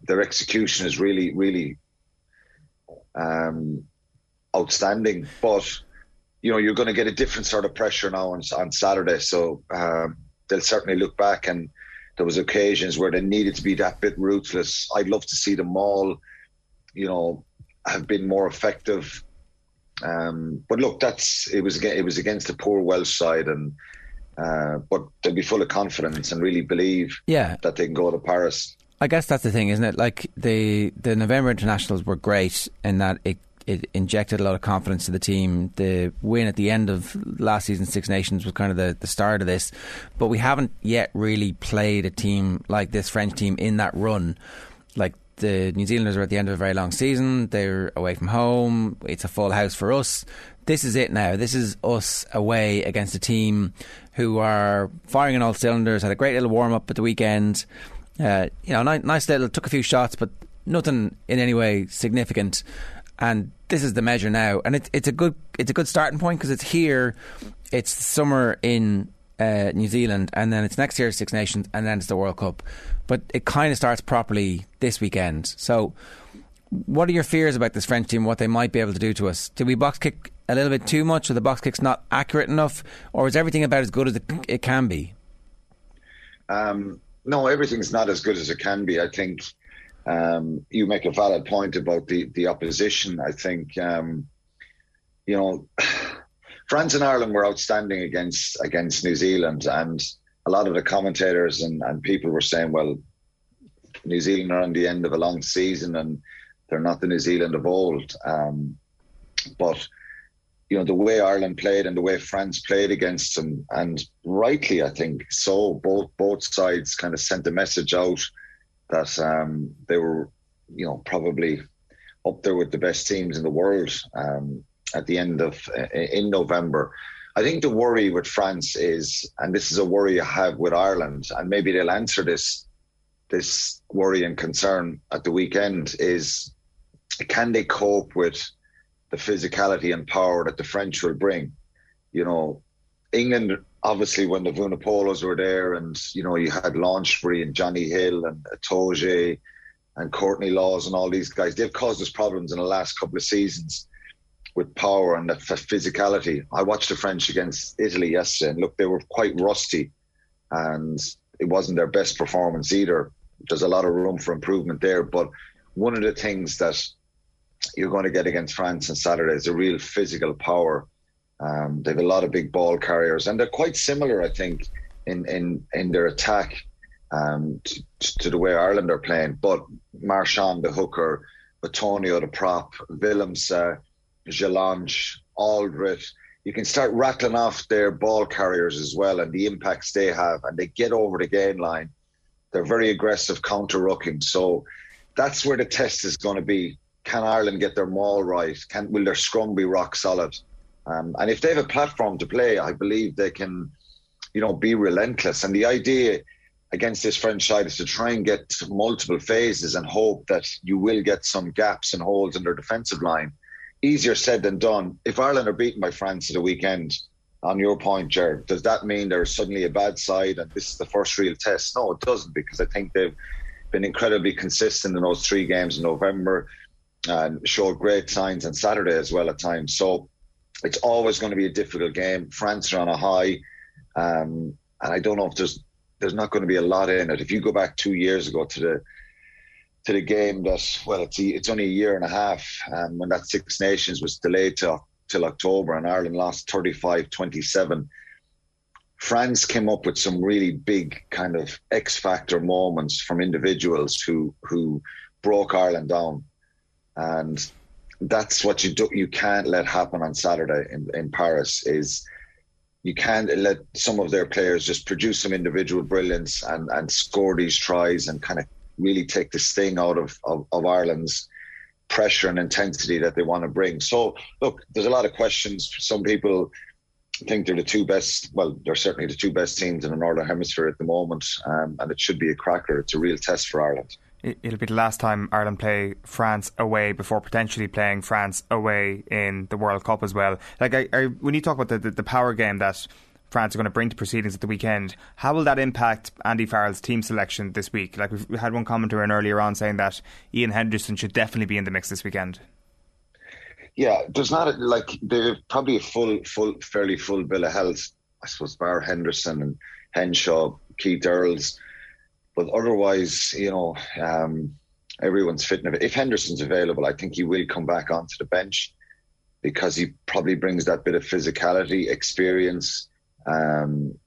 their execution is really, really um, outstanding. But, you know, you're going to get a different sort of pressure now on, on Saturday. So um, they'll certainly look back and there was occasions where they needed to be that bit ruthless. I'd love to see them all, you know, have been more effective. Um, but look, that's it was it was against a poor Welsh side, and uh, but they'll be full of confidence and really believe yeah. that they can go to Paris. I guess that's the thing, isn't it? Like the the November internationals were great in that it it injected a lot of confidence to the team. The win at the end of last season's Six Nations was kind of the, the start of this, but we haven't yet really played a team like this French team in that run. Like the New Zealanders are at the end of a very long season, they're away from home, it's a full house for us. This is it now. This is us away against a team who are firing on all cylinders, had a great little warm up at the weekend. Uh, you know, nice, nice little, took a few shots, but nothing in any way significant and this is the measure now, and it's it's a good it's a good starting point because it's here, it's summer in uh, New Zealand, and then it's next year Six Nations, and then it's the World Cup. But it kind of starts properly this weekend. So, what are your fears about this French team? What they might be able to do to us? Did we box kick a little bit too much, or the box kick's not accurate enough, or is everything about as good as it, it can be? Um, no, everything's not as good as it can be. I think um, you make a valid point about the, the opposition. I think, um, you know, France and Ireland were outstanding against against New Zealand, and a lot of the commentators and, and people were saying, well, New Zealand are on the end of a long season and they're not the New Zealand of old. Um, but you know the way Ireland played and the way France played against them, and rightly, I think so. Both both sides kind of sent a message out that um, they were, you know, probably up there with the best teams in the world um, at the end of uh, in November. I think the worry with France is, and this is a worry I have with Ireland, and maybe they'll answer this this worry and concern at the weekend is can they cope with the physicality and power that the French will bring? You know, England obviously when the Vunipolas were there, and you know you had Launchbury and Jonny Hill and Itoje and Courtney Lawes and all these guys, they've caused us problems in the last couple of seasons with power and the physicality. I watched the French against Italy yesterday, and look, they were quite rusty, and it wasn't their best performance either. There's a lot of room for improvement there, but one of the things that you're going to get against France on Saturday is a real physical power um, they have a lot of big ball carriers, and they're quite similar, I think, in in in their attack um, to, to, the way Ireland are playing. But Marchand, the hooker, Atonio, the prop, Willemse, uh, Jelonch, Alldritt. You can start rattling off their ball carriers as well and the impacts they have, and they get over the gain line. They're very aggressive counter rucking. So that's where the test is going to be. Can Ireland get their maul right? Can will their scrum be rock solid? Um, and if they have a platform to play, I believe they can, you know, be relentless. And the idea against this French side is to try and get multiple phases and hope that you will get some gaps and holes in their defensive line. Easier said than done. If Ireland are beaten by France at the weekend, on your point, Jared, does that mean they're suddenly a bad side and this is the first real test? No, it doesn't, because I think they've been incredibly consistent in those three games in November and showed great signs on Saturday as well at times. So it's always going to be a difficult game. France are on a high, um, and I don't know if there's there's not going to be a lot in it. If you go back two years ago to the to the game that well, it's it's only a year and a half, um, when that Six Nations was delayed to, till October, and Ireland lost 35-27. France came up with some really big kind of X factor moments from individuals who who broke Ireland down. And that's what you do. You can't let happen on Saturday in, in Paris. Is you can't let some of their players just produce some individual brilliance and, and score these tries and kind of really take the sting out of, of, of Ireland's pressure and intensity that they want to bring. So, look, there's a lot of questions. Some people think they're the two best. Well, they're certainly the two best teams in the Northern Hemisphere at the moment, um, and it should be a cracker. It's a real test for Ireland it'll be the last time Ireland play France away before potentially playing France away in the World Cup as well. Like, I, I, when you talk about the, the, the, power game that France are going to bring to proceedings at the weekend, how will that impact Andy Farrell's team selection this week? Like, we've, we had one commenter in earlier on saying that Iain Henderson should definitely be in the mix this weekend. Yeah, there's not a, like they're probably a full, full, fairly full bill of health. I suppose Bar Henderson and Henshaw, Keith Earls but otherwise, you know, um, everyone's fit. If Henderson's available, I think he will come back onto the bench because he probably brings that bit of physicality, experience. Um,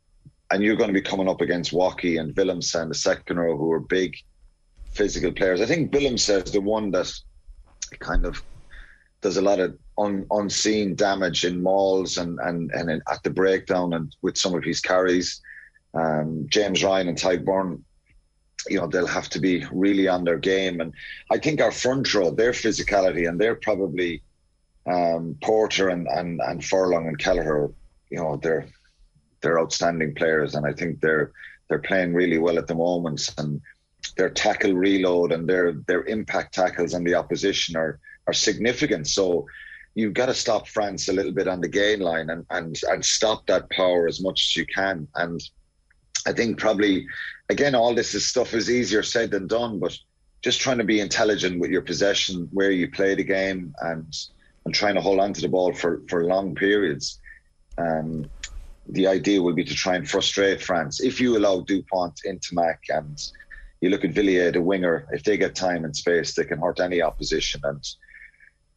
and you're going to be coming up against Woki and Willemse, the second row, who are big physical players. I think Willemse is the one that kind of does a lot of un, unseen damage in mauls and, and, and in, at the breakdown and with some of his carries. Um, James Ryan and Tadhg Beirne you know they'll have to be really on their game. And I think our front row, their physicality, and they're probably um, Porter and, and and Furlong and Kelleher. You know they're they're outstanding players, and I think they're they're playing really well at the moment. And their tackle reload and their their impact tackles on the opposition are are significant. So you've got to stop France a little bit on the gain line and and and stop that power as much as you can. And I think probably again, all this is stuff is easier said than done, but just trying to be intelligent with your possession, where you play the game, and and trying to hold on to the ball for for long periods. Um, the idea would be to try and frustrate France. If you allow Dupont Ntamack and you look at Villière, the winger, if they get time and space, they can hurt any opposition. And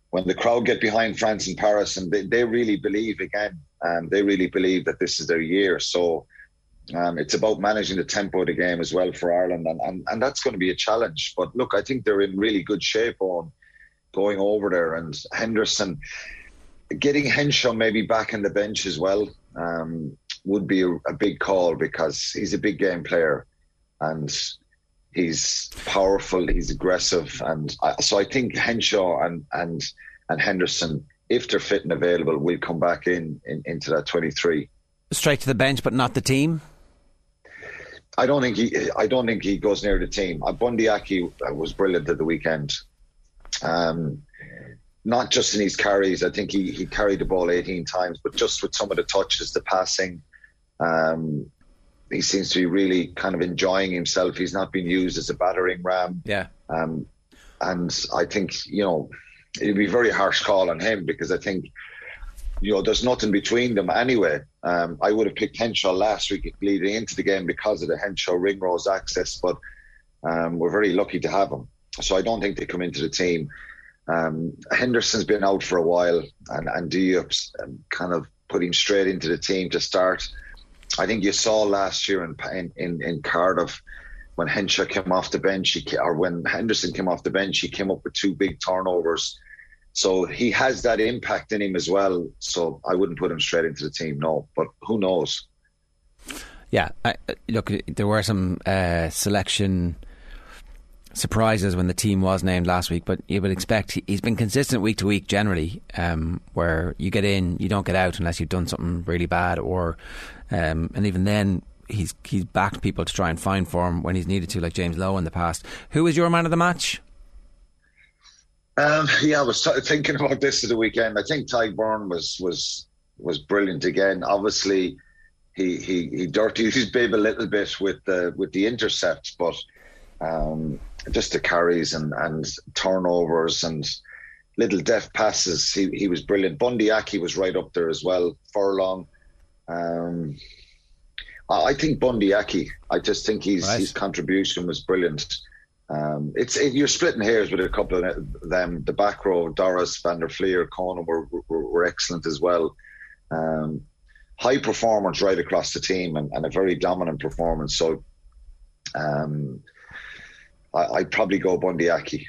when the crowd get behind France in Paris, and they, they really believe again, and they really believe that this is their year. So um, it's about managing the tempo of the game as well for Ireland, and, and, and that's going to be a challenge. But look, I think they're in really good shape on going over there, and Henderson getting Henshaw maybe back in the bench as well um, would be a, a, big call because he's a big game player and he's powerful, he's aggressive, and I, so I think Henshaw and and and Henderson, if they're fit and available, will come back in, in into that twenty three. Straight to the bench, but not the team. I don't think he. I don't think he goes near the team. Uh, Bundee Aki was brilliant at the weekend. Um, not just in his carries. I think he, he carried the ball 18 times, but just with some of the touches, the passing, um, he seems to be really kind of enjoying himself. He's not being used as a battering ram. Yeah. Um, and I think you know it'd be a very harsh call on him because I think you know, there's nothing between them anyway. Um, I would have picked Henshaw last week leading into the game because of the Henshaw Ringrose access, but um, we're very lucky to have him. So I don't think they come into the team. Um, Henderson's been out for a while, and and Diop's um, kind of put him straight into the team to start. I think you saw last year in in, in Cardiff when Henshaw came off the bench, he, or when Henderson came off the bench, he came up with two big turnovers so he has that impact in him as well. So I wouldn't put him straight into the team, no. But who knows? Yeah, I, look, there were some uh, selection surprises when the team was named last week, but you would expect he, has been consistent week to week generally, um, where you get in, you don't get out unless you've done something really bad, or um, and even then he's he's backed people to try and find form when he's needed to, like James Lowe in the past. Who was your man of the match? Um, yeah, I was t- thinking about this at the weekend. I think Tadhg Beirne was was was brilliant again. Obviously, he he he dirtied his bib a little bit with the with the intercepts, but um, just the carries and and turnovers and little deft passes. He he was brilliant. Bundee Aki was right up there as well. Furlong. Um, I think Bundee Aki. I just think his right. his contribution was brilliant. Um, it's it, you're splitting hairs with a couple of them. The back row, Doris, Van der Flier, Conan were, were, were excellent as well. Um, high performance right across the team and, and a very dominant performance. So um, I, would probably go Bundee Aki.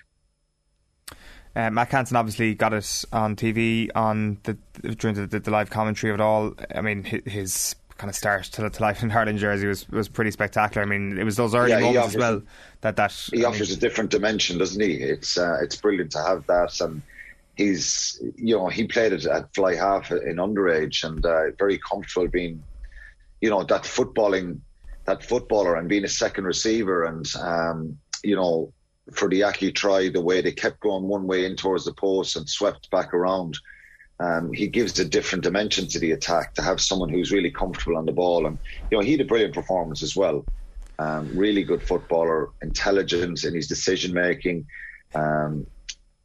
Uh, Mack Hansen obviously got it on TV on the during the, the, the live commentary of it all. I mean, his kind of start to, to life in Ireland jersey was, was pretty spectacular. I mean, it was those early Yeah, moments offers- as well that that he I offers mean, a different dimension, doesn't he? It's uh, it's brilliant to have that, and he's you know he played it at fly half in underage, and uh, very comfortable being, you know, that footballing, that footballer, and being a second receiver, and um, you know, for the Aki try, the way they kept going one way in towards the post and swept back around. Um, he gives a different dimension to the attack to have someone who's really comfortable on the ball, and you know he had a brilliant performance as well. Um, really good footballer, intelligence in his decision making. Um,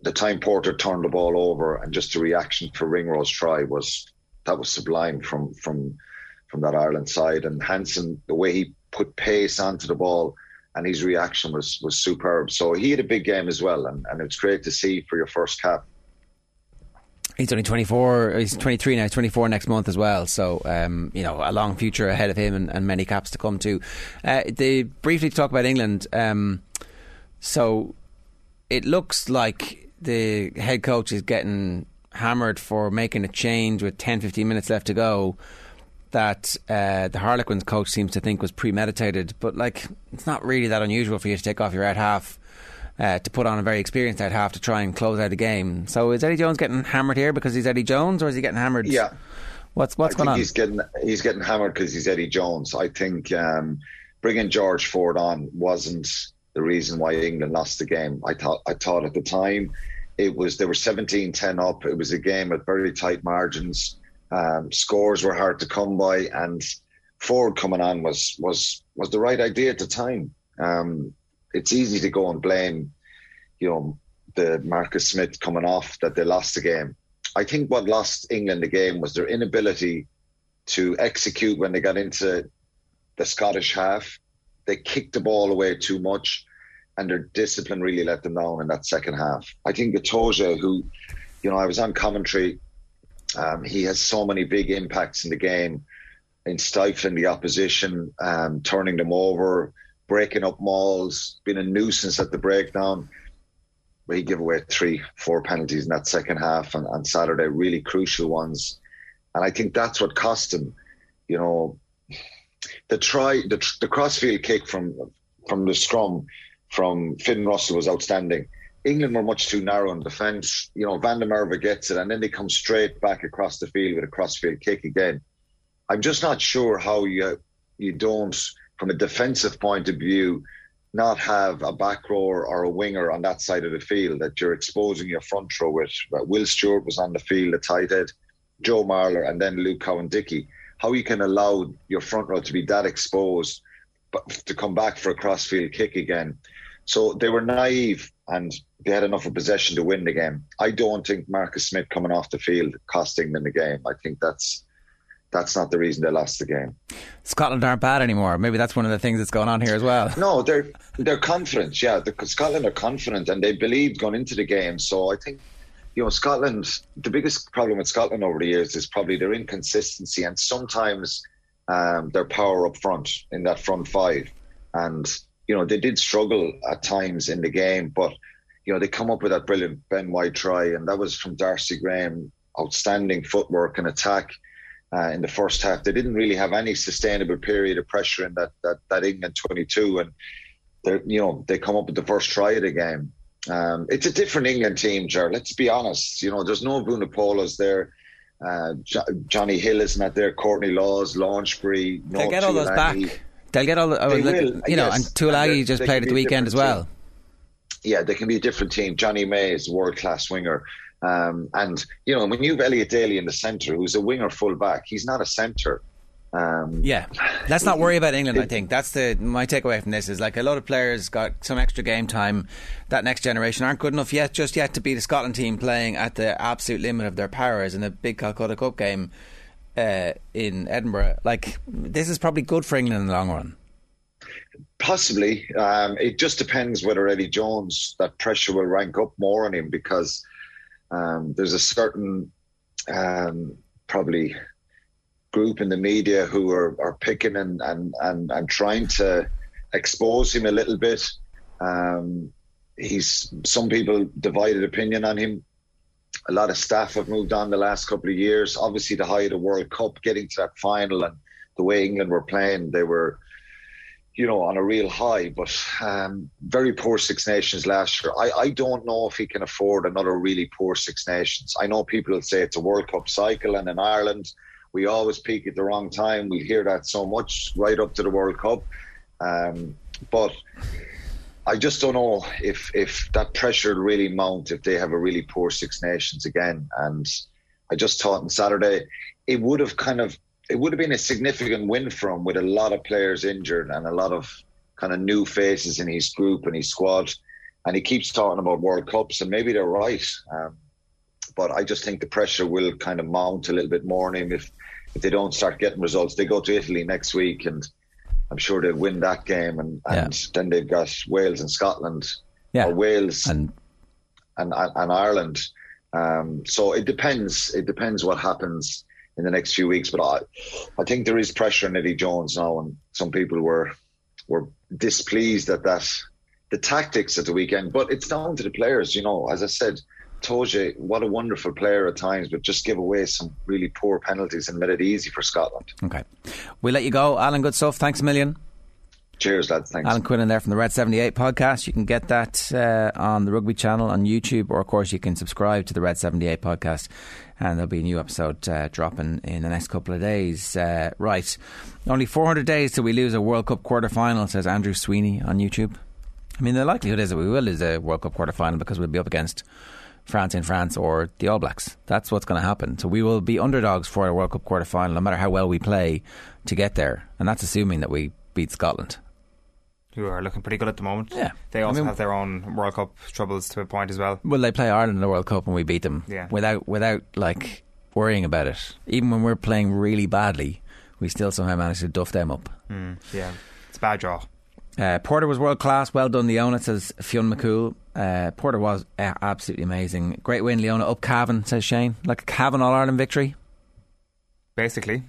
the time Porter turned the ball over, and just the reaction for Ringrose try was that was sublime from from from that Ireland side. And Hansen, the way he put pace onto the ball, and his reaction was was superb. So he had a big game as well, and, and it's great to see for your first cap. He's only 24, he's 23 now, 24 next month as well. So, um, you know, a long future ahead of him and, and many caps to come to. Uh, they briefly to talk about England. Um, so it looks like the head coach is getting hammered for making a change with 10, 15 minutes left to go that uh, the Harlequins coach seems to think was premeditated. But, like, it's not really that unusual for you to take off your out half. Uh, to put on a very experienced out half to try and close out a game. So is Eddie Jones getting hammered here because he's Eddie Jones, or is he getting hammered? Yeah. What's what's I going think on? He's getting he's getting hammered because he's Eddie Jones. I think um, bringing George Ford on wasn't the reason why England lost the game. I thought I thought at the time it was they were 17-10 up. It was a game with very tight margins. Um, scores were hard to come by, and Ford coming on was was was the right idea at the time. Um, it's easy to go and blame, you know, the Marcus Smith coming off that they lost the game. I think what lost England the game was their inability to execute when they got into the Scottish half. They kicked the ball away too much, and their discipline really let them down in that second half. I think Gatoja, who, you know, I was on commentary, um, he has so many big impacts in the game, in stifling the opposition, um, turning them over, breaking up mauls, being a nuisance at the breakdown. He gave away three, four penalties in that second half on, on Saturday, really crucial ones. And I think that's what cost him. You know, the try, the, the crossfield kick from from the scrum from Finn Russell was outstanding. England were much too narrow in defence. You know, Van der Merwe gets it, and then they come straight back across the field with a crossfield kick again. I'm just not sure how you you don't, from a defensive point of view, not have a back rower or a winger on that side of the field that you're exposing your front row with. Will Stuart was on the field, the tight head, Joe Marler, and then Luke Cowan-Dickie. How you can allow your front row to be that exposed, but to come back for a crossfield kick again. So they were naive and they had enough of possession to win the game. I don't think Marcus Smith coming off the field cost England the game. I think that's that's not the reason they lost the game. Scotland aren't bad anymore. Maybe that's one of the things that's going on here as well. No, they're they're confident. Yeah, the, Scotland are confident and they believed going into the game. So I think you know Scotland. The biggest problem with Scotland over the years is probably their inconsistency and sometimes um, their power up front in that front five. And you know they did struggle at times in the game, but you know they come up with that brilliant Ben White try, and that was from Darcy Graham. Outstanding footwork and attack. Uh, in the first half. They didn't really have any sustainable period of pressure in that that, that England 22, and they you know they come up with the first try of the game. Um, it's a different England team, Ger. Let's be honest. You know, there's no Vunipolas there. Uh, jo- Jonny Hill is not there. Courtney Lawes, Launchbury. No They'll get all those back. They'll get all the, oh, They look, will, you know, and Tuilagi just played at the weekend as well. yeah, they can be a different team. Jonny May is a world class winger. Um, and, you know, when you have Elliot Daly in the centre, who's a winger full back, he's not a centre. Um, Yeah, let's not worry about England. I think that's the my takeaway from this is like a lot of players got some extra game time. That next generation aren't good enough yet, just yet, to beat the Scotland team playing at the absolute limit of their powers in a big Calcutta Cup game uh, in Edinburgh. Like this is probably good for England in the long run. Possibly. Um, it just depends whether Eddie Jones, that pressure will rank up more on him because um, there's a certain um, probably group in the media who are, are picking and, and, and, and trying to expose him a little bit. Um, he's some people divided opinion on him. A lot of staff have moved on the last couple of years. Obviously, the height of the World Cup, getting to that final, and the way England were playing, they were, you know, on a real high. But um, very poor Six Nations last year. I, I don't know if he can afford another really poor Six Nations. I know people will say it's a World Cup cycle, and in Ireland, we always peak at the wrong time. We hear that so much right up to the World Cup. Um, but I just don't know if if that pressure will really mount if they have a really poor Six Nations again. And I just thought on Saturday it would have kind of it would have been a significant win for him with a lot of players injured and a lot of kind of new faces in his group and his squad. And he keeps talking about World Cups, and maybe they're right. Um, but I just think the pressure will kind of mount a little bit more on him if if they don't start getting results. They go to Italy next week and I'm sure they'll win that game, and, and yeah. then they've got Wales and Scotland, yeah. or Wales and and, and Ireland. Um, so it depends. It depends what happens in the next few weeks. But I, I think there is pressure on Eddie Jones now, and some people were were displeased at that the tactics at the weekend. But it's down to the players, you know. As I said, Toje, what a wonderful player at times, but just give away some really poor penalties and made it easy for Scotland. Okay. We'll let you go. Alan, good stuff. Thanks a million. Cheers, lads. Thanks. Alan Quinlan there from the Red 78 podcast. You can get that uh, on the Rugby channel on YouTube, or of course, you can subscribe to the Red 78 podcast, and there'll be a new episode uh, dropping in the next couple of days. Uh, right. Only 400 days till we lose a World Cup quarter final, says Andrew Sweeney on YouTube. I mean, the likelihood is that we will lose a World Cup quarter final because we'll be up against France in France or the All Blacks. That's what's going to happen. So we will be underdogs for a World Cup quarter final, no matter how well we play to get there. And that's assuming that we beat Scotland. Who are looking pretty good at the moment. Yeah. They also I mean, have their own World Cup troubles to a point as well. Well, they play Ireland in the World Cup and we beat them. Yeah. Without, without like, worrying about it. Even when we're playing really badly, we still somehow manage to duff them up. Mm, yeah. It's a bad draw. Uh, Porter was world class. Well done, Leona, says Fionn McCool. Uh, Porter was uh, absolutely amazing. Great win, Leona. Up Cavan, says Shane. Like a Cavan All Ireland victory. Basically.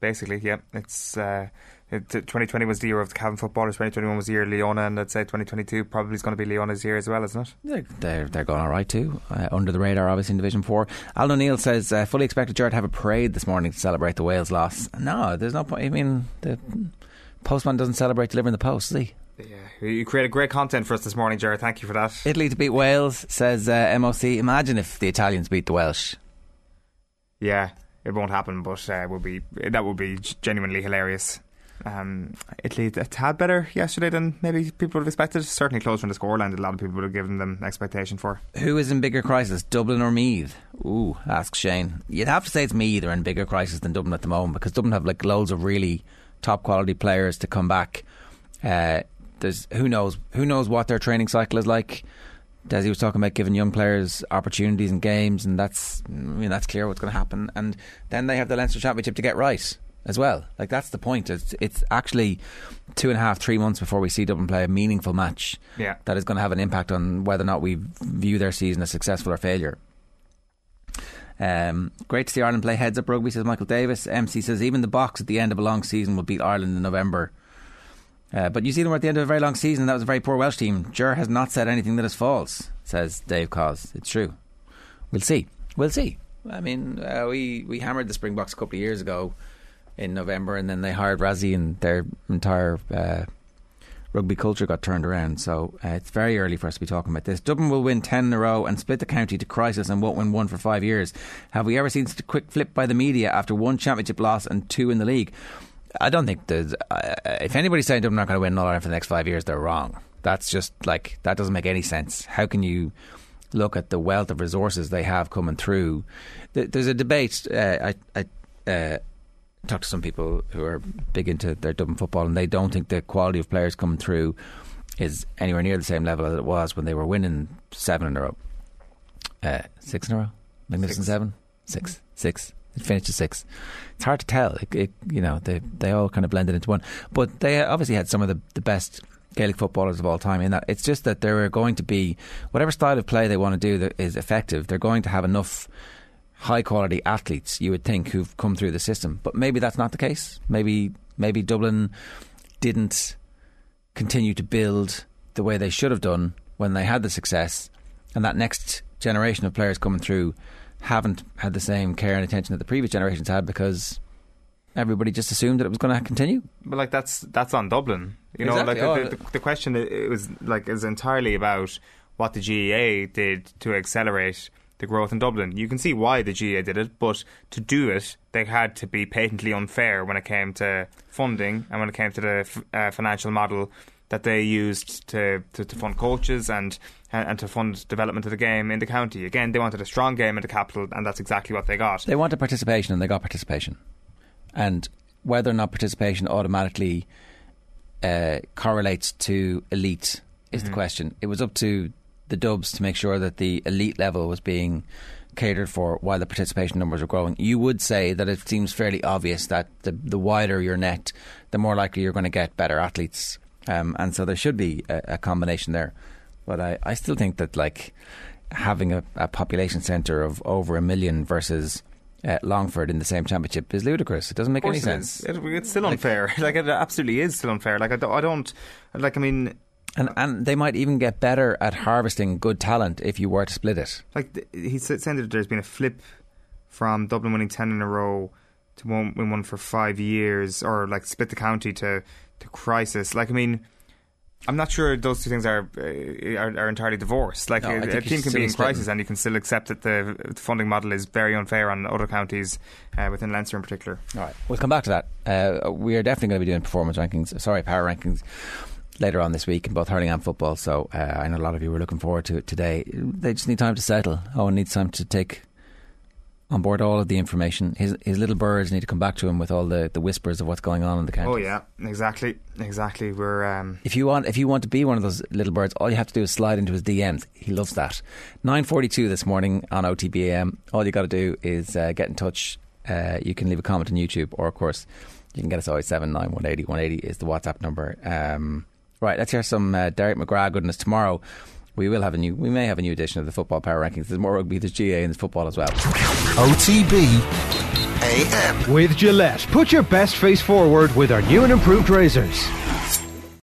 Basically, yeah. It's uh, it, 2020 was the year of the Cavan footballers. 2021 was the year of Leona, and I'd say 2022 probably is going to be Leona's year as well, isn't it? They're they're, they're going all right too. Uh, under the radar, obviously in Division Four. Alan O'Neill says uh, fully expected Jared to have a parade this morning to celebrate the Wales loss. No, there's no point. I mean, the postman doesn't celebrate delivering the post, does he? Yeah, you created great content for us this morning, Jared. Thank you for that. Italy to beat Wales, says uh, MOC. Imagine if the Italians beat the Welsh. Yeah, it won't happen, but uh, would be that would be genuinely hilarious. Um, Italy a tad better yesterday than maybe people would have expected. Certainly closer in the scoreline than a lot of people would have given them expectation for. Who is in bigger crisis, Dublin or Meath? Ooh, asks Shane. You'd have to say it's Meath are in bigger crisis than Dublin at the moment because Dublin have like loads of really top quality players to come back. Uh, there's who knows who knows what their training cycle is like. Desi was talking about giving young players opportunities in games, and that's I mean that's clear what's going to happen. And then they have the Leinster Championship to get right as well. Like that's the point. It's it's actually two and a half, three months before we see Dublin play a meaningful match. Yeah. that is going to have an impact on whether or not we view their season as successful or failure. Um, great to see Ireland play heads up rugby, says Michael Davis. MC says even the box at the end of a long season will beat Ireland in November. Uh, but New Zealand were at the end of a very long season. and That was a very poor Welsh team. Ger has not said anything that is false, says Dave Cos. It's true. We'll see. We'll see. I mean, uh, we we hammered the Springboks a couple of years ago in November, and then they hired Rassie, and their entire uh, rugby culture got turned around. So uh, it's very early for us to be talking about this. Dublin will win ten in a row and split the county to crisis, and won't win one for five years. Have we ever seen such a quick flip by the media after one championship loss and two in the league? I don't think there's. Uh, if anybody's saying Dublin are not going to win All Ireland for the next five years, they're wrong. That's just like that doesn't make any sense. How can you look at the wealth of resources they have coming through? There's a debate. Uh, I, I uh, talked to some people who are big into their Dublin football, and they don't think the quality of players coming through is anywhere near the same level as it was when they were winning seven in a row, uh, six in a row, magnificent six. seven, six, six. It finished at six. It's hard to tell. It, it, you know, they they all kind of blended into one. But they obviously had some of the, the best Gaelic footballers of all time. In that, it's just that there are going to be whatever style of play they want to do that is effective. They're going to have enough high quality athletes. You would think who've come through the system, but maybe that's not the case. Maybe maybe Dublin didn't continue to build the way they should have done when they had the success, and that next generation of players coming through haven't had the same care and attention that the previous generations had because everybody just assumed that it was going to continue. But like that's that's on Dublin. You know, Exactly. like the, the, the question it was like is entirely about what the GAA did to accelerate the growth in Dublin. You can see why the GAA did it, but to do it, they had to be patently unfair when it came to funding and when it came to the f- uh, financial model that they used to, to, to fund coaches and and to fund development of the game in the county. Again, they wanted a strong game in the capital, and that's exactly what they got. They wanted participation, and they got participation. And whether or not participation automatically uh, correlates to elite is Mhm. the question. It was up to the Dubs to make sure that the elite level was being catered for while the participation numbers were growing. You would say that it seems fairly obvious that the, the wider your net, the more likely you're going to get better athletes. Um, and so there should be a, a combination there. But I, I still think that like having a, a population centre of over a million versus uh, Longford in the same championship is ludicrous. It doesn't make any it sense. It- it's still unfair. Like, it absolutely is still unfair. Like I don't, I don't like. I mean, And and they might even get better at harvesting good talent if you were to split it. like he's saying that there's been a flip from Dublin winning ten in a row to one win one for five years, or like split the county to to crisis. Like I mean. I'm not sure those two things are uh, are, are entirely divorced. Like No, a, a team can be in crisis, and you can still accept that the funding model is very unfair on other counties uh, within Leinster in particular. All right, we'll come back to that. Uh, we are definitely going to be doing performance rankings. Sorry, power rankings later on this week in both hurling and football. So uh, I know a lot of you were looking forward to it today. They just need time to settle. Eoin needs time to take on board all of the information. His his little birds need to come back to him with all the, the whispers of what's going on in the county. Oh yeah, exactly, exactly. We're um, If you want, if you want to be one of those little birds, all you have to do is slide into his DMs. He loves that. Nine forty-two this morning on OTBAM. All you got to do is uh, get in touch. Uh, you can leave a comment on YouTube, or of course, you can get us always seven nine one eighty one eighty is the WhatsApp number. Um, right, let's hear some uh, Derek McGrath goodness tomorrow. We will have a new. We may have a new edition of the Football Power Rankings. There's more rugby, there's GAA, and there's football as well. OTB AM. With Gillette, put your best face forward with our new and improved razors.